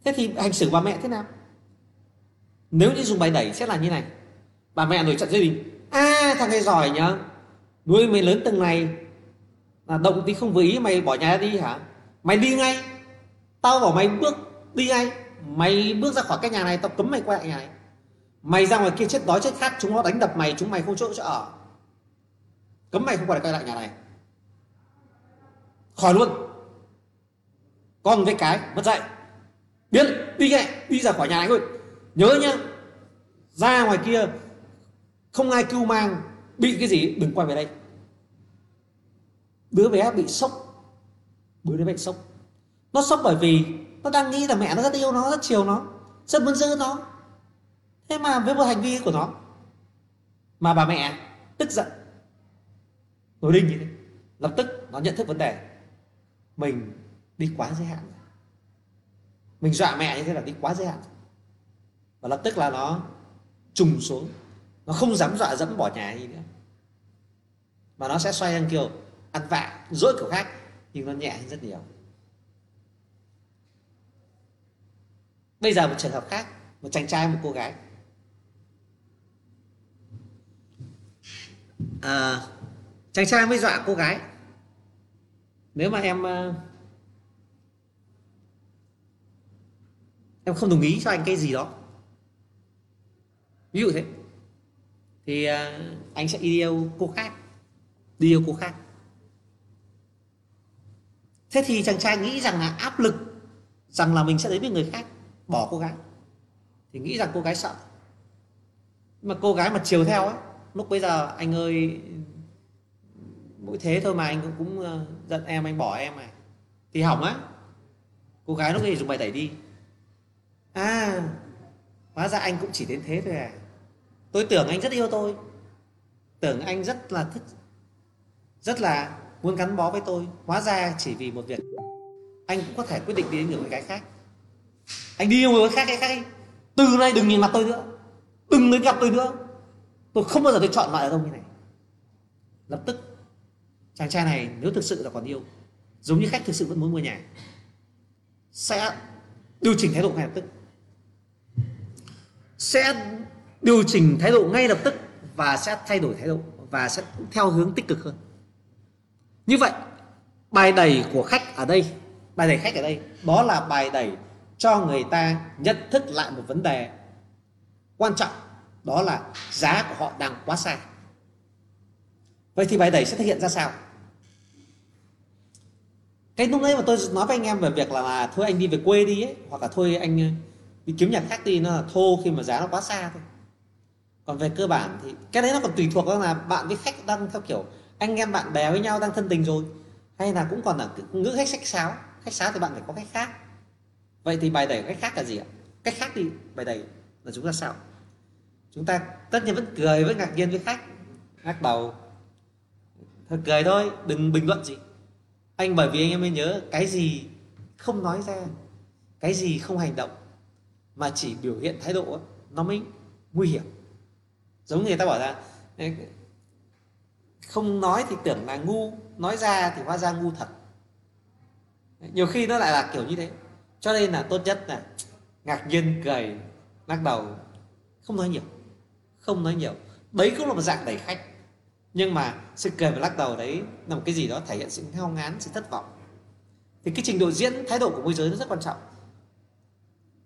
A: Thế thì hành xử bà mẹ thế nào? Nếu như dùng bài đẩy sẽ là như này. Bà mẹ nổi trận gia đình. À thằng này giỏi nhá nuôi mày lớn từng này là động tí không vừa ý, mày bỏ nhà đi hả? Mày đi ngay. Tao bảo mày bước đi ngay. Mày bước ra khỏi cái nhà này, tao cấm mày quay lại nhà này. Mày ra ngoài kia chết đói chết khát, chúng nó đánh đập mày, chúng mày không chỗ chỗ ở. Cấm mày không quay lại quay lại nhà này. Khỏi luôn. Con với cái, mất dạy. Biết, đi ngay, đi ra khỏi nhà này thôi. Nhớ nhá. Ra ngoài kia, không ai cưu mang, bị cái gì, đừng quay về đây đứa bé bị sốc. Đứa bé bị sốc. Nó sốc bởi vì nó đang nghĩ là mẹ nó rất yêu nó, rất chiều nó, rất muốn giữ nó. Thế mà với một hành vi của nó, mà bà mẹ tức giận. Nổi đinh như thế lập tức nó nhận thức vấn đề. Mình đi quá giới hạn mình dọa mẹ như thế là đi quá giới hạn và lập tức là nó trùng xuống. Nó không dám dọa dẫm bỏ nhà gì nữa. Mà nó sẽ xoay sang kiểu ăn vạ dỗi kiểu khác nhưng nó nhẹ hơn rất nhiều. Bây giờ một trường hợp khác một chàng trai một cô gái. À, chàng trai mới dọa cô gái. Nếu mà em ờ, em không đồng ý cho anh cái gì đó ví dụ thế thì ờ, anh sẽ đi yêu cô khác đi yêu cô khác thế thì chàng trai nghĩ rằng là áp lực rằng là mình sẽ đến với người khác bỏ cô gái. Thì nghĩ rằng cô gái sợ. Mà cô gái mà chiều theo ấy lúc bây giờ anh ơi mỗi thế thôi mà anh cũng, cũng ờ, giận em anh bỏ em này thì hỏng á. Cô gái lúc ấy dùng bài tẩy đi. À hóa ra anh cũng chỉ đến thế thôi à. Tôi tưởng anh rất yêu tôi. Tưởng anh rất là thích rất là muốn gắn bó với tôi. Hóa ra chỉ vì một việc. Anh cũng có thể quyết định đi đến người cái khác. Anh đi yêu người khác cái khác đi. Từ nay đừng nhìn mặt tôi nữa. Đừng đến gặp tôi nữa. Tôi không bao giờ tôi chọn loại đàn ông như này. Lập tức, chàng trai này nếu thực sự là còn yêu, giống như khách thực sự vẫn muốn mua nhà, sẽ điều chỉnh thái độ ngay lập tức. Sẽ điều chỉnh thái độ ngay lập tức và sẽ thay đổi thái độ và sẽ theo hướng tích cực hơn như vậy bài đẩy của khách ở đây bài đẩy khách ở đây đó là bài đẩy cho người ta nhận thức lại một vấn đề quan trọng đó là giá của họ đang quá xa. Vậy thì bài đẩy sẽ thể hiện ra sao? Cái lúc đấy mà tôi nói với anh em về việc là, là thôi anh đi về quê đi ấy hoặc là thôi anh ờ, đi kiếm nhà khác đi nó là thô khi mà giá nó quá xa thôi. Còn về cơ bản thì cái đấy nó còn tùy thuộc là bạn với khách đang theo kiểu anh em bạn bè với nhau đang thân tình rồi. Hay là cũng còn là ngữ khách sách sáo. Khách sáo thì bạn phải có cách khác. Vậy thì bài đẩy cách khác là gì ạ? Cách khác thì bài đẩy là chúng ta sao chúng ta tất nhiên vẫn cười vẫn ngạc nhiên với khách. Lắc đầu thôi cười thôi, đừng bình luận gì. Anh bởi vì anh em mới nhớ cái gì không nói ra, cái gì không hành động, mà chỉ biểu hiện thái độ nó mới nguy hiểm. Giống người ta bảo là không nói thì tưởng là ngu, nói ra thì hóa ra ngu thật. Nhiều khi nó lại là kiểu như thế. Cho nên là tốt nhất là ngạc nhiên, cười, lắc đầu, không nói nhiều, không nói nhiều. Đấy cũng là một dạng đẩy khách. Nhưng mà sự cười và lắc đầu đấy là một cái gì đó thể hiện sự ngao ngán, sự thất vọng. Thì cái trình độ diễn, thái độ của môi giới nó rất quan trọng.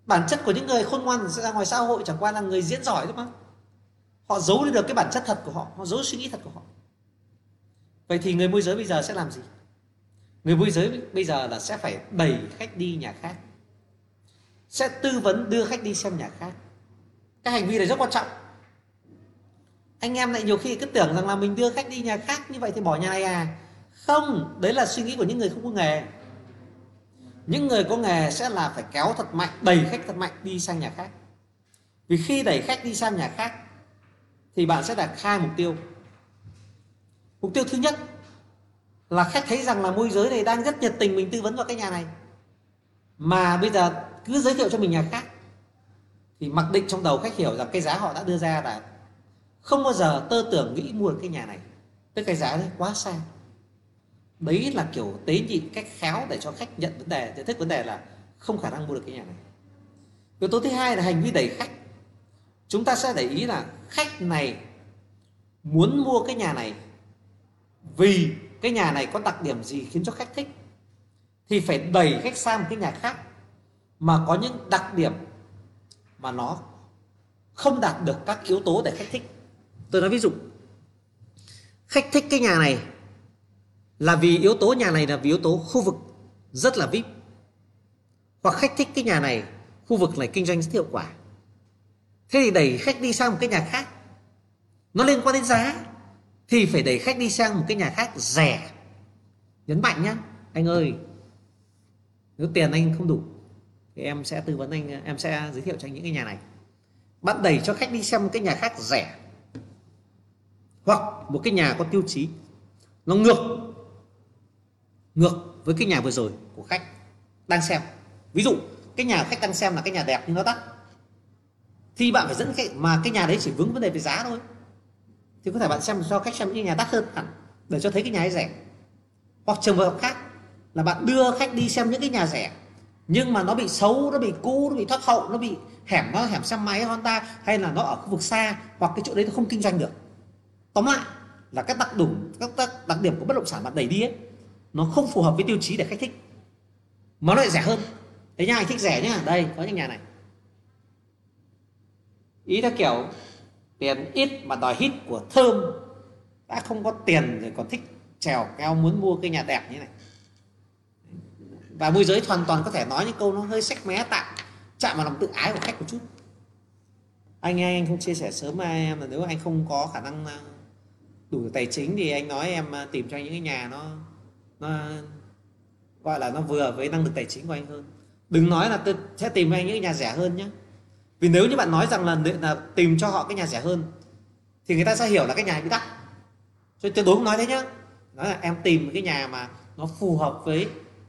A: Bản chất của những người khôn ngoan sẽ ra ngoài xã hội chẳng qua là người diễn giỏi thôi mà. Họ giấu đi được cái bản chất thật của họ họ giấu suy nghĩ thật của họ vậy thì người môi giới bây giờ sẽ làm gì? Người môi giới bây giờ là sẽ phải đẩy khách đi nhà khác, sẽ tư vấn đưa khách đi xem nhà khác. Cái hành vi này rất quan trọng. Anh em lại nhiều khi cứ tưởng rằng là mình đưa khách đi nhà khác như vậy thì bỏ nhà này à? Không, đấy là suy nghĩ của những người không có nghề. Những người có nghề sẽ là phải kéo thật mạnh, đẩy khách thật mạnh đi sang nhà khác. Vì khi đẩy khách đi sang nhà khác thì bạn sẽ đạt hai mục tiêu mục tiêu thứ nhất là khách thấy rằng là môi giới này đang rất nhiệt tình mình tư vấn vào cái nhà này. Mà bây giờ cứ giới thiệu cho mình nhà khác thì mặc định trong đầu khách hiểu rằng cái giá họ đã đưa ra là không bao giờ tơ tưởng nghĩ mua được cái nhà này. Tức cái giá đấy quá xa. Đấy là kiểu tế nhị cách khéo để cho khách nhận vấn đề, nhận thức vấn đề là không khả năng mua được cái nhà này. Yếu tố thứ hai là hành vi đẩy khách. Chúng ta sẽ để ý là khách này muốn mua cái nhà này vì cái nhà này có đặc điểm gì khiến cho khách thích? Thì phải đẩy khách sang một cái nhà khác mà có những đặc điểm mà nó không đạt được các yếu tố để khách thích. Tôi nói ví dụ, khách thích cái nhà này là vì yếu tố, nhà này là vì yếu tố khu vực rất là vip. Hoặc khách thích cái nhà này, khu vực này kinh doanh rất hiệu quả. Thế thì đẩy khách đi sang một cái nhà khác, nó liên quan đến giá thì phải đẩy khách đi sang một cái nhà khác rẻ. Nhấn mạnh nhá, anh ơi, nếu tiền anh không đủ, thì em sẽ tư vấn anh, em sẽ giới thiệu cho anh những cái nhà này. Bạn đẩy cho khách đi xem một cái nhà khác rẻ, hoặc một cái nhà có tiêu chí, nó ngược ngược với cái nhà vừa rồi của khách đang xem. Ví dụ, cái nhà khách đang xem là cái nhà đẹp nhưng nó đắt thì bạn phải dẫn khách, mà cái nhà đấy chỉ vướng vấn đề về giá thôi thì có thể bạn xem cho khách xem những nhà đắt hơn hẳn, để cho thấy cái nhà ấy rẻ. Hoặc trường hợp khác là bạn đưa khách đi xem những cái nhà rẻ, nhưng mà nó bị xấu, nó bị cũ, nó bị thoát hậu, nó bị hẻm nó hẻm xe máy, Honda, hay là nó ở khu vực xa, hoặc cái chỗ đấy nó không kinh doanh được. Tóm lại là các đặc điểm, các đặc điểm của bất động sản bạn đẩy đi ấy, nó không phù hợp với tiêu chí để khách thích, mà nó lại rẻ hơn. Thế nhà anh thích rẻ nhá. Đây, có những nhà này. Ý là kiểu tiền ít mà đòi hít của thơm. Đã không có tiền rồi còn thích trèo keo muốn mua cái nhà đẹp như này. Và môi giới hoàn toàn có thể nói những câu nó hơi sách mé tạm, chạm vào lòng tự ái của khách một chút. Anh nghe anh không chia sẻ sớm mai em là nếu anh không có khả năng ờ, đủ tài chính thì anh nói em ờ, tìm cho anh những cái nhà nó nó, gọi là nó vừa với năng lực tài chính của anh hơn. Đừng nói là tôi sẽ tìm cho anh những cái nhà rẻ hơn nhé vì nếu như bạn nói rằng là, là tìm cho họ cái nhà rẻ hơn thì người ta sẽ hiểu là cái nhà bị đắt. Cho tuyệt đối không nói thế nhá. Nói là em tìm cái nhà mà nó phù hợp với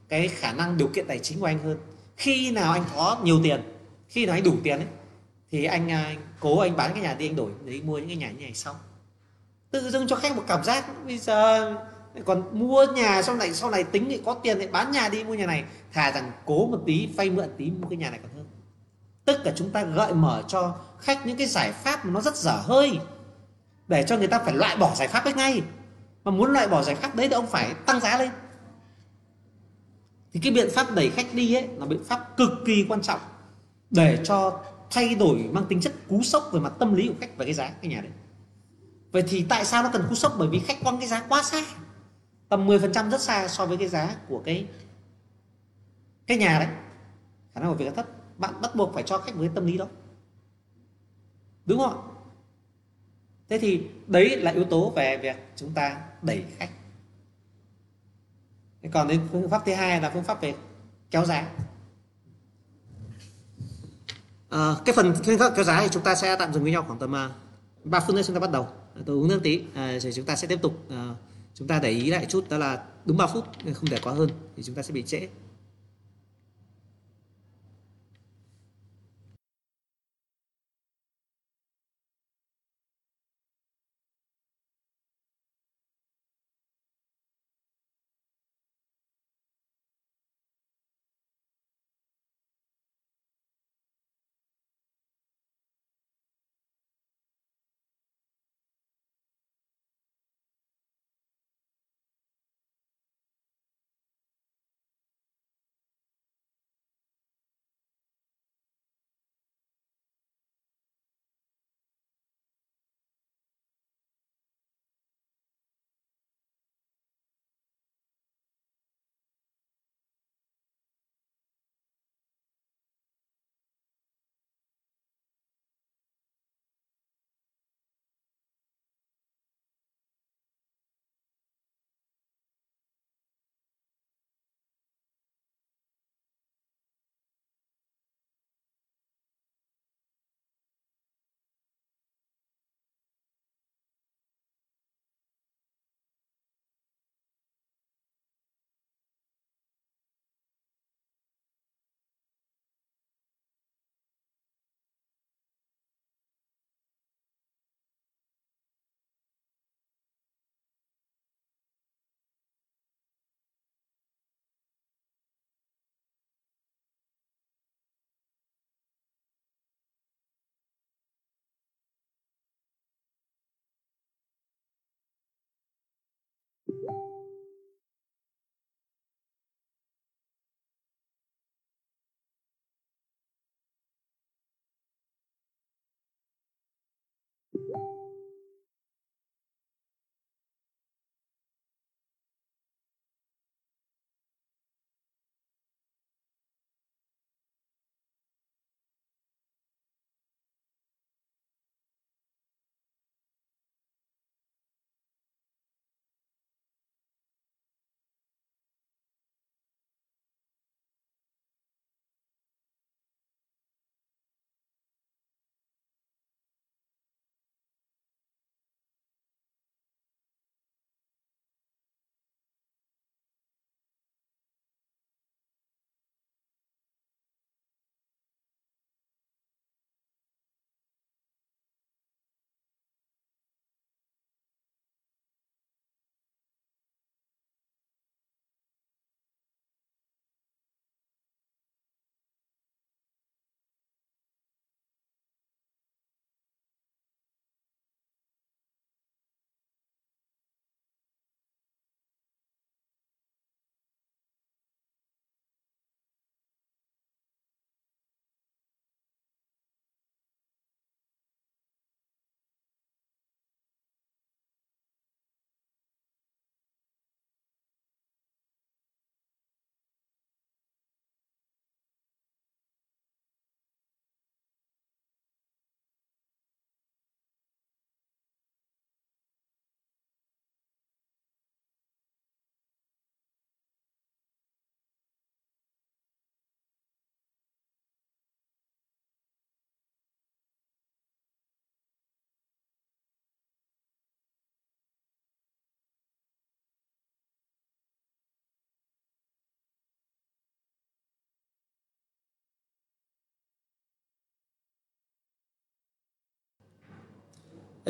A: cái khả năng điều kiện tài chính của anh hơn. Khi nào anh có nhiều tiền khi nào anh đủ tiền ấy thì anh, anh cố anh bán cái nhà đi anh đổi để mua những cái nhà như này sau. Tự dưng cho khách một cảm giác bây giờ còn mua nhà sau này sau này tính thì có tiền thì bán nhà đi mua nhà này. Thà rằng cố một tí vay mượn tí mua cái nhà này còn tức là chúng ta gợi mở cho khách những cái giải pháp mà nó rất dở hơi, để cho người ta phải loại bỏ giải pháp ấy ngay. Mà muốn loại bỏ giải pháp đấy thì ông phải tăng giá lên. Thì cái biện pháp đẩy khách đi ấy, là biện pháp cực kỳ quan trọng để cho thay đổi mang tính chất cú sốc về mặt tâm lý của khách về cái giá cái nhà đấy. Vậy thì tại sao nó cần cú sốc? Bởi vì khách quăng cái giá quá xa, tầm 10% rất xa so với cái giá của cái cái nhà đấy. Khả năng của việc thấp bạn bắt buộc phải cho khách với tâm lý đó. Đúng không thế thì đấy là yếu tố về việc chúng ta đẩy khách. Còn đến phương pháp thứ hai là phương pháp về kéo giá. À, cái phần phương pháp kéo giá thì chúng ta sẽ tạm dừng với nhau khoảng tầm à, 3 phút nữa chúng ta bắt đầu. À, tôi uống nước tí à, rồi chúng ta sẽ tiếp tục à, chúng ta để ý lại chút đó là đúng 3 phút không để quá hơn thì chúng ta sẽ bị trễ.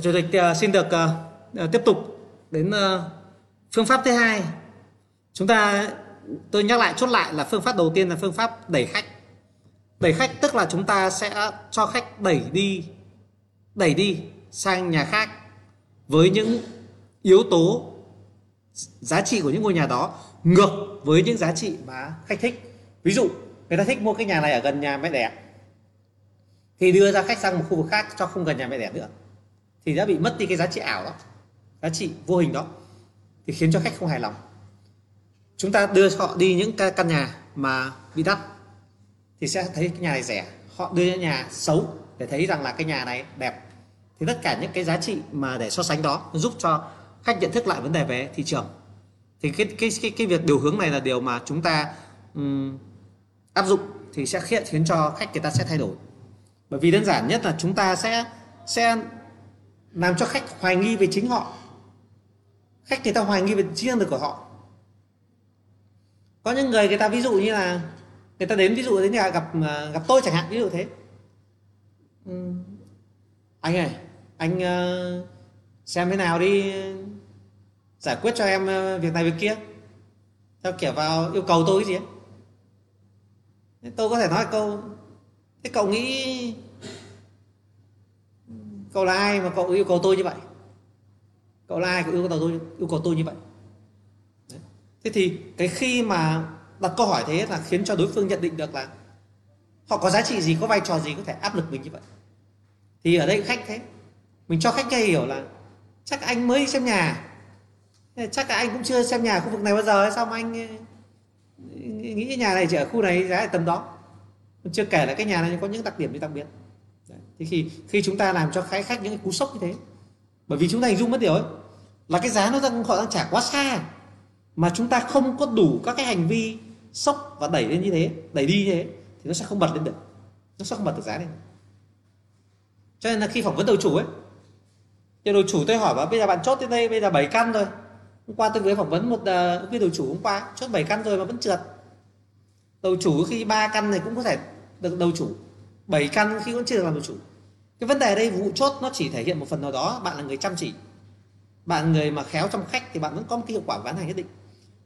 A: Chủ tịch ờ, xin được ờ, ờ, tiếp tục đến phương pháp thứ hai. Chúng ta, tôi nhắc lại, chốt lại là phương pháp đầu tiên là phương pháp đẩy khách. Đẩy khách tức là chúng ta sẽ cho khách đẩy đi đẩy đi sang nhà khác với những yếu tố giá trị của những ngôi nhà đó ngược với những giá trị mà khách thích. Ví dụ, người ta thích mua cái nhà này ở gần nhà mẹ đẻ, thì đưa ra khách sang một khu vực khác cho không gần nhà mẹ đẻ nữa thì đã bị mất đi cái giá trị ảo đó giá trị vô hình đó thì khiến cho khách không hài lòng. Chúng ta đưa họ đi những căn nhà mà bị đắt thì sẽ thấy cái nhà này rẻ. Họ đưa những nhà xấu để thấy rằng là cái nhà này đẹp. Thì tất cả những cái giá trị mà để so sánh đó giúp cho khách nhận thức lại vấn đề về thị trường. Thì cái cái cái cái việc điều hướng này là điều mà chúng ta um, áp dụng thì sẽ khiến khiến cho khách người ta sẽ thay đổi. Bởi vì đơn giản nhất là chúng ta sẽ sẽ làm cho khách hoài nghi về chính họ khách người ta hoài nghi về chính năng lực của họ có những người người ta ví dụ như là người ta đến ví dụ đến nhà gặp à, gặp tôi chẳng hạn ví dụ thế ừ. anh ơi anh uh, xem thế nào đi giải quyết cho em ờ, việc này việc kia theo kiểu vào yêu cầu tôi cái gì ấy. tôi có thể nói câu thế cậu nghĩ cậu là ai mà cậu yêu cầu tôi như vậy? Cậu là ai cậu yêu cầu tôi, yêu cầu tôi như vậy? Đấy. thế thì cái khi mà đặt câu hỏi thế là khiến cho đối phương nhận định được là họ có giá trị gì, có vai trò gì có thể áp lực mình như vậy. Thì ở đây khách thế, mình cho khách nghe hiểu là chắc anh mới xem nhà. Chắc là anh cũng chưa xem nhà khu vực này bao giờ sao mà anh ờ, nghĩ nhà này chỉ ở khu này giá tầm đó. Chưa kể là cái nhà này có những đặc điểm gì đặc biệt thế khi khi chúng ta làm cho khách khách những cái cú sốc như thế bởi vì chúng ta hình dung mất điều ấy là cái giá nó đang họ đang trả quá xa mà chúng ta không có đủ các cái hành vi sốc và đẩy lên như thế đẩy đi như thế thì nó sẽ không bật lên được. Nó sẽ không bật được giá lên. Cho nên là khi phỏng vấn đầu chủ ấy thì đầu chủ tôi hỏi bảo bây giờ bạn chốt tới đây bây giờ 7 căn rồi. Hôm qua tôi mới phỏng vấn một uh, viên đầu chủ hôm qua chốt 7 căn rồi mà vẫn trượt. Đầu chủ khi ba căn này cũng có thể được đầu chủ 7 căn khi vẫn chưa được làm đầu chủ. Cái vấn đề ở đây vụ chốt nó chỉ thể hiện một phần nào đó bạn là người chăm chỉ. Bạn người mà khéo trong khách thì bạn vẫn có một cái hiệu quả bán hàng nhất định.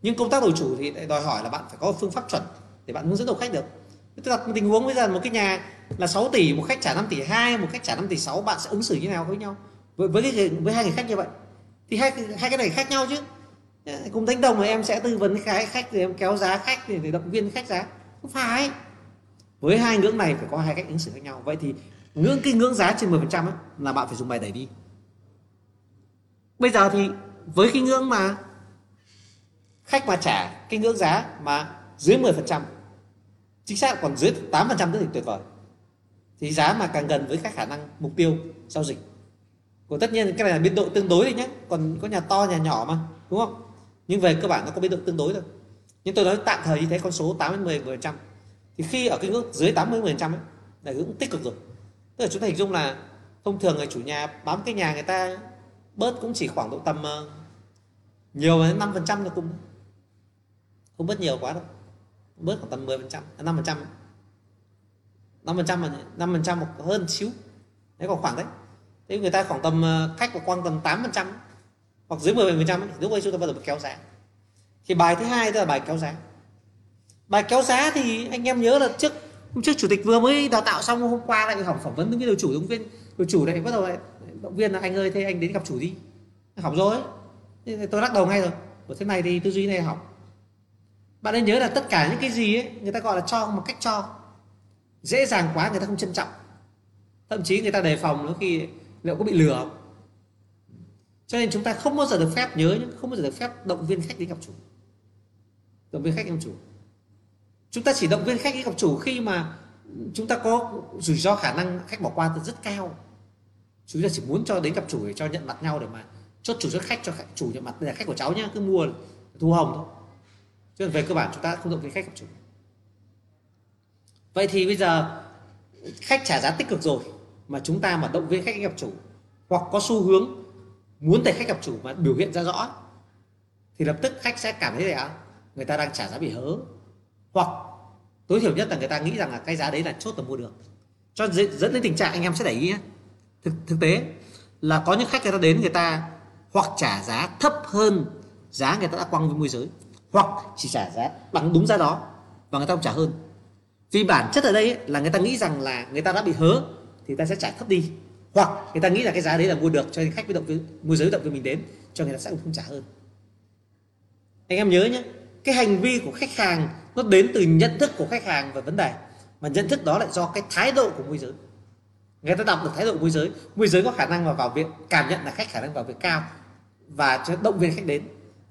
A: Nhưng công tác đổi chủ thì lại đòi hỏi là bạn phải có phương pháp chuẩn để bạn hướng dẫn đầu khách được. Tức là tình huống bây giờ một cái nhà là 6 tỷ một khách trả 5 tỷ 2 một khách trả 5 tỷ 6 bạn sẽ ứng xử như nào với nhau? Với với cái với hai người khách như vậy. Thì hai hai cái này khác nhau chứ. Cùng đánh đồng mà em sẽ tư vấn cái khách thì em kéo giá khách để, để động viên khách giá. Không phải với hai ngưỡng này phải có hai cách ứng xử khác nhau. Vậy thì ngưỡng cái ngưỡng giá trên 10% ấy, là bạn phải dùng bài đẩy đi. Bây giờ thì với cái ngưỡng mà khách mà trả cái ngưỡng giá mà dưới 10% chính xác còn dưới 8% nữa thì tuyệt vời. Thì giá mà càng gần với các khả năng mục tiêu giao dịch. Của tất nhiên cái này là biên độ tương đối đấy nhé còn có nhà to nhà nhỏ mà đúng không? Nhưng về cơ bản nó có biên độ tương đối thôi. Nhưng tôi nói tạm thời như thế con số 8 đến 10 phần trăm thì khi ở cái ngưỡng dưới 80 phần trăm ấy, là ngưỡng tích cực rồi. Tức là chúng ta hình dung là thông thường người chủ nhà bám cái nhà người ta, bớt cũng chỉ khoảng độ tầm ờ, nhiều đến 5 phần trăm là cũng không bớt nhiều quá đâu. Bớt khoảng tầm 10 phần trăm à, năm phần trăm. Năm phần trăm năm phần trăm hơn xíu. Đấy còn khoảng đấy. Thế người ta khoảng tầm ờ, khách của quang tầm 8 phần trăm, hoặc dưới 10 phần trăm lúc ấy chúng ta bắt đầu kéo giá. Thì bài thứ hai tức là bài kéo giá bài kéo giá thì anh em nhớ là trước, hôm trước chủ tịch vừa mới đào tạo xong, hôm qua lại học phỏng vấn với đầu chủ, ứng viên đầu chủ lại bắt đầu lại động viên là anh ơi, thế anh đến gặp chủ đi. Học rồi. Tôi lắc đầu ngay rồi. Của thế này thì tư duy này học bạn nên nhớ là tất cả những cái gì ấy, người ta gọi là cho một cách cho. Dễ dàng quá, người ta không trân trọng. Thậm chí người ta đề phòng nó khi liệu có bị lừa cho nên chúng ta không bao giờ được phép nhớ, không bao giờ được phép động viên khách đến gặp chủ. Động viên khách đến gặp chủ chúng ta chỉ động viên khách gặp chủ khi mà chúng ta có rủi ro khả năng khách bỏ qua từ rất cao. Chúng ta chỉ muốn cho đến gặp chủ để cho nhận mặt nhau để mà chốt chủ cho khách cho khách, chủ nhận mặt đây là khách của cháu nhá cứ mua thu hồng thôi. Chứ về cơ bản chúng ta không động viên khách gặp chủ. Vậy thì bây giờ khách trả giá tích cực rồi mà chúng ta mà động viên khách gặp chủ hoặc có xu hướng muốn để khách gặp chủ mà biểu hiện ra rõ thì lập tức khách sẽ cảm thấy là người ta đang trả giá bị hớ hoặc tối thiểu nhất là người ta nghĩ rằng là cái giá đấy là chốt là mua được. Cho dẫn đến tình trạng anh em sẽ để ý nhé. Thực, thực tế là có những khách người ta đến người ta hoặc trả giá thấp hơn giá người ta đã quăng với môi giới hoặc chỉ trả giá bằng đúng giá đó và người ta không trả hơn. Vì bản chất ở đây ấy, là người ta nghĩ rằng là người ta đã bị hớ thì ta sẽ trả thấp đi. Hoặc người ta nghĩ là cái giá đấy là mua được cho nên khách với động với môi giới động với mình đến cho người ta sẽ không trả hơn. Anh em nhớ nhé cái hành vi của khách hàng nó đến từ nhận thức của khách hàng về vấn đề. Mà nhận thức đó lại do cái thái độ của môi giới. Người ta đọc được thái độ môi giới môi giới có khả năng mà vào việc cảm nhận là khách khả năng vào việc cao và động viên khách đến.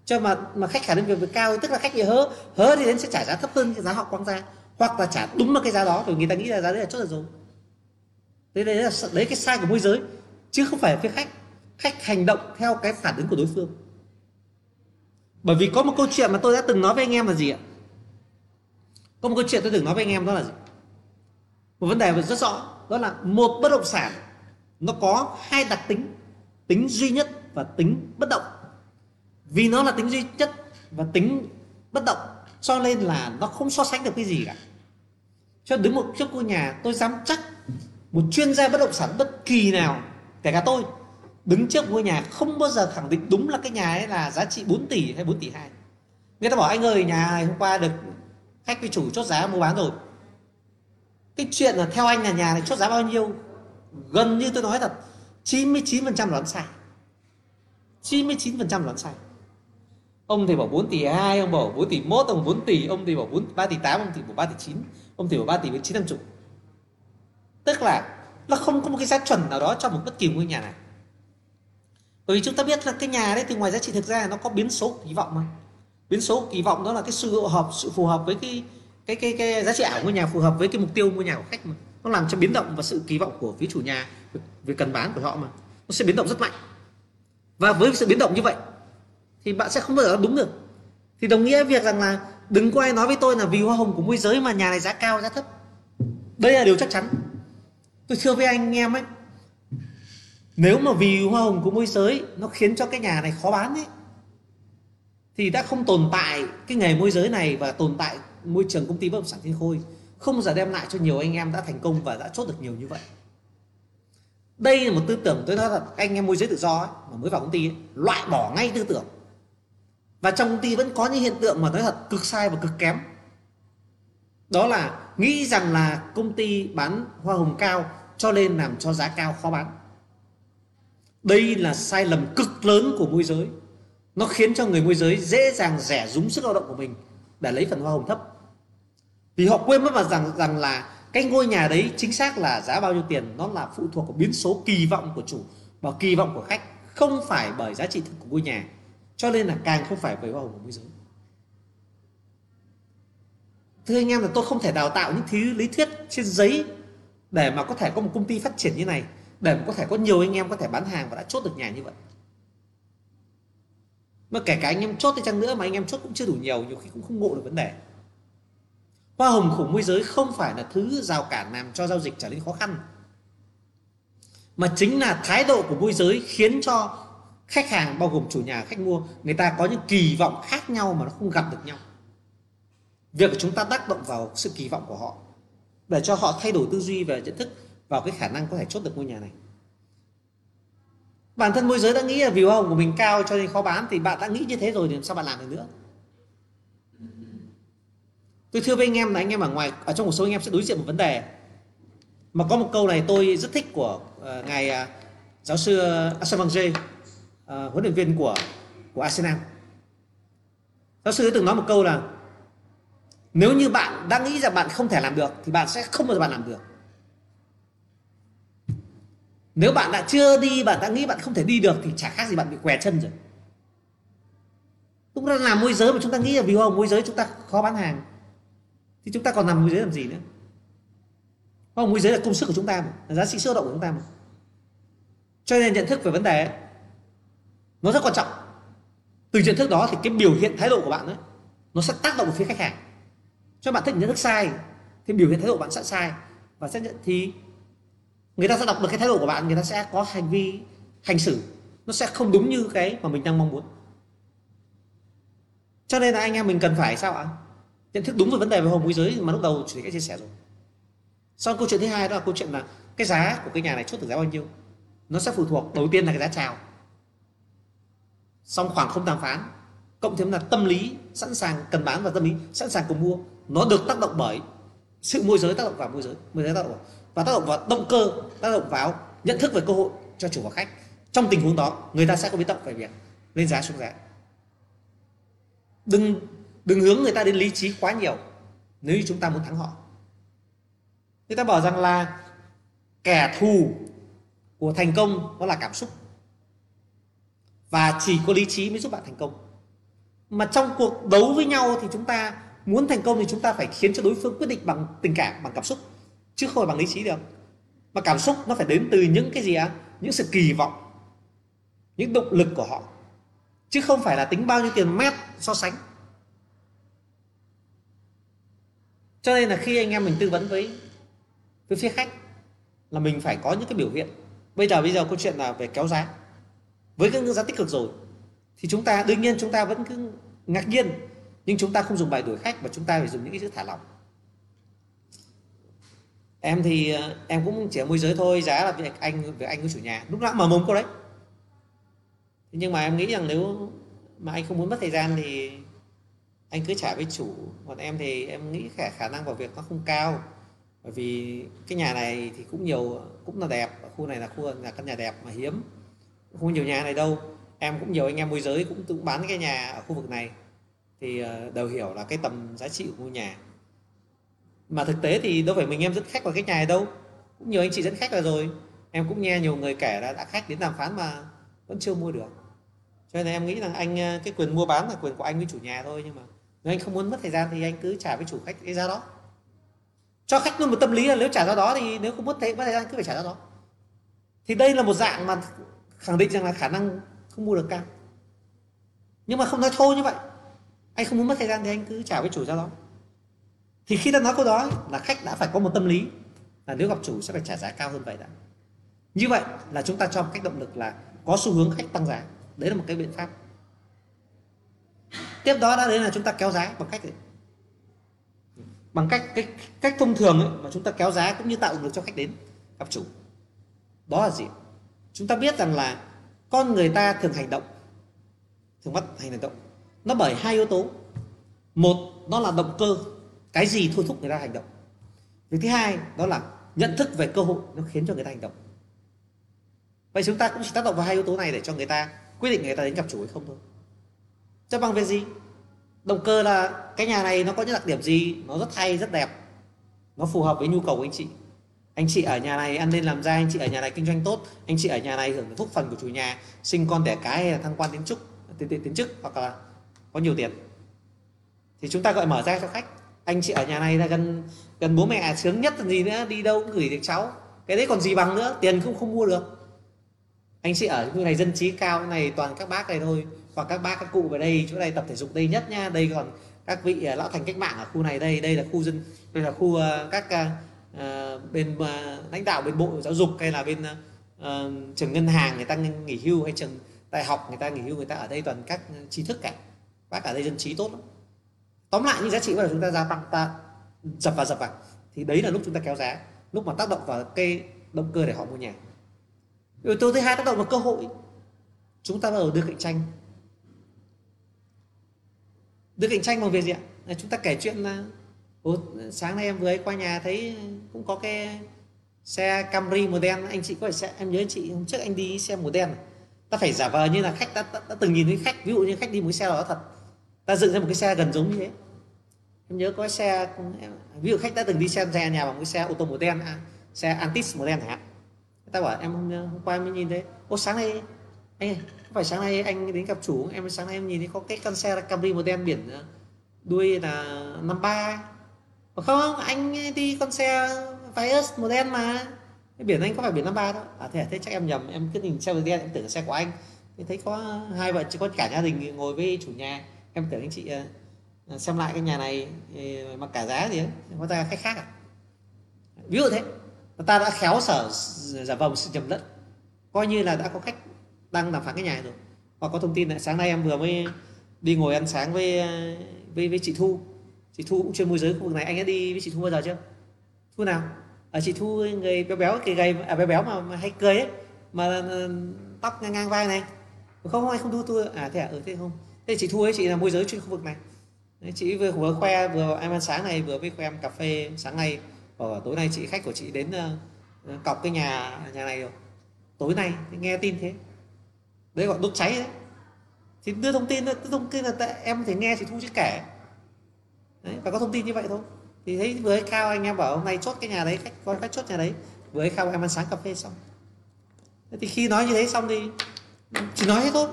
A: Cho mà mà khách khả năng vào việc cao tức là khách gì hớ hớ thì đến sẽ trả giá thấp hơn cái giá họ quăng ra. Hoặc là trả đúng là cái giá đó rồi người ta nghĩ là giá đấy là chốt được rồi đấy, đấy là đấy cái sai của môi giới chứ không phải phía khách. Khách hành động theo cái phản ứng của đối phương. Bởi vì có một câu chuyện mà tôi đã từng nói với anh em là gì ạ? Có một câu chuyện tôi từng nói với anh em đó là gì? Một vấn đề rất rõ, đó là một bất động sản, nó có hai đặc tính tính duy nhất và tính bất động. Vì nó là tính duy nhất và tính bất động, cho nên là nó không so sánh được cái gì cả. Cho đứng một trước ngôi nhà, tôi dám chắc một chuyên gia bất động sản bất kỳ nào, kể cả tôi, đứng trước ngôi nhà không bao giờ khẳng định đúng là cái nhà ấy là giá trị 4 tỷ hay 4 tỷ 2 người ta bảo anh ơi, nhà này hôm qua được khách với chủ chốt giá mua bán rồi. Cái chuyện là theo anh là nhà này chốt giá bao nhiêu? Gần như tôi nói thật 99% là đoán sai. 99% đoán sai. Ông thì bảo 4 tỷ 2 ông bảo 4 tỷ 1 ông 4 tỷ, ông thì bảo 4 3 tỷ 8 ông thì bảo 3 tỷ 9 ông thì bảo 3 tỷ 9 năm chục. Tức là nó không có một cái giá chuẩn nào đó cho một bất kỳ ngôi nhà này bởi vì chúng ta biết là cái nhà đấy thì ngoài giá trị thực ra nó có biến số kỳ vọng mà biến số kỳ vọng đó là cái sự hợp, sự phù hợp với cái cái cái cái giá trị ảo ngôi nhà, phù hợp với cái mục tiêu ngôi nhà của khách mà. Nó làm cho biến động và sự kỳ vọng của phía chủ nhà về cần bán của họ mà, nó sẽ biến động rất mạnh. Và với sự biến động như vậy, thì bạn sẽ không bao giờ đúng được. Thì đồng nghĩa việc rằng là, đừng có ai nói với tôi là vì hoa hồng của môi giới mà nhà này giá cao, giá thấp. Đây là điều chắc chắn. Tôi thưa với anh em ấy. Nếu mà vì hoa hồng của môi giới nó khiến cho cái nhà này khó bán ấy thì đã không tồn tại cái nghề môi giới này và tồn tại môi trường công ty bất động sản thiên khôi không giờ đem lại cho nhiều anh em đã thành công và đã chốt được nhiều như vậy. Đây là một tư tưởng tôi nói là anh em môi giới tự do ấy, mà mới vào công ty ấy, loại bỏ ngay tư tưởng. Và trong công ty vẫn có những hiện tượng mà nói thật cực sai và cực kém. Đó là nghĩ rằng là công ty bán hoa hồng cao cho nên làm cho giá cao khó bán. Đây là sai lầm cực lớn của môi giới nó khiến cho người môi giới dễ dàng rẻ rúng sức lao động của mình để lấy phần hoa hồng thấp. Vì họ quên mất mà rằng rằng là cái ngôi nhà đấy chính xác là giá bao nhiêu tiền, nó là phụ thuộc vào biến số kỳ vọng của chủ và kỳ vọng của khách, không phải bởi giá trị thực của ngôi nhà. Cho nên là càng không phải bởi hoa hồng của môi giới. Thưa anh em là tôi không thể đào tạo những thứ lý thuyết trên giấy để mà có thể có một công ty phát triển như này, để mà có thể có nhiều anh em có thể bán hàng và đã chốt được nhà như vậy mà kể cả anh em chốt thì chăng nữa mà anh em chốt cũng chưa đủ nhiều nhiều khi cũng không ngộ được vấn đề. Hoa hồng khủng môi giới không phải là thứ rào cản làm cho giao dịch trở nên khó khăn, mà chính là thái độ của môi giới khiến cho khách hàng, bao gồm chủ nhà, khách mua, người ta có những kỳ vọng khác nhau mà nó không gặp được nhau. Việc của chúng ta tác động vào sự kỳ vọng của họ để cho họ thay đổi tư duy và nhận thức vào cái khả năng có thể chốt được ngôi nhà này bản thân môi giới đã nghĩ là vì hoa hồng của mình cao cho nên khó bán thì bạn đã nghĩ như thế rồi thì làm sao bạn làm được nữa? Tôi thưa với anh em là anh em ở ngoài ở trong một số anh em sẽ đối diện một vấn đề. Mà có một câu này tôi rất thích của uh, ngài uh, giáo sư à, Arsene Wenger uh, huấn luyện viên của của Arsenal. Giáo sư ấy từng nói một câu là nếu như bạn đã nghĩ rằng bạn không thể làm được thì bạn sẽ không bao giờ bạn làm được nếu bạn đã chưa đi bạn đã nghĩ bạn không thể đi được thì chả khác gì bạn bị què chân rồi. Chúng ta làm môi giới mà chúng ta nghĩ là vì hoa môi giới chúng ta khó bán hàng. Thì chúng ta còn làm môi giới làm gì nữa? Hoa môi giới là công sức của chúng ta mà là giá trị sơ động của chúng ta mà. Cho nên nhận thức về vấn đề ấy, nó rất quan trọng. Từ nhận thức đó thì cái biểu hiện thái độ của bạn ấy nó sẽ tác động vào phía khách hàng. Cho bạn thích nhận thức sai thì biểu hiện thái độ của bạn sẽ sai. Và sẽ nhận thì người ta sẽ đọc được cái thái độ của bạn người ta sẽ có hành vi hành xử. Nó sẽ không đúng như cái mà mình đang mong muốn. Cho nên là anh em mình cần phải sao ạ? Nhận thức đúng về vấn đề về hồng môi giới mà lúc đầu chủ tịch đã chia sẻ rồi. Sau câu chuyện thứ hai đó là câu chuyện là cái giá của cái nhà này chốt được giá bao nhiêu? Nó sẽ phụ thuộc đầu tiên là cái giá chào. Xong khoảng không đàm phán cộng thêm là tâm lý sẵn sàng cần bán và tâm lý sẵn sàng cùng mua. Nó được tác động bởi sự môi giới tác động vào môi giới. Môi giới tác động vào, và tác động vào động cơ, tác động vào nhận thức về cơ hội cho chủ và khách. Trong tình huống đó, người ta sẽ có biến động về việc lên giá xuống giá. Đừng đừng hướng người ta đến lý trí quá nhiều nếu như chúng ta muốn thắng họ. Người ta bảo rằng là kẻ thù của thành công đó là cảm xúc. Và chỉ có lý trí mới giúp bạn thành công. Mà trong cuộc đấu với nhau thì chúng ta muốn thành công thì chúng ta phải khiến cho đối phương quyết định bằng tình cảm, bằng cảm xúc chứ không phải bằng lý trí được. Mà cảm xúc nó phải đến từ những cái gì ạ những sự kỳ vọng, những động lực của họ. Chứ không phải là tính bao nhiêu tiền mét so sánh. Cho nên là khi anh em mình tư vấn với với phía khách là mình phải có những cái biểu hiện. Bây giờ bây giờ câu chuyện là về kéo giá. Với cái ngưỡng giá tích cực rồi, thì chúng ta, đương nhiên chúng ta vẫn cứ ngạc nhiên, nhưng chúng ta không dùng bài đuổi khách mà chúng ta phải dùng những cái chữ thả lỏng em thì ờ, em cũng chỉ môi giới thôi, giá là việc anh việc anh với chủ nhà. Lúc nào mở mồm câu đấy. Nhưng mà em nghĩ rằng nếu mà anh không muốn mất thời gian thì anh cứ trả với chủ. Còn em thì em nghĩ khả khả năng vào việc nó không cao. Bởi vì cái nhà này thì cũng nhiều, cũng là đẹp. Khu này là khu, là căn nhà đẹp mà hiếm. Không nhiều nhà này đâu. Em cũng nhiều anh em môi giới cũng tự bán cái nhà ở khu vực này. Thì ờ, đều hiểu là cái tầm giá trị của ngôi nhà mà thực tế thì đâu phải mình em dẫn khách vào cái nhà này đâu. Cũng nhiều anh chị dẫn khách vào rồi. Em cũng nghe nhiều người kể là đã khách đến đàm phán mà vẫn chưa mua được. Cho nên em nghĩ rằng anh ờ, cái quyền mua bán là quyền của anh với chủ nhà thôi nhưng mà nếu anh không muốn mất thời gian thì anh cứ trả với chủ khách cái giá đó. Cho khách luôn một tâm lý là nếu trả ra đó thì nếu không mất thời, mất thời gian cứ phải trả ra đó. Thì đây là một dạng mà khẳng định rằng là khả năng không mua được cao nhưng mà không nói thô như vậy. Anh không muốn mất thời gian thì anh cứ trả với chủ ra đó thì khi ta nói câu đó là khách đã phải có một tâm lý là nếu gặp chủ sẽ phải trả giá cao hơn vậy đã. Như vậy là chúng ta cho một cách động lực là có xu hướng khách tăng giá. Đấy là một cái biện pháp. Tiếp đó đã đến là chúng ta kéo giá bằng cách gì? Bằng cách cách cách thông thường ấy, mà chúng ta kéo giá cũng như tạo động lực cho khách đến gặp chủ. Đó là gì? Chúng ta biết rằng là con người ta thường hành động thường bắt hành động. Nó bởi hai yếu tố. Một nó là động cơ cái gì thôi thúc người ta hành động. Việc thứ hai đó là nhận thức về cơ hội nó khiến cho người ta hành động. Vậy chúng ta cũng chỉ tác động vào hai yếu tố này để cho người ta quyết định người ta đến gặp chủ hay không thôi. Cho bằng việc gì? Động cơ là cái nhà này nó có những đặc điểm gì? Nó rất hay rất đẹp. Nó phù hợp với nhu cầu của anh chị. Anh chị ở nhà này ăn nên làm ra anh chị ở nhà này kinh doanh tốt anh chị ở nhà này hưởng phúc phần của chủ nhà sinh con đẻ cái hay là thăng quan tiến chức tiến, tiến, tiến chức hoặc là có nhiều tiền. Thì chúng ta gọi mở ra cho khách anh chị ở nhà này là gần gần bố mẹ sướng nhất là gì nữa đi đâu cũng gửi được cháu. Cái đấy còn gì bằng nữa tiền không không mua được. Anh chị ở khu này dân trí cao này toàn các bác này thôi. Hoặc các bác các cụ về đây chỗ này tập thể dục đây nhất nha đây còn các vị à, lão thành cách mạng ở khu này đây đây là khu dân đây là khu uh, các uh, bên uh, lãnh đạo bên bộ giáo dục hay là bên uh, trường ngân hàng người ta nghỉ hưu hay trường đại học người ta nghỉ hưu người ta ở đây toàn các trí thức cả. Bác ở đây dân trí tốt lắm tóm lại những giá trị mà chúng ta gia tăng ta dập vào dập vào. Thì đấy là lúc chúng ta kéo giá lúc mà tác động vào cái động cơ để họ mua nhà. Yếu tố thứ hai tác động vào cơ hội. Chúng ta bắt đầu đưa cạnh tranh. Đưa cạnh tranh bằng việc gì ạ? Chúng ta kể chuyện là Ủa, sáng nay em vừa ấy qua nhà thấy cũng có cái xe Camry màu đen. Anh chị có phải xe em nhớ anh chị hôm trước anh đi xe màu đen. Ta phải giả vờ như là khách đã, đã, đã từng nhìn thấy khách ví dụ như khách đi một xe đó thật ta dựng ra một cái xe gần giống như thế. Em nhớ có cái xe ví dụ khách đã từng đi xem xe nhà bằng cái xe ô tô màu đen à, xe Antis màu đen chẳng hạn. Ta bảo em hôm, hôm qua em mới nhìn thấy. Ô sáng nay anh không phải sáng nay anh đến gặp chủ em sáng nay em nhìn thấy có cái con xe Camry màu đen biển à, đuôi là năm ba. Ờ, không anh đi con xe Vios màu đen mà. Cái biển anh có phải biển năm ba đâu. À thế, à? thế chắc em nhầm em cứ nhìn xe màu đen em tưởng là xe của anh. Thì thấy có hai vợ chỉ có cả gia đình ngồi với chủ nhà em tưởng anh chị ờ, ờ, xem lại cái nhà này mà cả giá gì ấy có ra khách khác à? Ví dụ thế ta đã khéo sở giả vờ sự nhầm lẫn coi như là đã có khách đang đàm phán cái nhà rồi. Hoặc có thông tin là sáng nay em vừa mới đi ngồi ăn sáng với ờ, với với chị Thu. Chị Thu cũng chuyên môi giới khu vực này anh đã đi với chị Thu bao giờ chưa? Thu nào? Ở chị Thu người béo béo cái gầy à béo béo mà, mà hay cười ấy mà tóc ngang ngang vai này. Không không anh không thu tôi à thế à? Ừ thế không thế chị thu ấy chị là môi giới trên khu vực này. Đấy, chị vừa vừa khoe vừa em ăn sáng này vừa với khoe em cà phê sáng nay. Ở tối nay chị khách của chị đến uh, cọc cái nhà nhà này rồi. Tối nay nghe tin thế. Đấy gọi đốt cháy đấy. Thì đưa thông tin đưa thông tin là em thì nghe thì thu chứ kể. Đấy, và có thông tin như vậy thôi. Thì thấy vừa ấy cao anh em bảo hôm nay chốt cái nhà đấy khách có khách chốt nhà đấy. Vừa ấy cao em ăn sáng cà phê xong. Thì khi nói như thế xong thì chỉ nói thế thôi.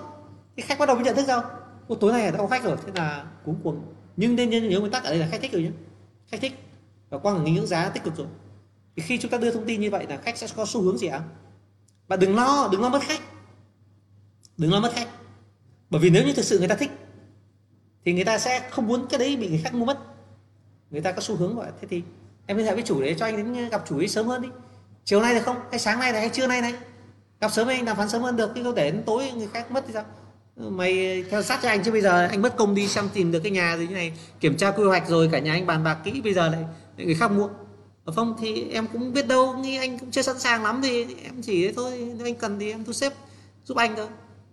A: Thì khách bắt đầu mới nhận thức đâu Ô, tối nay đã có khách rồi thế là cuống cuồng. Nhưng nên nhớ nguyên tắc ở đây là khách thích rồi nhé khách thích. Và quan là ngưỡng giá tích cực rồi. Thì khi chúng ta đưa thông tin như vậy là khách sẽ có xu hướng gì ạ? Bạn đừng lo đừng lo mất khách. Đừng lo mất khách. Bởi vì nếu như thực sự người ta thích thì người ta sẽ không muốn cái đấy bị người khác mua mất. Người ta có xu hướng gọi thế thì. Em liên hệ với chủ để cho anh đến gặp chủ ấy sớm hơn đi. Chiều nay được không? Hay sáng nay này? Hay trưa nay này? Gặp sớm anh đàm phán sớm hơn được. Chứ không để đến tối người khác mất thì sao? Ừ, mày ờ, theo sát cho anh chứ bây giờ anh mất công đi xem tìm được cái nhà gì như này kiểm tra quy hoạch rồi cả nhà anh bàn bạc kỹ bây giờ lại người khác mua. Ở không thì em cũng biết đâu nghĩ anh cũng chưa sẵn sàng lắm thì em chỉ thế thôi nếu anh cần thì em thu xếp giúp anh thôi.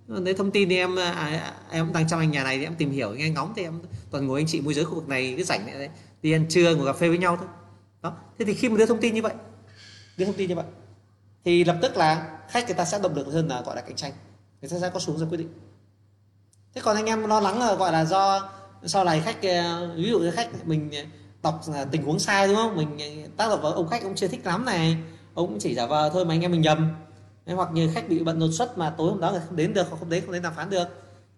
A: Đấy thông tin thì em à, à, à em đang trong anh nhà này thì em tìm hiểu nghe ngóng thì em toàn ngồi anh chị môi giới khu vực này cứ rảnh đấy đi ăn trưa ngồi cà phê với nhau thôi. Đó thế thì khi mà đưa thông tin như vậy đưa thông tin như vậy thì lập tức là khách người ta sẽ động được hơn là gọi là cạnh tranh người ta sẽ có xuống ra quyết định thế còn anh em lo lắng là gọi là do sau này khách ví dụ như khách mình đọc tình huống sai đúng không? Mình tác động vào ông khách ông chưa thích lắm này, ông cũng chỉ giả vờ thôi mà anh em mình nhầm. Hoặc như khách bị bận đột xuất mà tối hôm đó người không đến được hoặc không đến không đến đàm phán được.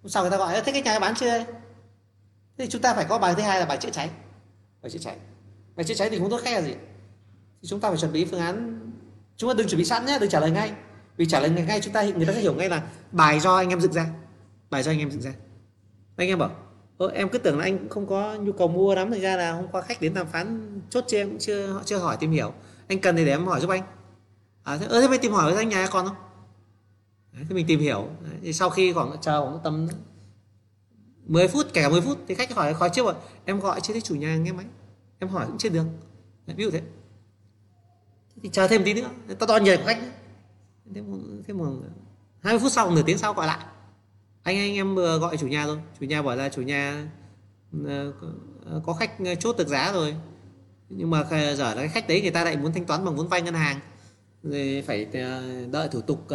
A: Hôm sau người ta gọi thế cái nhà bán chưa thì chúng ta phải có bài thứ hai là bài chữa cháy. Bài chữa cháy. Bài chữa cháy thì không tốt khách là gì? Thì chúng ta phải chuẩn bị phương án, chúng ta đừng chuẩn bị sẵn nhé đừng trả lời ngay. Vì trả lời ngay, chúng ta, người ta sẽ hiểu ngay là bài do anh em dựng ra bài do anh em dựng ra. Anh em bảo Ơ, em cứ tưởng là anh không có nhu cầu mua lắm thành ra là hôm qua khách đến đàm phán chốt cho em chưa họ chưa hỏi tìm hiểu. Anh cần thì để em hỏi giúp anh. À, thế, ơ, thế mày tìm hỏi với anh nhà con không? Đấy, thế mình tìm hiểu. Đấy, thì sau khi khoảng chờ khoảng tầm 10 phút kể cả 10 phút thì khách hỏi khỏi trước rồi em gọi chưa thấy chủ nhà nghe máy? Em hỏi cũng chưa được Đấy, ví dụ thế. Thì chờ thêm tí nữa. Tao to nhờ của khách thế mà, thế mà 20 phút sau nửa tiếng sau gọi lại anh anh em vừa gọi chủ nhà rồi chủ nhà bảo là chủ nhà ờ, ờ, có khách chốt được giá rồi. Nhưng mà giờ cái khách đấy người ta lại muốn thanh toán bằng vốn vay ngân hàng. Rồi phải đợi thủ tục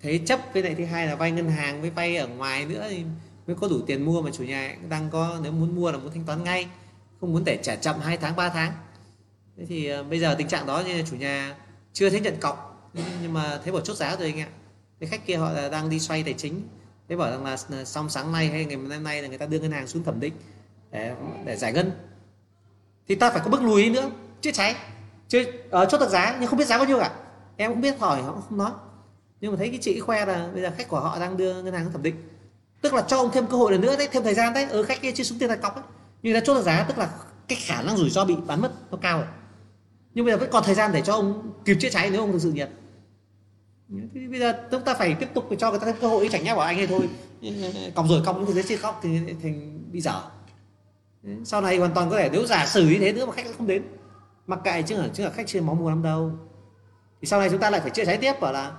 A: thế chấp, với lại thứ hai là vay ngân hàng, với vay ở ngoài nữa thì mới có đủ tiền mua mà chủ nhà đang có, nếu muốn mua là muốn thanh toán ngay, không muốn để trả chậm 2 tháng 3 tháng. Thế thì bây giờ tình trạng đó như chủ nhà chưa thấy nhận cọc. Nhưng mà thấy bỏ chốt giá rồi anh ạ cái khách kia họ là đang đi xoay tài chính. Thế bảo rằng là xong sáng nay hay ngày hôm nay là người ta đưa ngân hàng xuống thẩm định để, để giải ngân. Thì ta phải có bước lùi nữa chữa cháy. Chưa ở ờ, chốt được giá nhưng không biết giá bao nhiêu cả. Em cũng biết hỏi họ không nói. Nhưng mà thấy cái chị khoe là bây giờ khách của họ đang đưa ngân hàng thẩm định. Tức là cho ông thêm cơ hội lần nữa đấy thêm thời gian đấy. Ở ừ, khách kia chưa xuống tiền đặt cọc ấy nhưng đã ta chốt được giá tức là cái khả năng rủi ro bị bán mất nó cao rồi. Nhưng bây giờ vẫn còn thời gian để cho ông kịp chữa cháy nếu ông thực sự nhiệt thì bây giờ chúng ta phải tiếp tục cho người ta cơ hội chẳng nhẽ bảo anh ấy thôi. Còng rồi còng thì chưa khóc thì thành bị dở. Sau này hoàn toàn có thể nếu giả sử như thế nữa mà khách không đến. Mặc kệ chứ chứ là khách chưa máu mua lắm đâu. Thì sau này chúng ta lại phải chữa cháy tiếp bảo là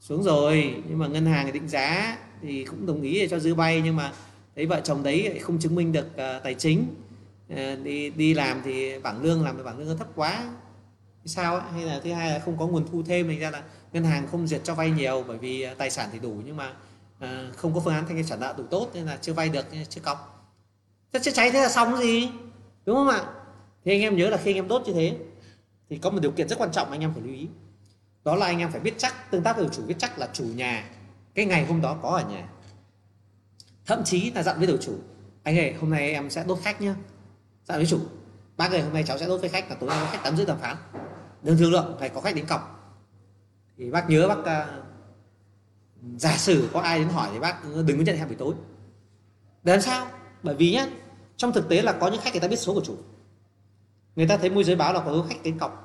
A: xuống rồi nhưng mà ngân hàng định giá thì cũng đồng ý để cho dư vay nhưng mà thấy vợ chồng đấy không chứng minh được uh, tài chính. Uh, đi đi làm thì bảng lương làm thì bảng lương thấp quá. Sao ấy? hay là thứ hai là không có nguồn thu thêm thành ra là ngân hàng không duyệt cho vay nhiều bởi vì à, tài sản thì đủ nhưng mà à, không có phương án thanh trả nợ đủ tốt nên là chưa vay được chưa cọc. Thế chưa cháy thế là xong gì? Đúng không ạ? Thì anh em nhớ là khi anh em đốt như thế thì có một điều kiện rất quan trọng anh em phải lưu ý. Đó là anh em phải biết chắc tương tác với chủ biết chắc là chủ nhà cái ngày hôm đó có ở nhà. Thậm chí là dặn với đầu chủ anh ơi hôm nay em sẽ đốt khách nhá. Dặn với chủ ba ơi hôm nay cháu sẽ đốt với khách là tối nay khách tắm rưỡi đàm phán đừng thương lượng phải có khách đến cọc thì bác nhớ bác uh, giả sử có ai đến hỏi thì bác ờ, đừng có nhận hẹn buổi tối. Để làm sao? Bởi vì nhá trong thực tế là có những khách người ta biết số của chủ. Người ta thấy môi giới báo là có khách đến cọc.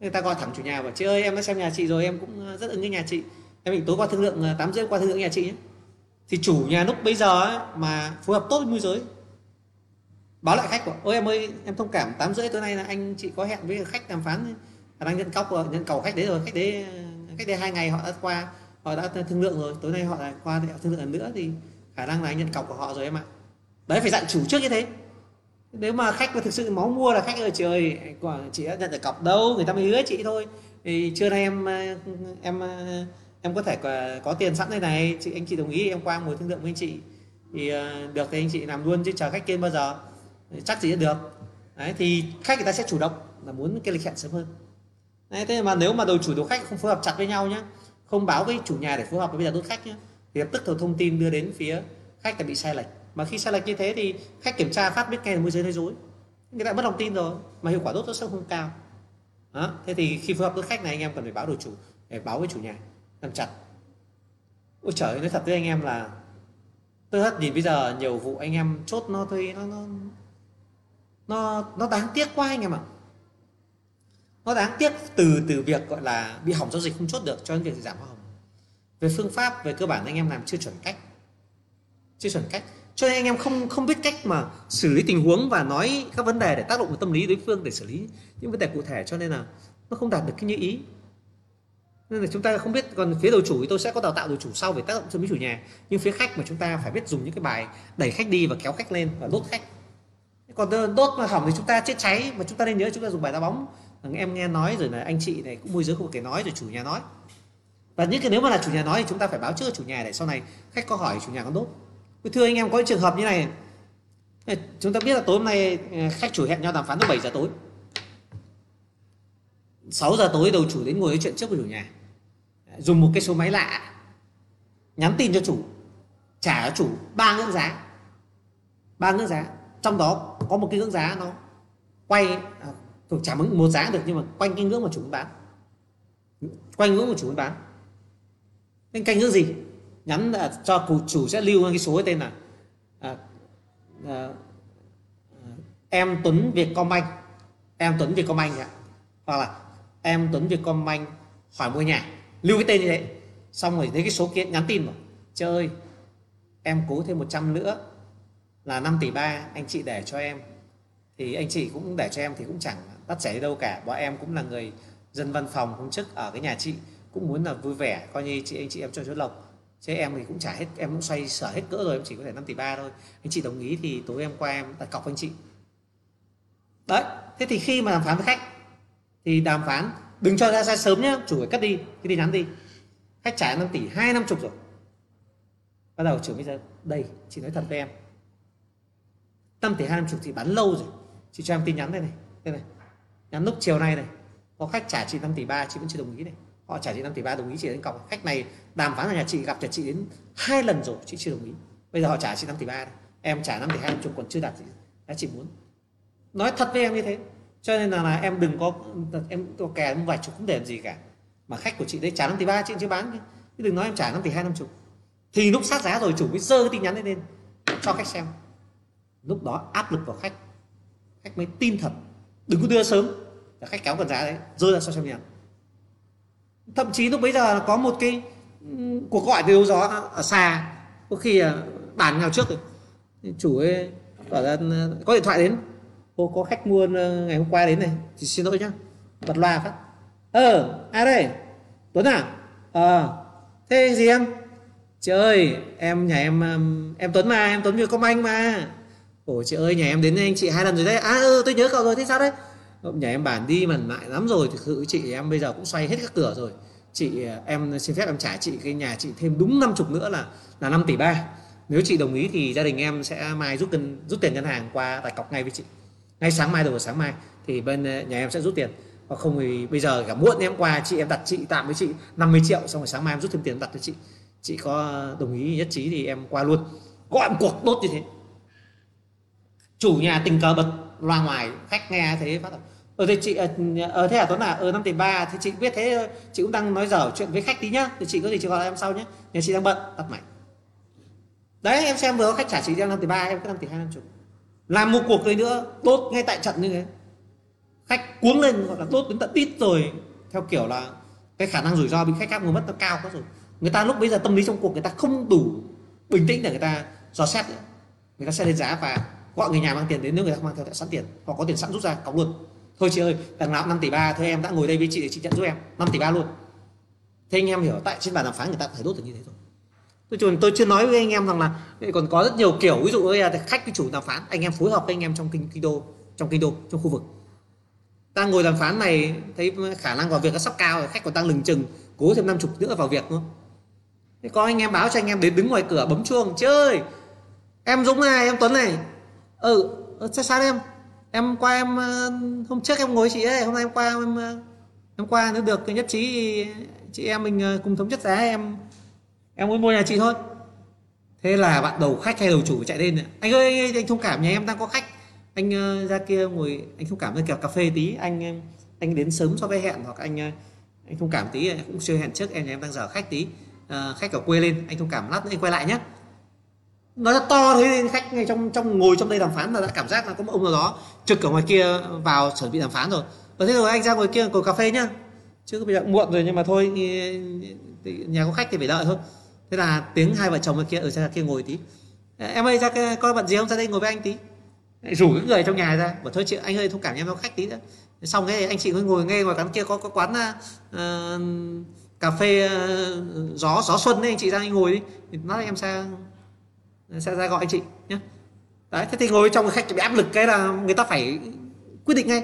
A: Người ta gọi thẳng chủ nhà và chị ơi em đã xem nhà chị rồi em cũng ờ, rất ưng cái nhà chị. Em định tối qua thương lượng tám rưỡi qua thương lượng nhà chị nhé. Thì chủ nhà lúc bây giờ ấy, mà phối hợp tốt với môi giới báo lại khách của ôi em ơi em thông cảm tám rưỡi tối nay là anh chị có hẹn với khách đàm phán đang nhận cọc nhận cầu khách đấy rồi khách đấy cách đây hai ngày họ đã qua, họ đã thương lượng rồi. Tối nay họ lại qua để thương lượng lần nữa thì khả năng là anh nhận cọc của họ rồi em ạ. Đấy, phải dặn chủ trước như thế. Nếu mà khách mà thực sự máu mua là khách ơi, trời quả, chị đã nhận được cọc đâu? Người ta mới hứa chị thôi. Thì trưa nay em em em có thể à, có tiền sẵn đây này. Chị, anh chị đồng ý, em qua ngồi thương lượng với anh chị. Thì à, được thì anh chị làm luôn chứ chờ khách kia bao giờ. Chắc gì được. Đấy, thì khách người ta sẽ chủ động là muốn cái lịch hẹn sớm hơn đấy, thế mà nếu mà đầu chủ đầu khách không phối hợp chặt với nhau nhá không báo với chủ nhà để phối hợp với bây giờ đối khách nhá thì lập tức thông thông tin đưa đến phía khách là bị sai lệch. Mà khi sai lệch như thế thì khách kiểm tra phát biết ngay là môi giới nói dối. Người ta mất lòng tin rồi mà hiệu quả đốt nó sẽ không cao. Đó. thế thì khi phối hợp với khách này anh em cần phải báo đầu chủ để báo với chủ nhà làm chặt. Ôi trời nói thật với anh em là tôi thật nhìn bây giờ nhiều vụ anh em chốt nó thôi nó nó nó nó đáng tiếc quá anh em ạ nó đáng tiếc từ từ việc, gọi là, bị hỏng giao dịch không chốt được cho đến việc giảm hoa hồng. Về phương pháp, về cơ bản anh em làm chưa chuẩn cách. Chưa chuẩn cách. Cho nên anh em không không biết cách mà xử lý tình huống và nói các vấn đề để tác động vào tâm lý đối phương để xử lý những vấn đề cụ thể. Cho nên là nó không đạt được cái như ý. Nên là chúng ta không biết, còn phía đầu chủ thì tôi sẽ có đào tạo đầu chủ sau về tác động tâm lý chủ nhà. Nhưng phía khách mà chúng ta phải biết dùng những cái bài đẩy khách đi và kéo khách lên và đốt khách. Còn đốt mà hỏng thì chúng ta chết cháy, mà chúng ta nên nhớ chúng ta dùng bài đá bóng em nghe nói rồi là anh chị này cũng môi giới không cái nói rồi, chủ nhà nói. Và những cái nếu mà là chủ nhà nói thì chúng ta phải báo trước chủ nhà để sau này khách có hỏi chủ nhà có đốt thưa anh em, có trường hợp như này. Chúng ta biết là tối hôm nay ừ, khách chủ hẹn nhau đàm phán lúc 7 giờ tối. 6 giờ tối đầu chủ đến ngồi nói chuyện trước với chủ nhà. Dùng một cái số máy lạ. Nhắn tin cho chủ. Trả cho chủ ba ngưỡng giá. Ba ngưỡng giá. Trong đó có một cái ngưỡng giá nó quay à, à, trả một giá được nhưng mà quanh cái ngưỡng mà chủ muốn bán. Quanh ngưỡng mà chủ muốn bán. Nên canh ngưỡng gì? Nhắn là cho cụ chủ sẽ lưu cái số tên là à, à, em Tuấn Vietcombank. Em Tuấn Vietcombank ạ. Hoặc là em Tuấn Vietcombank hỏi mua nhà. Lưu cái tên như thế. Xong rồi lấy cái số kiện nhắn tin vào chơi ơi em cố thêm 100 nữa là 5 tỷ ba anh chị để cho em. Thì anh chị cũng để cho em thì cũng chẳng đắt rẻ đâu cả. Bọn em cũng là người dân văn phòng, công chức ở cái nhà chị. Cũng muốn là vui vẻ, coi như chị, anh chị em cho số lộc. Chứ em thì cũng trả hết, em cũng xoay sở hết cỡ rồi, em chỉ có thể 5 tỷ ba thôi. Anh chị đồng ý thì tối em qua em đặt cọc anh chị. Đấy, thế thì khi mà đàm phán với khách, thì đàm phán, đừng cho ra sai sớm nhá, chủ phải cắt đi, cái tin nhắn đi. Khách trả 5 tỷ, hai năm chục rồi. Bắt đầu trưởng bây giờ đây, chị nói thật với em. 5 tỷ, hai năm chục thì bán lâu rồi. Chị cho em tin nhắn đây này đây này nhắn lúc chiều nay này có khách trả chị 5 tỷ ba chị vẫn chưa đồng ý này. Họ trả chị 5 tỷ ba đồng ý chị đến cọc. Khách này đàm phán ở nhà chị gặp nhà chị đến hai lần rồi chị chưa đồng ý. Bây giờ họ trả chị 5 tỷ ba em trả 5 tỷ hai chục còn chưa đạt gì. Đã chị muốn. Nói thật với em như thế. Cho nên là, là em đừng có em có kè vài chục cũng để làm gì cả. Mà khách của chị đấy trả 5 tỷ ba chị chưa bán. Chứ đừng nói em trả 5 tỷ hai năm chục. Thì lúc sát giá rồi chủ mới dơ cái tin nhắn lên cho khách xem. Lúc đó áp lực vào khách. Khách mới tin thật. Đừng có đưa sớm là khách kéo cần giá đấy, rơi ra sau xem thậm chí lúc bây giờ có một cái ừ, cuộc gọi từ đâu gió ở xa. Có khi bàn nhau trước rồi. Chủ ấy bảo là có điện thoại đến. Cô có khách mua ờ, ngày hôm qua đến này, thì xin lỗi nhá. Bật loa phát. Ờ ai đây? Tuấn à? Ờ thế gì em? Chị ơi, em, nhà em em tuấn mà, em tuấn như công anh mà. Ồ, chị ơi, nhà em đến anh chị hai lần rồi đấy. À ừ tôi nhớ cậu rồi, thế sao đấy? Ờ, nhà em bàn đi mà lại lắm rồi, thực sự chị em bây giờ cũng xoay hết các cửa rồi. Chị ờ, em xin phép em trả chị cái nhà chị thêm đúng năm chục nữa là là 5 tỷ ba. Nếu chị đồng ý thì gia đình em sẽ mai rút cân, rút tiền ngân hàng qua tài cọc ngay với chị. Ngay sáng mai đầu sáng mai thì bên ờ, nhà em sẽ rút tiền. Và không thì bây giờ cả muộn em qua, chị em đặt chị, tạm với chị 50 triệu, xong rồi sáng mai em rút thêm tiền đặt cho chị. Chị có đồng ý nhất trí thì em qua luôn. Gọi một cuộc đốt như thế. Chủ nhà tình cờ bật loa ngoài, khách nghe thế phát Ừ, ở đây chị ờ, ở ờ, thế à tuấn à? Ở năm tỷ ba. Thì chị biết thế, chị cũng đang nói dở chuyện với khách tí nhá. Thì chị có gì chị gọi em sau nhé nhà chị đang bận, tắt mày đấy, em xem vừa có khách trả chị đang năm tỷ ba, em cứ năm tỷ hai, năm chục. Làm một cuộc đấy nữa, tốt ngay tại trận như thế. Khách cuống lên, gọi là tốt đến tận tít rồi. Theo kiểu là cái khả năng rủi ro bị khách khác mua mất nó cao quá rồi. Người ta lúc bây giờ tâm lý trong cuộc người ta không đủ bình tĩnh để người ta dò xét nữa. Người ta sẽ lên giá và gọi người nhà mang tiền đến nếu người ta mang theo, sẵn tiền. Hoặc có tiền sẵn rút ra, cọc luôn thôi chị ơi đằng nào 5 tỷ ba thôi em đã ngồi đây với chị để chị nhận giúp em. 5 tỷ ba luôn. Thế anh em hiểu tại trên bàn đàm phán người ta phải đốt được như thế rồi. tôi chưa, tôi chưa nói với anh em rằng là còn có rất nhiều kiểu ví dụ như là khách với chủ đàm phán. Anh em phối hợp với anh em trong kinh kinh đô trong kinh đô trong khu vực. Ta ngồi đàm phán này thấy khả năng vào việc nó sắp cao rồi khách còn tăng lừng chừng cố thêm năm chục nữa vào việc nữa. Thế có anh em báo cho anh em đến đứng ngoài cửa bấm chuông chơi em Dũng này em Tuấn này. Ừ ờ, sao sao em? Em qua em ờ, hôm trước em ngồi chị ấy hôm nay em qua em ờ, em qua nó được. Nhất trí chị em mình ờ, cùng thống nhất giá em. Em muốn mua nhà chị thôi. Thế là bạn đầu khách hay đầu chủ chạy lên anh ơi anh, anh thông cảm nhà em đang có khách. Anh ra kia ngồi anh thông cảm ra kèo cà phê tí. Anh anh đến sớm so với hẹn hoặc anh anh thông cảm tí. Cũng chưa hẹn trước em nhà em đang dở khách tí. À, khách ở quê lên anh thông cảm lát nữa anh quay lại nhé nó rất to thế nên khách ngay trong trong ngồi trong đây đàm phán là đã cảm giác là có một ông nào đó trực ở ngoài kia vào chuẩn bị đàm phán rồi. Và thế rồi anh ra ngoài kia ngồi cà phê nhá. Chứ bây giờ muộn rồi nhưng mà thôi nhà có khách thì phải đợi thôi. Thế là tiếng hai vợ chồng ở kia ở ra kia ngồi tí. Em ơi ra coi bận gì không? Ra đây ngồi với anh tí. Rủ những người trong nhà ra. Bảo thôi chị anh ơi thông cảm em có khách tí nữa xong cái anh chị mới ngồi nghe ngoài quán kia có có quán uh, cà phê uh, gió gió xuân đấy anh chị ra anh ngồi đi. Nói em sang sẽ ra gọi anh chị nhé. Đấy, thế thì ngồi trong khách bị áp lực cái là người ta phải quyết định ngay.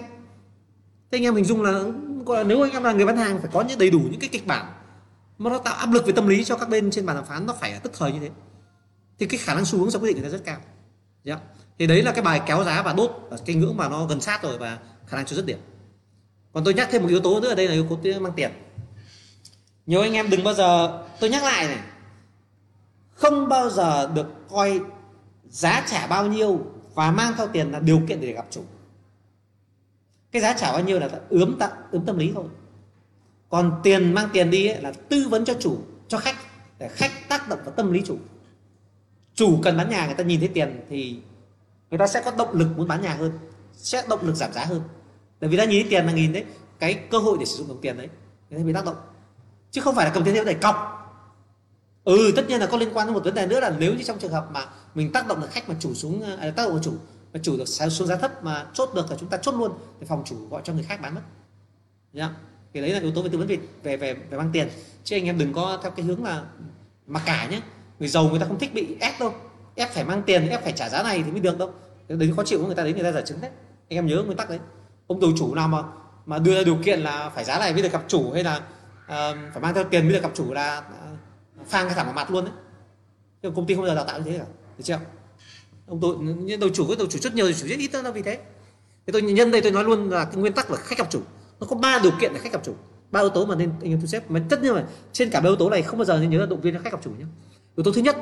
A: Thế anh em hình dung là nếu anh em là người bán hàng phải có những đầy đủ những cái kịch bản mà nó tạo áp lực về tâm lý cho các bên trên bàn đàm phán, nó phải tức thời như thế, thì cái khả năng xu hướng ra quyết định người ta rất cao. Yeah. thì đấy là cái bài kéo giá và đốt ở cái ngưỡng mà nó gần sát rồi và khả năng cho rất điểm. Còn tôi nhắc thêm một yếu tố nữa ở đây là yếu tố mang tiền. Nhiều anh em đừng bao giờ, tôi nhắc lại này không bao giờ được coi giá trả bao nhiêu và mang theo tiền là điều kiện để gặp chủ. Cái giá trả bao nhiêu là ướm tặng ướm tâm lý thôi. Còn tiền mang tiền đi ấy, là tư vấn cho chủ cho khách để khách tác động vào tâm lý chủ. Chủ cần bán nhà người ta nhìn thấy tiền thì người ta sẽ có động lực muốn bán nhà hơn sẽ động lực giảm giá hơn. Tại vì ta nhìn thấy tiền là nhìn đấy cái cơ hội để sử dụng đồng tiền đấy người ta bị tác động. Chứ không phải là cầm tiền để cọc ừ tất nhiên là có liên quan đến một vấn đề nữa là nếu như trong trường hợp mà mình tác động được khách mà chủ xuống à, à tác động được chủ mà chủ được xuống giá thấp mà chốt được là chúng ta chốt luôn để phòng chủ gọi cho người khác bán mất. Nhá. Thì đấy là yếu tố về tư vấn về về về, về mang tiền. Chứ anh em đừng có theo cái hướng là mặc cả nhé người giàu người ta không thích bị ép đâu. Ép phải mang tiền ép phải trả giá này thì mới được đâu. Đấy khó chịu người ta đến người ta giải chứng đấy anh em nhớ nguyên tắc đấy. Ông đầu chủ nào mà mà đưa ra điều kiện là phải giá này mới được gặp chủ hay là uh, phải mang theo tiền mới được gặp chủ là à, phang cái thẳng vào mặt luôn đấy. Nhưng công ty không bao giờ đào tạo như thế cả, được chưa? Ông tôi đầu chủ với đầu chủ rất nhiều, đầu chủ rất ít đâu vì thế. Thế tôi, nhân đây tôi nói luôn là cái nguyên tắc là khách gặp chủ. Nó có ba điều kiện để khách gặp chủ, ba yếu tố mà nên anh em thu xếp. Mà tất nhiên là trên cả ba yếu tố này không bao giờ nên nhớ là động viên cho khách gặp chủ nhé yếu tố thứ nhất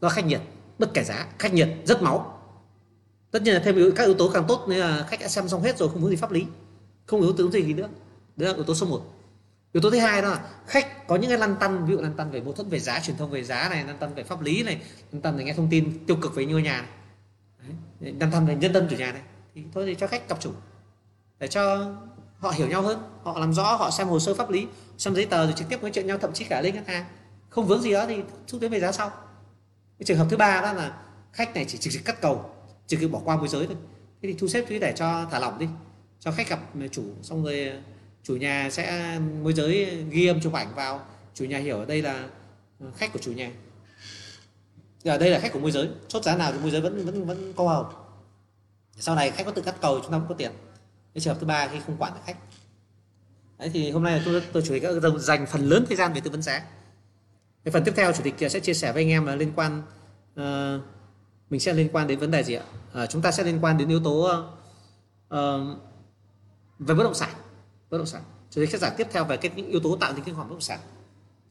A: là khách nhiệt, bất kể giá, khách nhiệt rất máu. Tất nhiên là thêm các yếu tố càng tốt nên là khách đã xem xong hết rồi, không có gì pháp lý, không yếu tố gì nữa. Đấy là yếu tố số 1 yếu tố thứ hai đó là khách, có những cái lăn tăn, ví dụ lăn tăn về mâu thuẫn về giá, truyền thông về giá này, lăn tăn về pháp lý này, lăn tăn về nghe thông tin tiêu cực về ngôi nhà này. Lăn tăn về nhân dân chủ nhà này. Thì thôi thì cho khách gặp chủ, để cho họ hiểu nhau hơn, họ làm rõ, họ xem hồ sơ pháp lý, xem giấy tờ rồi trực tiếp nói chuyện nhau, thậm chí cả lên ngân hàng. Không vướng gì đó thì thu thuế về giá sau. Cái trường hợp thứ ba đó là khách này chỉ trực tiếp cắt cầu, trực tiếp bỏ qua môi giới thôi. Thế thì thu xếp thứ để cho thả lỏng đi, cho khách gặp chủ, xong rồi chủ nhà sẽ môi giới ghi âm chụp ảnh vào. Chủ nhà hiểu ở đây là khách của chủ nhà. Ở đây là khách của môi giới. Chốt giá nào thì môi giới vẫn vẫn vẫn câu hầu sau này khách có tự cắt cầu chúng ta cũng có tiền. Cái trường hợp thứ ba khi không quản được khách. Đấy thì hôm nay tôi tôi chủ tịch dành phần lớn thời gian về tư vấn giá. Cái phần tiếp theo chủ tịch sẽ chia sẻ với anh em là liên quan uh, mình sẽ liên quan đến vấn đề gì ạ? Uh, chúng ta sẽ liên quan đến yếu tố uh, về bất động sản bất động sản. Chủ tịch sẽ giải tiếp theo về cái những yếu tố tạo nên kinh hoàng bất động sản.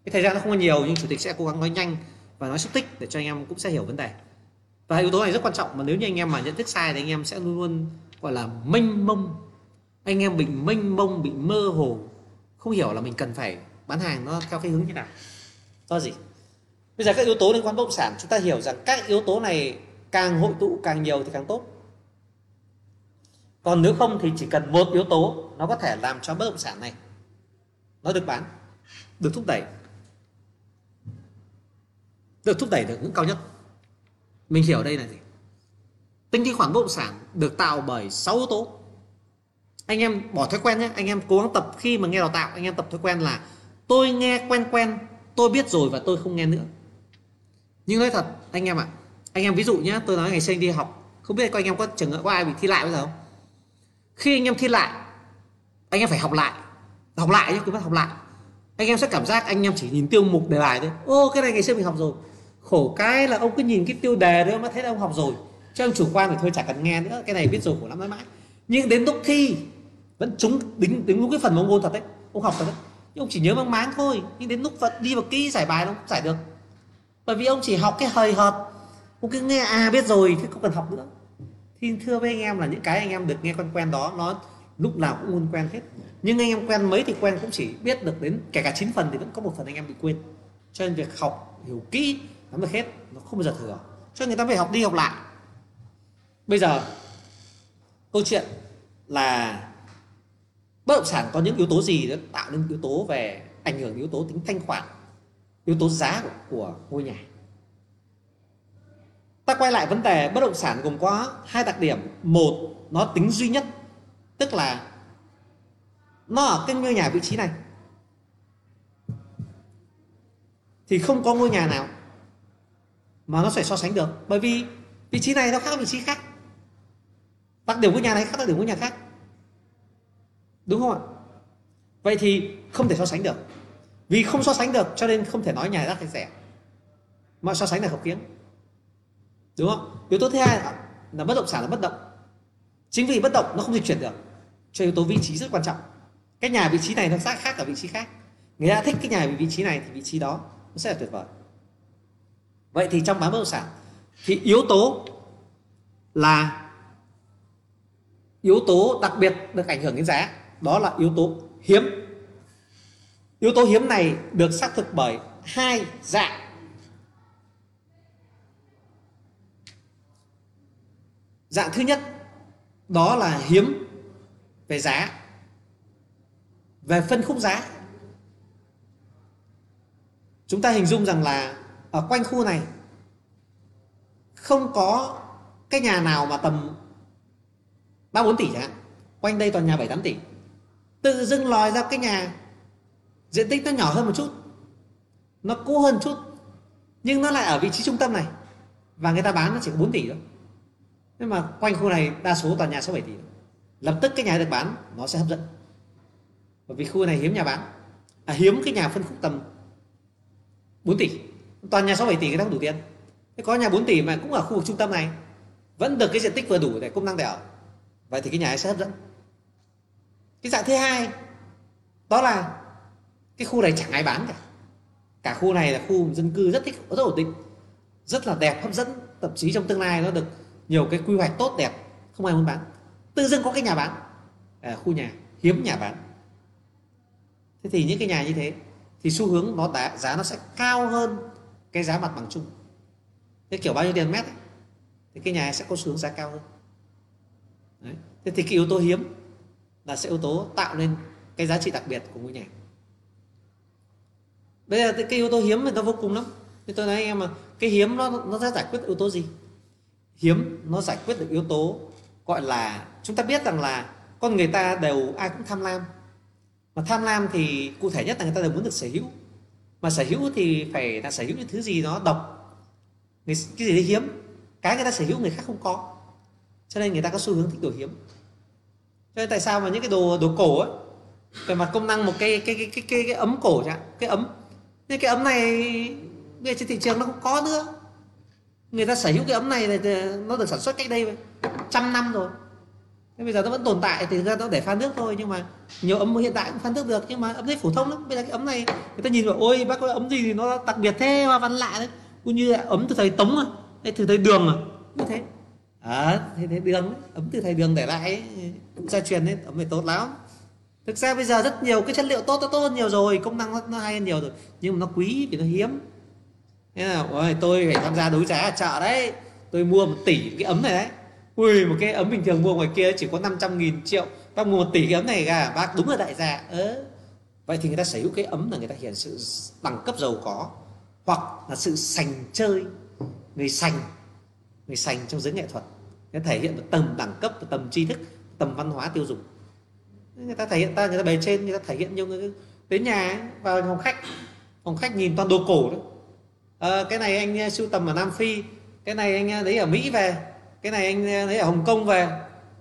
A: Cái thời gian nó không có nhiều, nhưng chủ tịch sẽ cố gắng nói nhanh và nói xúc tích để cho anh em cũng sẽ hiểu vấn đề. Và yếu tố này rất quan trọng, mà nếu như anh em mà nhận thức sai thì anh em sẽ luôn luôn, gọi là, mênh mông. Anh em bị mênh mông, bị mơ hồ, không hiểu là mình cần phải bán hàng nó theo cái hướng như nào. Do gì? Bây giờ các yếu tố liên quan bất động sản, chúng ta hiểu rằng các yếu tố này càng hội tụ càng nhiều thì càng tốt còn nếu không thì chỉ cần một yếu tố nó có thể làm cho bất động sản này nó được bán được thúc đẩy được thúc đẩy được ngưỡng cao nhất. Mình hiểu đây là gì? Tính thanh khoản bất động sản được tạo bởi 6 yếu tố. Anh em bỏ thói quen nhé anh em cố gắng tập khi mà nghe đào tạo anh em tập thói quen là tôi nghe quen quen tôi biết rồi và tôi không nghe nữa. Nhưng nói thật anh em ạ à, anh em ví dụ nhé tôi nói ngày sinh đi học không biết có anh em có trường hợp có ai bị thi lại bây giờ không? Khi anh em thi lại, anh em phải học lại. Học lại nhé cứ bắt học lại. Anh em sẽ cảm giác anh em chỉ nhìn tiêu mục đề bài thôi. Ô, cái này ngày xưa mình học rồi. Khổ cái là ông cứ nhìn cái tiêu đề đó mà thấy ông học rồi. Chứ ông chủ quan thì thôi, chả cần nghe nữa. Cái này biết rồi, khổ lắm, mãi mãi. Nhưng đến lúc thi, vẫn trúng, đính đúng cái phần mà ông ôn thật đấy. Ông học thật đấy. Nhưng ông chỉ nhớ mang máng thôi. Nhưng đến lúc vẫn đi vào kỹ giải bài nó giải được. Bởi vì ông chỉ học cái hời hợt. Ông cứ nghe à biết rồi thế không cần học nữa thì thưa với anh em là những cái anh em được nghe quen quen đó nó lúc nào cũng luôn quen hết. Nhưng anh em quen mấy thì quen cũng chỉ biết được đến kể cả 9 phần thì vẫn có một phần anh em bị quên. Cho nên việc học hiểu kỹ nắm được hết nó không bao giờ thừa. Cho nên người ta phải học đi học lại. Bây giờ câu chuyện là bất động sản có những yếu tố gì đó tạo nên yếu tố về ảnh hưởng yếu tố tính thanh khoản yếu tố giá của, của ngôi nhà? Ta quay lại vấn đề bất động sản gồm có hai đặc điểm. Một, nó tính duy nhất, tức là nó ở cái ngôi nhà vị trí này. Thì không có ngôi nhà nào mà nó phải so sánh được. Bởi vì vị trí này nó khác vị trí khác. Đặc điểm ngôi nhà này khác đặc điểm ngôi nhà khác. Đúng không ạ? Vậy thì không thể so sánh được. Vì không so sánh được cho nên không thể nói nhà đắt hay rẻ, mà so sánh là hợp kiến đúng không? Yếu tố thứ hai là bất động sản là bất động. Chính vì bất động nó không dịch chuyển được, cho yếu tố vị trí rất quan trọng. Cái nhà vị trí này nó khác khác ở vị trí khác. Người ta thích cái nhà vị trí này thì vị trí đó nó sẽ là tuyệt vời. Vậy thì trong bán bất động sản thì yếu tố là yếu tố đặc biệt được ảnh hưởng đến giá, đó là yếu tố hiếm. Yếu tố hiếm này được xác thực bởi hai dạng dạng thứ nhất, đó là hiếm về giá. Về phân khúc giá, chúng ta hình dung rằng là ở quanh khu này không có cái nhà nào mà tầm ba bốn tỷ chẳng hạn. Quanh đây toàn nhà bảy tám tỷ. Tự dưng lòi ra cái nhà diện tích nó nhỏ hơn một chút, nó cũ hơn chút, nhưng nó lại ở vị trí trung tâm này, và người ta bán nó chỉ có 4 tỷ thôi nhưng mà quanh khu này đa số toàn nhà 6 7 tỷ lập tức cái nhà được bán nó sẽ hấp dẫn. Bởi vì khu này hiếm nhà bán. À, hiếm cái nhà phân khúc tầm 4 tỷ. Toàn nhà 6 7 tỷ người ta không đủ tiền. Thế có nhà 4 tỷ mà cũng ở khu vực trung tâm này vẫn được cái diện tích vừa đủ để công năng để ở. Vậy thì cái nhà ấy sẽ hấp dẫn. Cái dạng thứ hai đó là cái khu này chẳng ai bán cả. Cả khu này là khu dân cư rất thích rất ổn định rất là đẹp hấp dẫn. Thậm chí trong tương lai nó được nhiều cái quy hoạch tốt đẹp không ai muốn bán. Tự dưng có cái nhà bán à, khu nhà hiếm nhà bán. Thế thì những cái nhà như thế thì xu hướng nó đã, giá nó sẽ cao hơn cái giá mặt bằng chung. Cái kiểu bao nhiêu tiền mét ấy, thì cái nhà sẽ có xu hướng giá cao hơn. Đấy. thế thì cái yếu tố hiếm là sẽ yếu tố tạo nên cái giá trị đặc biệt của ngôi nhà. Bây giờ cái yếu tố hiếm thì nó vô cùng lắm. Thì tôi nói anh em mà cái hiếm nó nó sẽ giải quyết yếu tố gì? Hiếm nó giải quyết được yếu tố gọi là chúng ta biết rằng là con người ta đều ai cũng tham lam. Mà tham lam thì cụ thể nhất là người ta đều muốn được sở hữu. Mà sở hữu thì phải là sở hữu những thứ gì đó độc cái gì đấy hiếm cái người ta sở hữu người khác không có. Cho nên người ta có xu hướng thích đồ hiếm. Cho nên tại sao mà những cái đồ đồ cổ ấy về mặt công năng một cái cái cái cái cái, cái ấm cổ chẳng cái ấm. Nhưng cái ấm này bây giờ trên thị trường nó không có nữa người ta sở hữu cái ấm này thì nó được sản xuất cách đây trăm năm rồi. Thế bây giờ nó vẫn tồn tại thì ra nó để pha nước thôi nhưng mà nhiều ấm hiện tại cũng pha nước được nhưng mà ấm đấy phổ thông lắm. Bây giờ cái ấm này người ta nhìn vào ôi bác có ấm gì thì nó đặc biệt thế hoa văn lạ đấy. Cũng như là ấm từ thời tống à hay từ thời đường à. Như thế. À, thế, thế đường ấm từ thời đường để lại cũng gia truyền đấy ấm này tốt lắm. Thực ra bây giờ rất nhiều cái chất liệu tốt nó tốt hơn nhiều rồi công năng nó, nó hay hơn nhiều rồi nhưng mà nó quý vì nó hiếm thế là, ôi, tôi phải tham gia đấu giá ở chợ đấy. Tôi mua một tỷ cái ấm này đấy. Ui, một cái ấm bình thường mua ngoài kia chỉ có 500 nghìn triệu. Bác mua một tỷ cái ấm này cả bác đúng là đại gia. Ớ. Vậy thì người ta sở hữu cái ấm là người ta hiện sự đẳng cấp giàu có, hoặc là sự sành chơi. Người sành người sành trong giới nghệ thuật, nó thể hiện được tầm đẳng cấp tầm tri thức, tầm văn hóa tiêu dùng. Người ta thể hiện ta, người ta bề trên, người ta thể hiện nhiều người đến nhà vào phòng khách. Phòng khách nhìn toàn đồ cổ đó à, cái này anh ờ, sưu tầm ở Nam Phi cái này anh ờ, lấy ở Mỹ về cái này anh lấy ở Hồng Kông về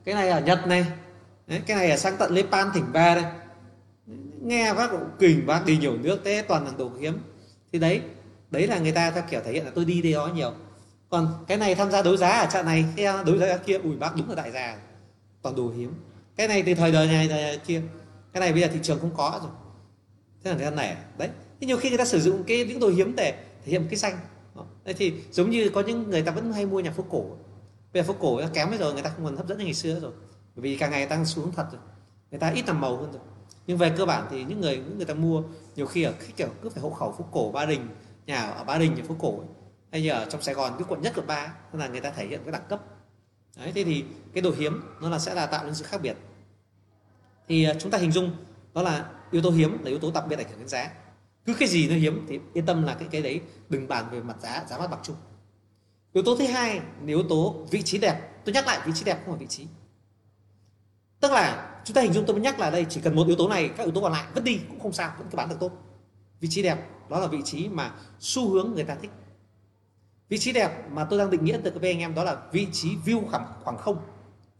A: cái này ở Nhật này Đấy, cái này ở sang tận Nepal thỉnh về đây. Nghe bác cũng kình bác đi nhiều nước thế toàn là đồ hiếm. Thì đấy đấy là người ta theo kiểu thể hiện là tôi đi đây đó nhiều. Còn cái này tham gia đấu giá ở trận này cái đấu giá kia ủi bác đúng là đại gia. Toàn đồ hiếm. Cái này từ thời đời này thời kia cái này bây giờ thị trường không có rồi. Thế là người ta nẻ đấy. Thế nhiều khi người ta sử dụng cái những đồ hiếm để hiếm hiện cái xanh. đấy thì giống như có những người ta vẫn hay mua nhà phố cổ. Bây giờ phố cổ nó kém rồi, người ta không còn hấp dẫn như ngày xưa rồi. Bởi vì càng ngày tăng xuống thật rồi. Người ta ít làm màu hơn rồi. Nhưng về cơ bản thì những người những người ta mua nhiều khi ở cái kiểu cứ phải hộ khẩu phố cổ ba đình, nhà ở ba đình nhà phố cổ ấy. hay như ở trong sài gòn, cái quận nhất quận ba, tức là người ta thể hiện cái đẳng cấp. Đấy, thế thì cái đồ hiếm nó là sẽ là tạo nên sự khác biệt. Thì à, chúng ta hình dung đó là yếu tố hiếm là yếu tố đặc biệt ảnh hưởng đến giá cứ cái gì nó hiếm, thì yên tâm là cái cái đấy đừng bàn về mặt giá giá mắt bằng chung. Yếu tố thứ hai là yếu tố vị trí đẹp. Tôi nhắc lại, vị trí đẹp không phải vị trí. Tức là chúng ta hình dung, tôi mới nhắc là đây, chỉ cần một yếu tố này, các yếu tố còn lại vứt đi, cũng không sao, vẫn cứ bán được tốt. Vị trí đẹp, đó là vị trí mà xu hướng người ta thích. Vị trí đẹp mà tôi đang định nghĩa từ với anh em, đó là vị trí view khoảng khoảng không.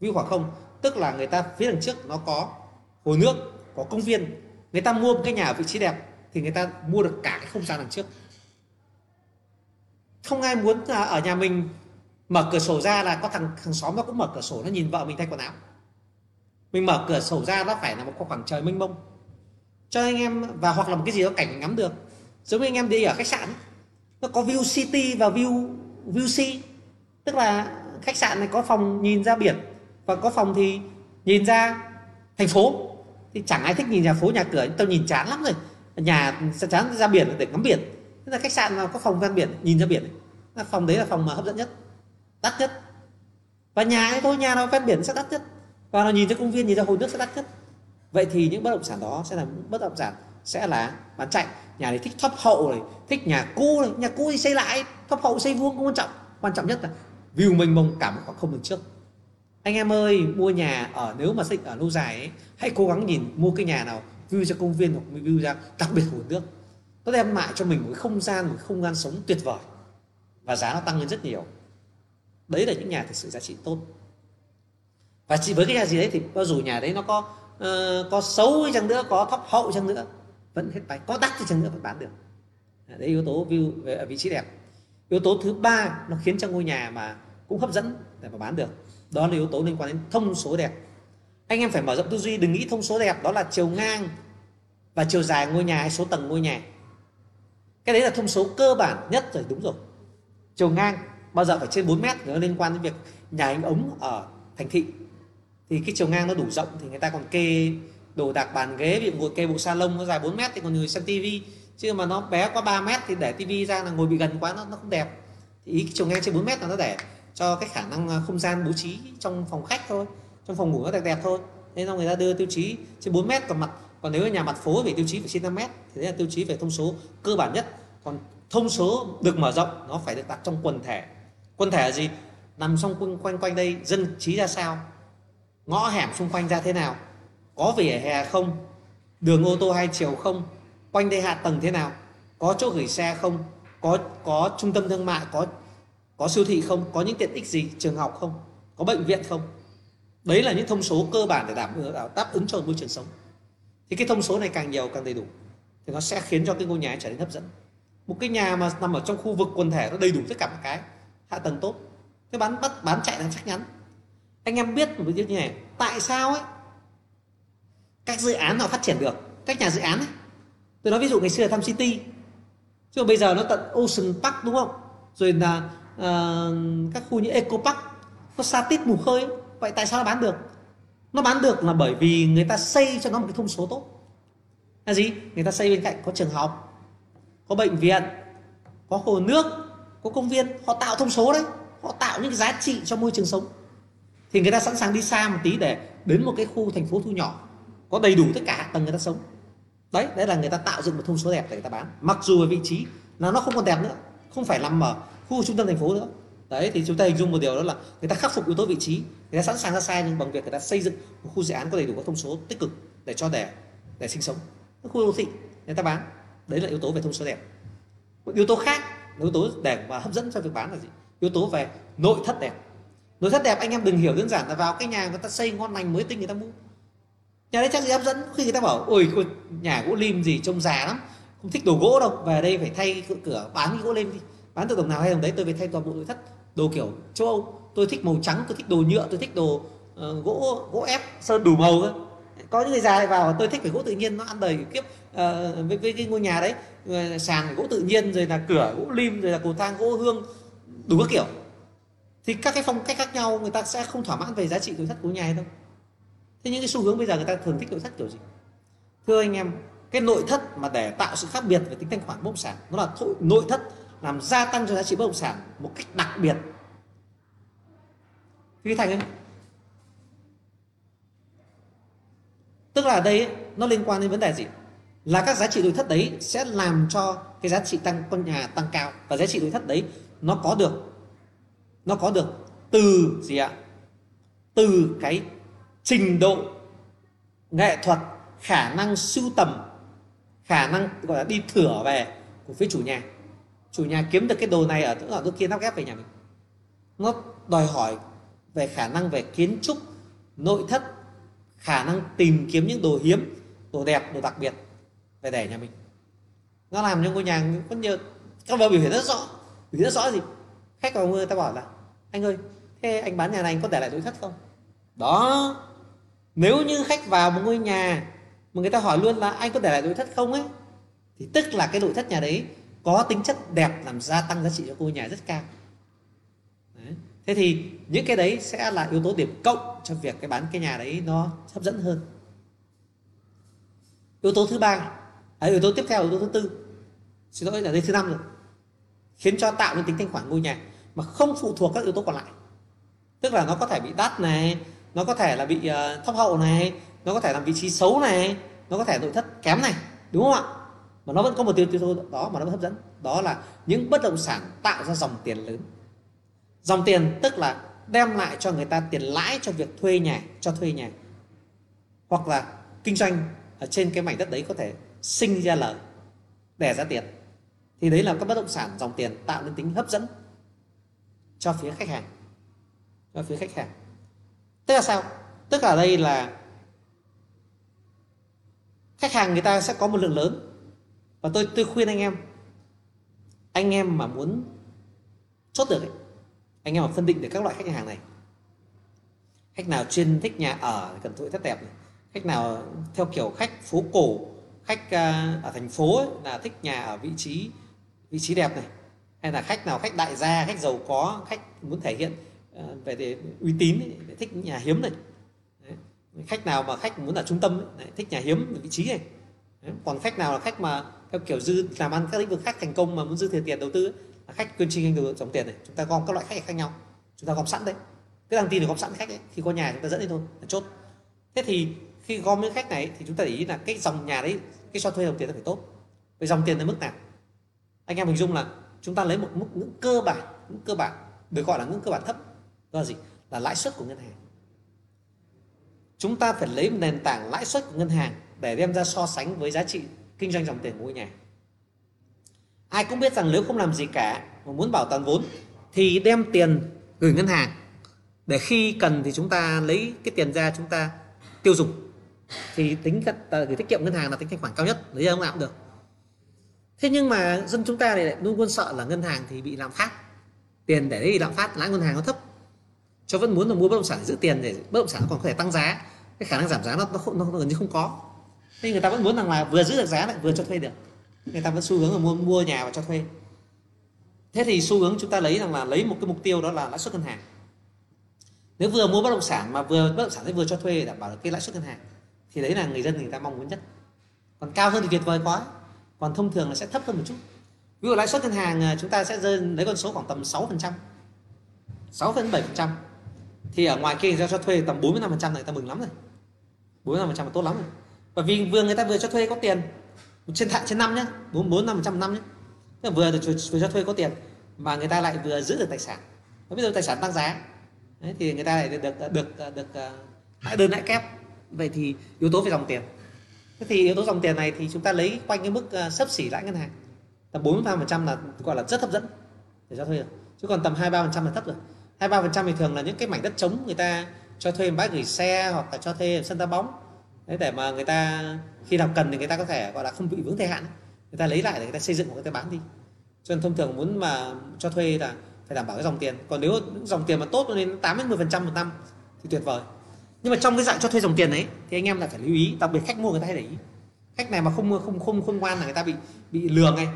A: View khoảng không, tức là người ta phía đằng trước nó có hồ nước, có công viên. Người ta mua một cái nhà ở vị trí đẹp thì người ta mua được cả cái không gian đằng trước. Không ai muốn là ở nhà mình mở cửa sổ ra là có thằng thằng xóm nó cũng mở cửa sổ, nó nhìn vợ mình thay quần áo. Mình mở cửa sổ ra nó phải là một khoảng trời mênh mông. Cho anh em, và hoặc là một cái gì đó cảnh ngắm được. Giống như anh em đi ở khách sạn nó có view city và view view sea. Tức là khách sạn này có phòng nhìn ra biển, và có phòng thì nhìn ra thành phố. Thì chẳng ai thích nhìn nhà phố, nhà cửa, tao nhìn chán lắm rồi nhà chán ra biển để ngắm biển. Tức là khách sạn nào có phòng ven biển nhìn ra biển. Là phòng đấy là phòng mà hấp dẫn nhất đắt nhất. Và nhà ấy thôi nhà nào ven biển sẽ đắt nhất. Và nó nhìn ra công viên nhìn ra hồ nước sẽ đắt nhất. Vậy thì những bất động sản đó sẽ là bất động sản sẽ là bán chạy. Nhà này thích thấp hậu này thích nhà cũ này. Nhà cũ thì xây lại thấp hậu xây vuông không quan trọng. Quan trọng nhất là view mênh mông cả một khoảng không đường trước. Anh em ơi mua nhà ở nếu mà xây ở lâu dài ấy, hãy cố gắng nhìn mua cái nhà nào view ra công viên hoặc view ra đặc biệt hồ nước. Nó đem lại cho mình một cái không gian một không gian sống tuyệt vời. Và giá nó tăng lên rất nhiều. Đấy là những nhà thực sự giá trị tốt. Và chỉ với cái nhà gì đấy thì bao dù nhà đấy nó có uh, có xấu chăng nữa có thấp hậu chăng nữa vẫn hết bài. Có đắt thì chăng nữa vẫn bán được. Đấy yếu tố view về ở vị trí đẹp. Yếu tố thứ ba nó khiến cho ngôi nhà mà cũng hấp dẫn để mà bán được. Đó là yếu tố liên quan đến thông số đẹp anh em phải mở rộng tư duy, đừng nghĩ thông số đẹp, đó là chiều ngang và chiều dài ngôi nhà hay số tầng ngôi nhà. Cái đấy là thông số cơ bản nhất rồi, đúng rồi. Chiều ngang, bao giờ phải trên 4 mét nó liên quan đến việc nhà anh ống ở thành thị. Thì cái chiều ngang nó đủ rộng thì người ta còn kê đồ đạc bàn ghế bị ngồi kê bộ salon nó dài 4 mét thì còn người xem tivi chứ mà nó bé quá 3 mét thì để tivi ra là ngồi bị gần quá nó nó không đẹp. Thì ý cái chiều ngang trên 4 mét là nó để cho cái khả năng không gian bố trí trong phòng khách thôi trong phòng ngủ nó đẹp đẹp thôi. Nên xong người ta đưa tiêu chí trên 4 mét còn mặt, còn nếu nhà mặt phố thì tiêu chí phải trên 5 mét, thì đấy là tiêu chí về thông số cơ bản nhất. Còn thông số được mở rộng, nó phải được đặt trong quần thể. Quần thể là gì? Nằm trong quanh quanh quanh đây, dân trí ra sao? Ngõ hẻm xung quanh ra thế nào? Có vỉa hè không? Đường ô tô hai chiều không? Quanh đây hạ tầng thế nào? Có chỗ gửi xe không? Có có trung tâm thương mại, có có siêu thị không? Có những tiện ích gì? Trường học không? Có bệnh viện không? Đấy là những thông số cơ bản để đảm đáp ứng cho môi trường sống. Thì cái thông số này càng nhiều càng đầy đủ thì nó sẽ khiến cho cái ngôi nhà trở nên hấp dẫn. Một cái nhà mà nằm ở trong khu vực quần thể nó đầy đủ tất cả một cái hạ tầng tốt. Cái bán bắt bán chạy là chắc chắn. Anh em biết một cái như này tại sao ấy? Các dự án họ phát triển được các nhà dự án ấy. Tôi nói ví dụ ngày xưa là Tham City. Chứ bây giờ nó tận Ocean Park đúng không? Rồi là uh, các khu như Eco Park nó xa tít mù khơi vậy tại sao nó bán được? Nó bán được là bởi vì người ta xây cho nó một cái thông số tốt. Là gì? Người ta xây bên cạnh có trường học, có bệnh viện, có hồ nước, có công viên. Họ tạo thông số đấy. Họ tạo những cái giá trị cho môi trường sống. Thì người ta sẵn sàng đi xa một tí để đến một cái khu thành phố thu nhỏ, có đầy đủ tất cả hạ tầng người ta sống. Đấy đấy là người ta tạo dựng một thông số đẹp để người ta bán. Mặc dù ở vị trí là nó không còn đẹp nữa, không phải nằm ở khu trung tâm thành phố nữa đấy thì chúng ta hình dung một điều đó là người ta khắc phục yếu tố vị trí người ta sẵn sàng ra sai nhưng bằng việc người ta xây dựng một khu dự án có đầy đủ các thông số tích cực để cho để để sinh sống. Khu đô thị người ta bán đấy là yếu tố về thông số đẹp. Một yếu tố khác yếu tố đẹp và hấp dẫn cho việc bán là gì? Yếu tố về nội thất đẹp. Nội thất đẹp anh em đừng hiểu đơn giản là vào cái nhà người ta xây ngon lành mới tinh người ta mua. Nhà đấy chắc gì hấp dẫn? Khi người ta bảo ôi nhà gỗ lim gì trông già lắm không thích đồ gỗ đâu về đây phải thay cửa, cửa bán cái gỗ lim đi. Bán từ đồng nào hay đồng đấy tôi phải thay toàn bộ nội thất đồ kiểu châu âu. Tôi thích màu trắng tôi thích đồ nhựa tôi thích đồ uh, gỗ gỗ ép sơn đủ màu cơ? Có những người già vào tôi thích phải gỗ tự nhiên nó ăn đầy kiếp uh, với, với cái ngôi nhà đấy. Ờ, sàn gỗ tự nhiên rồi là cửa gỗ lim rồi là cầu thang gỗ hương đủ các kiểu. Thì các cái phong cách khác nhau người ta sẽ không thỏa mãn về giá trị nội thất của nhà đâu. Thế những cái xu hướng bây giờ người ta thường thích nội thất kiểu gì? Thưa anh em cái nội thất mà để tạo sự khác biệt về tính thanh khoản bất động sản nó là nội thất làm gia tăng cho giá trị bất động sản một cách đặc biệt Quý Thành ấy. Tức là đây nó liên quan đến vấn đề gì? Là các giá trị nội thất đấy sẽ làm cho cái giá trị tăng, con nhà tăng cao và giá trị nội thất đấy nó có được, nó có được từ gì ạ? Từ cái trình độ nghệ thuật, khả năng sưu tầm, khả năng, gọi là, đi thửa về của phía chủ nhà chủ nhà kiếm được cái đồ này ở ở chỗ kia lắp ghép về nhà mình. Nó đòi hỏi về khả năng về kiến trúc, nội thất, khả năng tìm kiếm những đồ hiếm, đồ đẹp, đồ đặc biệt về để nhà mình. Nó làm cho ngôi nhà có nhiều, các vợ biểu hiện rất rõ. Biểu hiện rất rõ gì khách vào người ta bảo là, anh ơi, thế anh bán nhà này anh có để lại nội thất không? Đó, nếu như khách vào một ngôi nhà mà người ta hỏi luôn là anh có để lại nội thất không ấy, thì tức là cái nội thất nhà đấy có tính chất đẹp làm gia tăng giá trị cho ngôi nhà rất cao. Đấy. thế thì những cái đấy sẽ là yếu tố điểm cộng cho việc cái bán cái nhà đấy nó hấp dẫn hơn. Yếu tố thứ ba à, yếu tố tiếp theo yếu tố thứ tư. Xin lỗi là đây thứ năm rồi. Khiến cho tạo nên tính thanh khoản ngôi nhà mà không phụ thuộc các yếu tố còn lại. Tức là nó có thể bị đắt này nó có thể là bị uh, thấp hậu này nó có thể làm vị trí xấu này nó có thể nội thất kém này đúng không ạ? Mà nó vẫn có một tiêu tiêu thụ đó, mà nó vẫn hấp dẫn. Đó là những bất động sản tạo ra dòng tiền lớn. Dòng tiền tức là đem lại cho người ta tiền lãi cho việc thuê nhà, cho thuê nhà. Hoặc là kinh doanh ở trên cái mảnh đất đấy có thể sinh ra lời đẻ ra tiền. Thì đấy là các bất động sản dòng tiền tạo nên tính hấp dẫn cho phía khách hàng. Cho phía khách hàng. Tức là sao? Tức là đây là khách hàng người ta sẽ có một lượng lớn và tôi tôi khuyên anh em. Anh em mà muốn chốt được ấy, anh em mà phân định được các loại khách hàng này. Khách nào chuyên thích nhà ở cần nội thất đẹp này khách nào theo kiểu khách phố cổ khách à, ở thành phố ấy, là thích nhà ở vị trí vị trí đẹp này. Hay là khách nào khách đại gia khách giàu có khách muốn thể hiện à, về để uy tín ấy, để thích nhà hiếm này. Đấy. khách nào mà khách muốn ở trung tâm ấy, thích nhà hiếm vị trí này. Đấy. còn khách nào là khách mà theo kiểu dư làm ăn các lĩnh vực khác thành công mà muốn dư thừa tiền đầu tư ấy, là khách quyên trinh được dòng tiền này chúng ta gom các loại khách khác nhau chúng ta gom sẵn đấy. Cái đăng tin được gom sẵn khách ấy khi có nhà chúng ta dẫn đi thôi là chốt. Thế thì khi gom những khách này thì chúng ta để ý là cái dòng nhà đấy cái cho thuê dòng tiền nó phải tốt. Về dòng tiền là mức nào? Anh em hình dung là chúng ta lấy một mức ngưỡng cơ bản ngưỡng cơ bản được gọi là ngưỡng cơ bản thấp đó là gì? Là lãi suất của ngân hàng. Chúng ta phải lấy nền tảng lãi suất của ngân hàng để đem ra so sánh với giá trị kinh doanh dòng tiền mua nhà. Ai cũng biết rằng nếu không làm gì cả mà muốn bảo toàn vốn thì đem tiền gửi ngân hàng. Để khi cần thì chúng ta lấy cái tiền ra chúng ta tiêu dùng. Thì tính à, gửi tiết kiệm ngân hàng là tính thanh khoản cao nhất lấy ra không nào cũng được. Thế nhưng mà dân chúng ta này luôn luôn sợ là ngân hàng thì bị lạm phát. Tiền để đấy lạm phát lãi ngân hàng nó thấp. Cho vẫn muốn là mua bất động sản để giữ tiền để bất động sản nó còn có thể tăng giá. Cái khả năng giảm giá nó nó, nó, nó gần như không có nên người ta vẫn muốn rằng là vừa giữ được giá lại vừa cho thuê được. Người ta vẫn xu hướng là mua mua nhà và cho thuê. Thế thì xu hướng chúng ta lấy rằng là lấy một cái mục tiêu đó là lãi suất ngân hàng. Nếu vừa mua bất động sản mà vừa bất động sản vừa cho thuê đảm bảo được cái lãi suất ngân hàng, thì đấy là người dân người ta mong muốn nhất. Còn cao hơn thì tuyệt vời quá. Còn thông thường là sẽ thấp hơn một chút. Ví dụ lãi suất ngân hàng à, chúng ta sẽ rơi, lấy con số khoảng tầm 6 phần trăm. 6 phần 7 phần trăm. Thì ở ngoài kia ra cho thuê tầm 45 phần trăm này, ta mừng lắm rồi. 45 phần trăm là tốt lắm rồi và vì vừa người ta vừa cho thuê có tiền. Trên thạng trên năm nhé bốn bốn năm trăm năm nhé vừa được vừa cho thuê có tiền mà người ta lại vừa giữ được tài sản. Và bây giờ tài sản tăng giá. Đấy, thì người ta lại được được được, được, lại lãi đơn lãi kép. Vậy thì yếu tố về dòng tiền. Thế thì yếu tố dòng tiền này thì chúng ta lấy quanh cái mức ờ, sấp xỉ lãi ngân hàng. Tầm 45% là gọi là rất hấp dẫn để cho thuê được. Chứ còn tầm 23% là thấp rồi. 23% thì thường là những cái mảnh đất trống người ta cho thuê bãi gửi xe hoặc là cho thuê sân đá bóng đấy để mà người ta, khi nào cần thì người ta có thể, gọi là, không bị vướng thời hạn người ta lấy lại để người ta xây dựng hoặc người ta bán đi. Cho nên thông thường muốn mà cho thuê là phải đảm bảo cái dòng tiền. Còn nếu dòng tiền mà tốt lên 8 đến 10 phần trăm một năm thì tuyệt vời. Nhưng mà trong cái dạng cho thuê dòng tiền ấy, thì anh em lại phải lưu ý, đặc biệt khách mua người ta hay để ý. Khách này mà không không không không ngoan là người ta bị bị lừa ngay.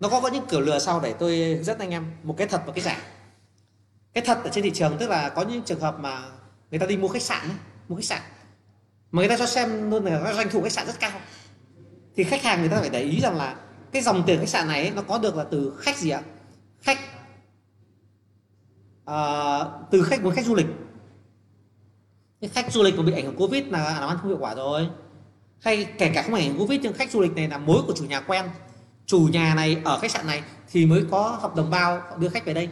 A: Nó có có những kiểu lừa sau để tôi rất anh em một cái thật và cái giả. Cái thật ở trên thị trường tức là có những trường hợp mà người ta đi mua khách sạn mua khách sạn mà người ta cho xem luôn là doanh thu khách sạn rất cao. Thì khách hàng người ta phải để ý rằng là cái dòng tiền khách sạn này ấy, nó có được là từ khách gì ạ? Khách uh, từ khách một khách du lịch. Cái khách du lịch mà bị ảnh hưởng covid là à, làm ăn không hiệu quả rồi. Hay kể cả không ảnh hưởng covid nhưng khách du lịch này là mối của chủ nhà quen. Chủ nhà này ở khách sạn này thì mới có hợp đồng bao họ đưa khách về đây.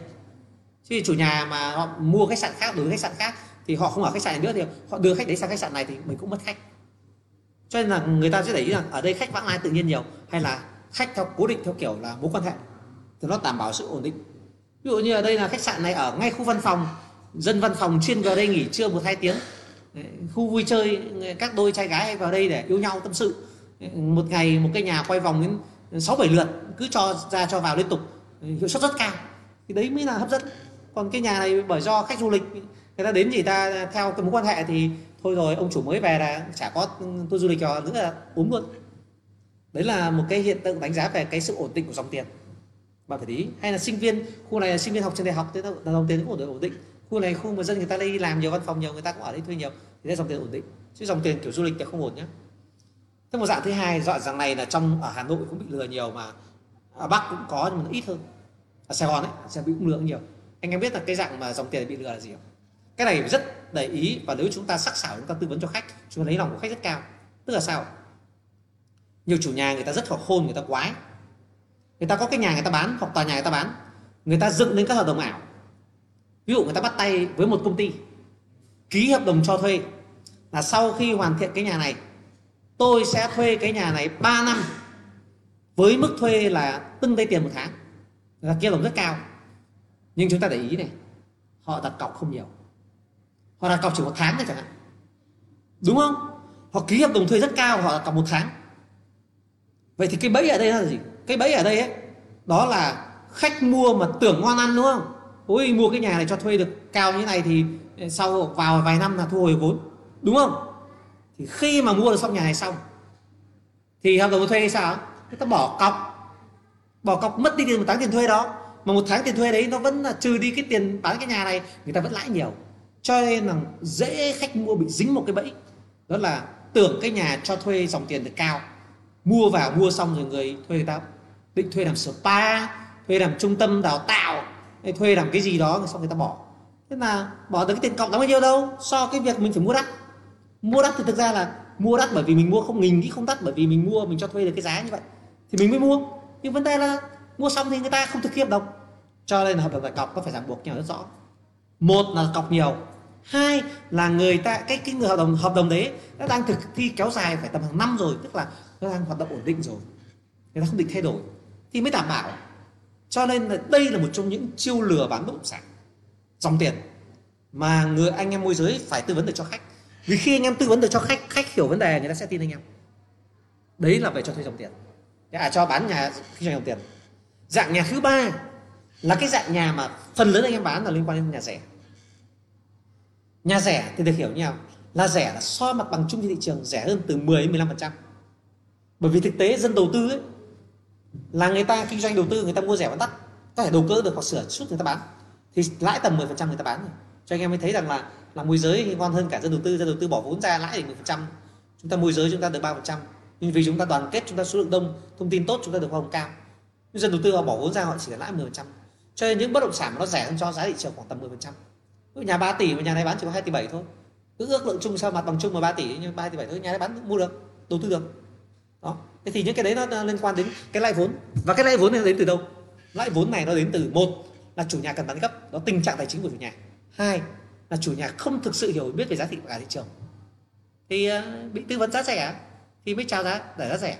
A: Chứ chủ nhà mà họ mua khách sạn khác đối với khách sạn khác thì họ không ở khách sạn này nữa thì họ đưa khách đấy sang khách sạn này thì mình cũng mất khách. Cho nên là người ta sẽ để ý rằng ở đây khách vãng lai tự nhiên nhiều, hay là khách theo cố định theo kiểu là mối quan hệ, thì nó đảm bảo sự ổn định. Ví dụ như ở đây là khách sạn này ở ngay khu văn phòng, dân văn phòng chuyên vào đây nghỉ trưa một hai tiếng. Khu vui chơi, các đôi trai gái vào đây để yêu nhau tâm sự. Một ngày một cái nhà quay vòng đến sáu bảy lượt, cứ cho ra cho vào liên tục. Hiệu suất rất cao. Thì đấy mới là hấp dẫn. Còn cái nhà này bởi do khách du lịch người ta đến thì ta, theo cái mối quan hệ thì thôi rồi, ông chủ mới về là chả có tour du lịch cho nữa là uống luôn. Đấy là một cái hiện tượng đánh giá về cái sự ổn định của dòng tiền. Bạn phải ý. Hay là sinh viên, khu này là sinh viên học trên đại học thì là dòng tiền cũng ổn định ổn định. Khu này khu mà dân người ta đi làm nhiều văn phòng nhiều, người ta cũng ở đây thuê nhiều, thì là dòng tiền ổn định. Chứ dòng tiền kiểu du lịch thì không ổn nhé thế một dạng thứ hai dọn rằng này là trong, ở hà nội cũng bị lừa nhiều mà, ở bắc cũng có nhưng mà nó ít hơn. Ở sài gòn ấy sẽ bị cũng lừa nhiều. Anh em biết là cái dạng mà dòng tiền bị lừa là gì không? Cái này rất để ý và nếu chúng ta sắc sảo, chúng ta tư vấn cho khách, chúng ta lấy lòng của khách rất cao. Tức là sao? Nhiều chủ nhà người ta rất là khôn người ta quái. Người ta có cái nhà người ta bán, hoặc tòa nhà người ta bán, người ta dựng lên các hợp đồng ảo. Ví dụ người ta bắt tay với một công ty, ký hợp đồng cho thuê, là sau khi hoàn thiện cái nhà này, tôi sẽ thuê cái nhà này 3 năm, với mức thuê là từng đây tiền một tháng. Là kia đồng rất cao. Nhưng chúng ta để ý này, họ đặt cọc không nhiều họ đặt cọc chỉ một tháng thôi chẳng hạn. Đúng không? Họ ký hợp đồng thuê rất cao, họ đặt cọc một tháng. Vậy thì cái bẫy ở đây là gì? Cái bẫy ở đây ấy, đó là khách mua mà tưởng ngon ăn, đúng không? Ôi, mua cái nhà này cho thuê được cao như này thì sau vào vài năm là thu hồi vốn, đúng không? Thì khi mà mua được xong nhà này xong, thì hợp đồng thuê sao? Người ta bỏ cọc. Bỏ cọc mất đi tiền một tháng tiền thuê đó. Mà một tháng tiền thuê đấy nó vẫn là trừ đi cái tiền bán cái nhà này, người ta vẫn lãi nhiều cho nên là dễ khách mua bị dính một cái bẫy. Đó là tưởng cái nhà cho thuê dòng tiền được cao. Mua vào, mua xong rồi người thuê người ta định thuê làm spa, thuê làm trung tâm đào tạo, hay thuê làm cái gì đó, xong người ta bỏ. Thế là bỏ được cái tiền cọc đó bao nhiêu đâu? So cái việc mình phải mua đắt. Mua đắt thì thực ra là mua đắt bởi vì mình mua không nghìn, nghĩ không đắt bởi vì mình mua, mình cho thuê được cái giá như vậy thì mình mới mua. Nhưng vấn đề là mua xong thì người ta không thực hiện đồng cho nên là hợp đồng đặt cọc có phải ràng buộc nhau rất rõ. Một là cọc nhiều hai là người ta, cái cái người hợp đồng hợp đồng đấy nó đang thực thi kéo dài phải tầm hàng năm rồi, tức là nó đang hoạt động ổn định rồi. Người ta không định thay đổi. Thì mới đảm bảo. Cho nên là đây là một trong những chiêu lừa bán bất động sản. Dòng tiền mà người, anh em môi giới phải tư vấn được cho khách. Vì khi anh em tư vấn được cho khách khách hiểu vấn đề, người ta sẽ tin anh em. Đấy là về cho thuê dòng tiền. À cho bán nhà kinh doanh dòng tiền. Dạng nhà thứ ba là cái dạng nhà mà phần lớn anh em bán là liên quan đến nhà rẻ nhà rẻ thì được hiểu như nào? Là rẻ là so mặt bằng chung trên thị trường rẻ hơn từ 10 đến 15 phần trăm. Bởi vì thực tế dân đầu tư ấy, là người ta kinh doanh đầu tư người ta mua rẻ bán đắt có thể đầu cơ được hoặc sửa chút người ta bán thì lãi tầm 10 phần trăm người ta bán rồi. Cho anh em mới thấy rằng là là môi giới thì ngon hơn cả dân đầu tư dân đầu tư bỏ vốn ra lãi được 10 phần trăm. Chúng ta môi giới chúng ta được 3 phần trăm. Nhưng vì chúng ta đoàn kết chúng ta số lượng đông thông tin tốt chúng ta được hoa hồng cao. Nhưng dân đầu tư họ bỏ vốn ra họ chỉ lãi 10 phần trăm. Cho nên những bất động sản nó rẻ hơn cho giá thị trường khoảng tầm 10 phần trăm nhà 3 tỷ mà nhà này bán chỉ có 2 tỷ 7 thôi. Cứ ước lượng chung sao mặt bằng chung mà 3 tỷ nhưng 3 tỷ 7 thôi nhà này bán mua được đầu tư được. Đó. Thế thì những cái đấy nó liên quan đến cái lãi vốn. Và cái lãi vốn này nó đến từ đâu? Lãi vốn này nó đến từ một là chủ nhà cần bán gấp. Đó tình trạng tài chính của chủ nhà. Hai là chủ nhà không thực sự hiểu biết về giá trị cả thị trường. Thì ờ, bị tư vấn giá rẻ thì mới chào giá để giá rẻ.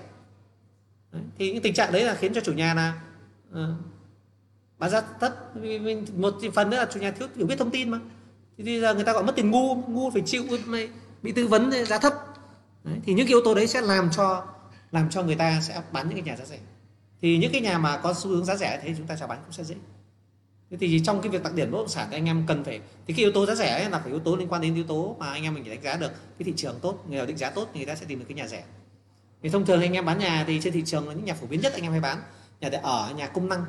A: Đấy. thì những tình trạng đấy là khiến cho chủ nhà là uh, mà giá thấp. Một phần nữa là chủ nhà thiếu, hiểu biết thông tin mà. Thì bây giờ người ta gọi mất tiền ngu ngu phải chịu bị tư vấn giá thấp. Đấy. thì những yếu tố đấy sẽ làm cho làm cho người ta sẽ bán những cái nhà giá rẻ. Thì những cái nhà mà có xu hướng giá rẻ thì chúng ta chào bán cũng sẽ dễ. Thế thì trong cái việc đặc điểm bất động sản thì anh em cần phải, thì cái yếu tố giá rẻ ấy là phải yếu tố liên quan đến yếu tố mà anh em mình phải đánh giá được. Cái thị trường tốt, người nào định giá tốt thì người ta sẽ tìm được cái nhà rẻ. Thì thông thường anh em bán nhà thì trên thị trường là những nhà phổ biến nhất anh em hay bán. Nhà để ở, nhà công năng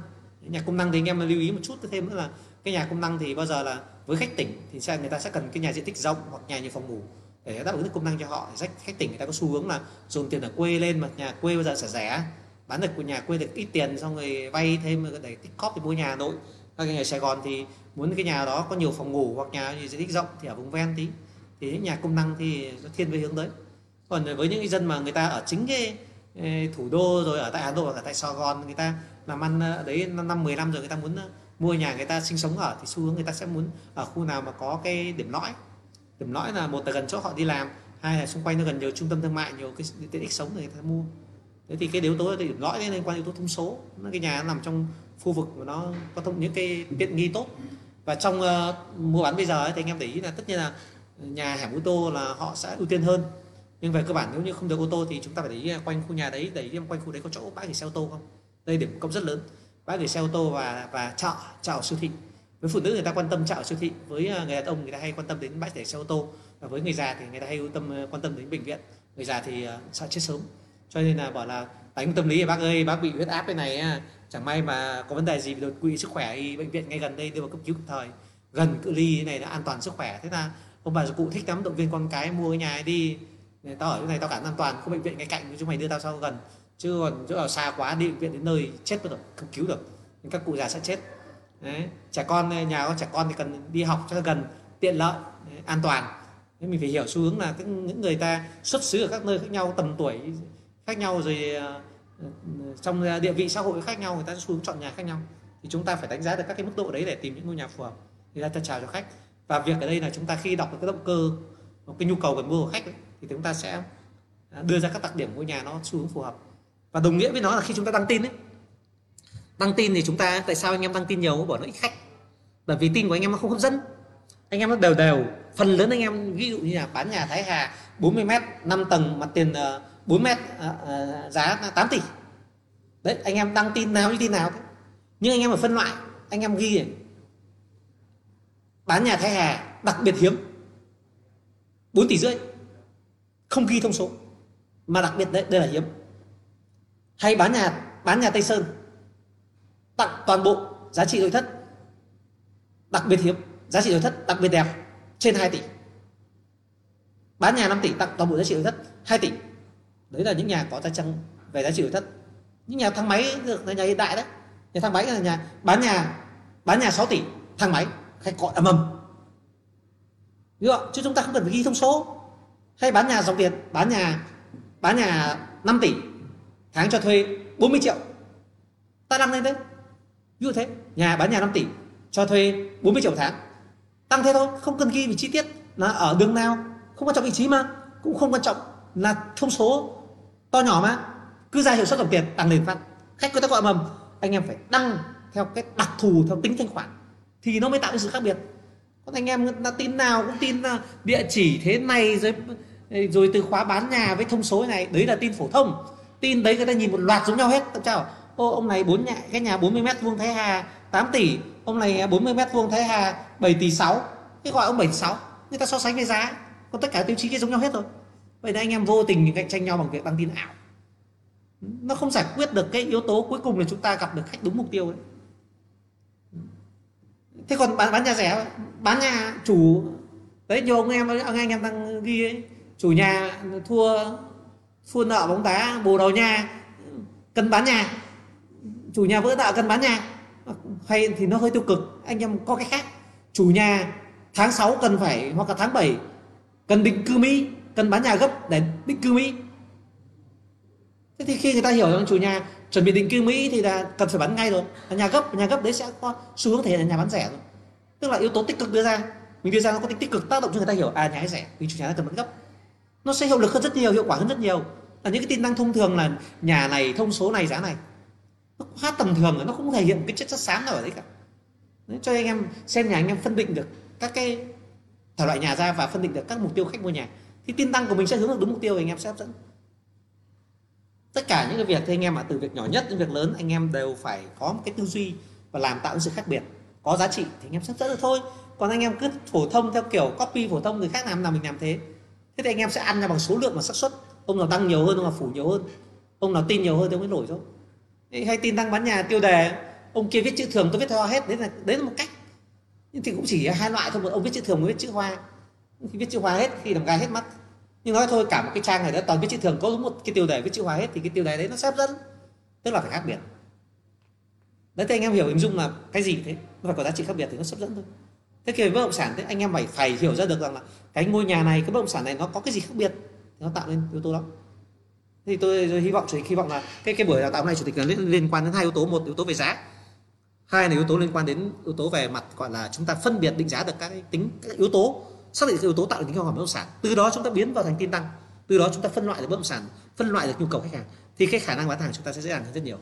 A: nhà công năng thì anh em lưu ý một chút thêm nữa là cái nhà công năng thì bao giờ là với khách tỉnh thì sẽ, người ta sẽ cần cái nhà diện tích rộng hoặc nhà nhiều phòng ngủ để đáp ứng được công năng cho họ. Khách khách tỉnh người ta có xu hướng là dồn tiền ở quê lên mà nhà quê bây giờ sẽ rẻ. Bán được của nhà quê được ít tiền xong rồi vay thêm để tích cóp thì mua nhà Hà Nội. Các nhà Sài Gòn thì muốn cái nhà đó có nhiều phòng ngủ hoặc nhà diện tích rộng thì ở vùng ven tí. Thì những nhà công năng thì nó thiên về hướng đấy. Còn với những dân mà người ta ở chính cái thủ đô rồi ở tại Hà Nội ở tại Sài Gòn, người ta làm ăn ờ, đấy năm 10 năm rồi người ta muốn ờ, mua nhà người ta sinh sống ở thì xu hướng người ta sẽ muốn ở khu nào mà có cái điểm lõi. Điểm lõi là một là gần chỗ họ đi làm hai là xung quanh nó gần nhiều trung tâm thương mại nhiều cái tiện ích sống người ta mua. Thế thì cái yếu tố điểm lõi đấy liên quan yếu tố thông số. Nó cái nhà nó nằm trong khu vực mà nó có thông những cái tiện nghi tốt. Và trong uh, mua bán bây giờ ấy, thì anh em để ý là tất nhiên là nhà hẻm ô tô là họ sẽ ưu tiên hơn. Nhưng về cơ bản nếu như không được ô tô thì chúng ta phải để ý quanh khu nhà đấy để ý quanh khu đấy có chỗ bãi gửi xe ô tô không đây điểm cộng rất lớn. Bãi gửi xe ô tô và và chợ chợ siêu thị. Với phụ nữ người ta quan tâm chợ siêu thị, với à, người đàn ông người ta hay quan tâm đến bãi để xe ô tô. Và với người già thì người ta hay tâm à, quan tâm đến bệnh viện. Người già thì à, sợ chết sớm. Cho nên là bảo là đánh tâm lý bác ơi, bác bị huyết áp cái này chẳng may mà có vấn đề gì đột quỵ sức khỏe thì bệnh viện ngay gần đây, đưa vào cấp cứu kịp thời. Gần cự ly thế này là an toàn sức khỏe. Thế là ông bà cụ thích lắm, động viên con cái mua cái nhà ấy đi. Tao ở chỗ này tao cảm an toàn, không bệnh viện ngay cạnh chúng mày đưa tao sau gần chứ còn chỗ nào xa quá đi bệnh viện đến nơi chết rồi không cứu được. Nên các cụ già sẽ chết. Đấy trẻ con nhà có trẻ con thì cần đi học cho gần tiện lợi đấy, an toàn. Nên mình phải hiểu xu hướng là những người ta xuất xứ ở các nơi khác nhau tầm tuổi khác nhau rồi ờ, trong địa vị xã hội khác nhau người ta xu hướng chọn nhà khác nhau. Thì chúng ta phải đánh giá được các cái mức độ đấy để tìm những ngôi nhà phù hợp thì ta chào cho khách. Và việc ở đây là chúng ta khi đọc được cái động cơ một cái nhu cầu cần mua của khách ấy, thì chúng ta sẽ ờ, đưa ra các đặc điểm ngôi nhà nó xu hướng phù hợp và đồng nghĩa với nó là khi chúng ta đăng tin ấy, đăng tin thì chúng ta, tại sao anh em đăng tin nhiều? Bỏ nó ít khách. Bởi vì tin của anh em nó không hấp dẫn. Anh em nó đều đều. Phần lớn anh em ví dụ như là bán nhà Thái Hà 40 mét 5 tầng, mặt tiền ờ, 4 mét ờ, ờ, giá 8 tỷ. Đấy, anh em đăng tin nào như tin nào. Thế? nhưng anh em phải phân loại. Anh em ghi này. Bán nhà Thái Hà đặc biệt hiếm. 4 tỷ rưỡi. Không ghi thông số. Mà đặc biệt đấy, đây là hiếm hay bán nhà bán nhà Tây Sơn. Tặng toàn bộ giá trị nội thất. Đặc biệt hiếm, giá trị nội thất đặc biệt đẹp, trên 2 tỷ. Bán nhà 5 tỷ, tặng toàn bộ giá trị nội thất 2 tỷ. Đấy là những nhà có tài năng về giá trị nội thất. Những nhà thang máy được là nhà hiện đại đấy. Nhà thang máy là nhà bán nhà bán nhà 6 tỷ, thang máy khách gọi ầm ầm chứ chúng ta không cần phải ghi thông số. Hay bán nhà dòng tiền, bán nhà bán nhà 5 tỷ tháng cho thuê 40 triệu. Ta đăng lên đấy ví dụ thế, nhà bán nhà 5 tỷ, cho thuê 40 triệu tháng. Tăng thế thôi, không cần ghi vì chi tiết là ở đường nào. Không quan trọng vị trí mà, cũng không quan trọng là thông số. To nhỏ mà, cứ ra hiệu suất dòng tiền, tăng lên phát. Khách có ta gọi mầm, anh em phải đăng theo cái đặc thù theo tính thanh khoản, thì nó mới tạo ra sự khác biệt. Còn anh em là tin nào cũng tin là địa chỉ thế này, rồi rồi từ khóa bán nhà với thông số này, đấy là tin phổ thông tin đấy người ta nhìn một loạt giống nhau hết. Tại chào ô ông này bốn nhà cái nhà 40 mét vuông Thái Hà 8 tỷ. Ông này 40 mét vuông Thái Hà 7 tỷ 6 cái gọi ông 7 tỷ 6 người ta so sánh về giá còn tất cả tiêu chí cái giống nhau hết rồi. Vậy nên anh em vô tình cạnh tranh nhau bằng việc đăng tin ảo. Nó không giải quyết được cái yếu tố cuối cùng là chúng ta gặp được khách đúng mục tiêu đấy thế còn bán, bán nhà rẻ bán nhà chủ đấy nhiều ông em anh em đang ghi ấy, chủ nhà thua Phun nợ bóng đá bồ đầu nhà cần bán nhà. Chủ nhà vỡ nợ cần bán nhà. Hay thì nó hơi tiêu cực. Anh em có cái khác. Chủ nhà tháng 6 cần phải, hoặc là tháng 7 cần định cư mỹ, cần bán nhà gấp để định cư mỹ. Thế thì khi người ta hiểu rằng chủ nhà chuẩn bị định cư mỹ thì là cần phải bán ngay rồi. Là nhà gấp nhà gấp đấy sẽ có xu hướng thể là nhà bán rẻ rồi. Tức là yếu tố tích cực đưa ra. Mình đưa ra nó có tính tích cực, tác động cho người ta hiểu à nhà rẻ, vì chủ nhà nó cần bán gấp nó sẽ hiệu lực hơn rất nhiều hiệu quả hơn rất nhiều. Là những cái tin năng thông thường là nhà này thông số này giá này. Nó quá tầm thường rồi nó không thể hiện cái chất chất xám nào ở đấy cả. Đấy, cho anh em xem nhà anh em phân định được các cái thể loại nhà ra và phân định được các mục tiêu khách mua nhà thì tin tăng của mình sẽ hướng được đúng mục tiêu anh em sẽ hấp dẫn. Tất cả những cái việc thì anh em ạ từ việc nhỏ nhất đến việc lớn anh em đều phải có một cái tư duy và làm tạo sự khác biệt. Có giá trị thì anh em sẽ dẫn được thôi. Còn anh em cứ phổ thông theo kiểu copy phổ thông người khác làm nào mình làm thế thế thì anh em sẽ ăn ra bằng số lượng và xác suất. Ông nào tăng nhiều hơn, ông nào phủ nhiều hơn. Ông nào tin nhiều hơn thì ông mới nổi thôi. Hay tin tăng bán nhà tiêu đề. Ông kia viết chữ thường, tôi viết hoa hết. Đấy là đấy là một cách. Nhưng thì cũng chỉ hai loại thôi, một ông viết chữ thường mới viết chữ hoa. Khi viết chữ hoa hết, khi làm gai hết mắt. Nhưng nói thôi, cả một cái trang này đã toàn viết chữ thường. Có đúng một cái tiêu đề viết chữ hoa hết, thì cái tiêu đề đấy nó sẽ hấp dẫn tức là phải khác biệt. Đấy thì anh em hiểu hình dung là cái gì thế? Nó phải có giá trị khác biệt thì nó hấp dẫn thôi thế khi bất động sản thế anh em phải phải hiểu ra được rằng là cái ngôi nhà này cái bất động sản này nó có cái gì khác biệt thì nó tạo nên yếu tố đó. Thì tôi, tôi hy vọng chủ tịch hy vọng là cái cái buổi đào tạo hôm nay chủ tịch là liên, liên quan đến hai yếu tố. Một yếu tố về giá hai là yếu tố liên quan đến yếu tố về mặt gọi là chúng ta phân biệt định giá được các cái tính các yếu tố xác định các yếu tố tạo được tính hiệu quả bất động sản. Từ đó chúng ta biến vào thành tin tăng từ đó chúng ta phân loại được bất động sản phân loại được nhu cầu khách hàng thì cái khả năng bán hàng chúng ta sẽ dễ dàng hơn rất nhiều.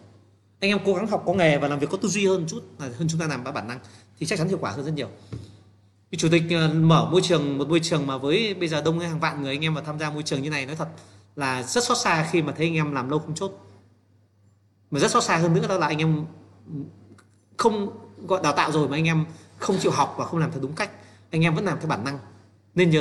A: Anh em cố gắng học có nghề và làm việc có tư duy hơn chút hơn chúng ta làm bản năng thì chắc chắn hiệu quả hơn rất nhiều chủ tịch ờ, mở môi trường, một môi trường mà với bây giờ đông hàng vạn người anh em mà tham gia môi trường như này, nói thật là rất xót xa khi mà thấy anh em làm lâu không chốt. Mà rất xót xa hơn nữa đó là anh em không, gọi, đào tạo rồi mà anh em không chịu học và không làm theo đúng cách. Anh em vẫn làm theo bản năng. Nên nhớ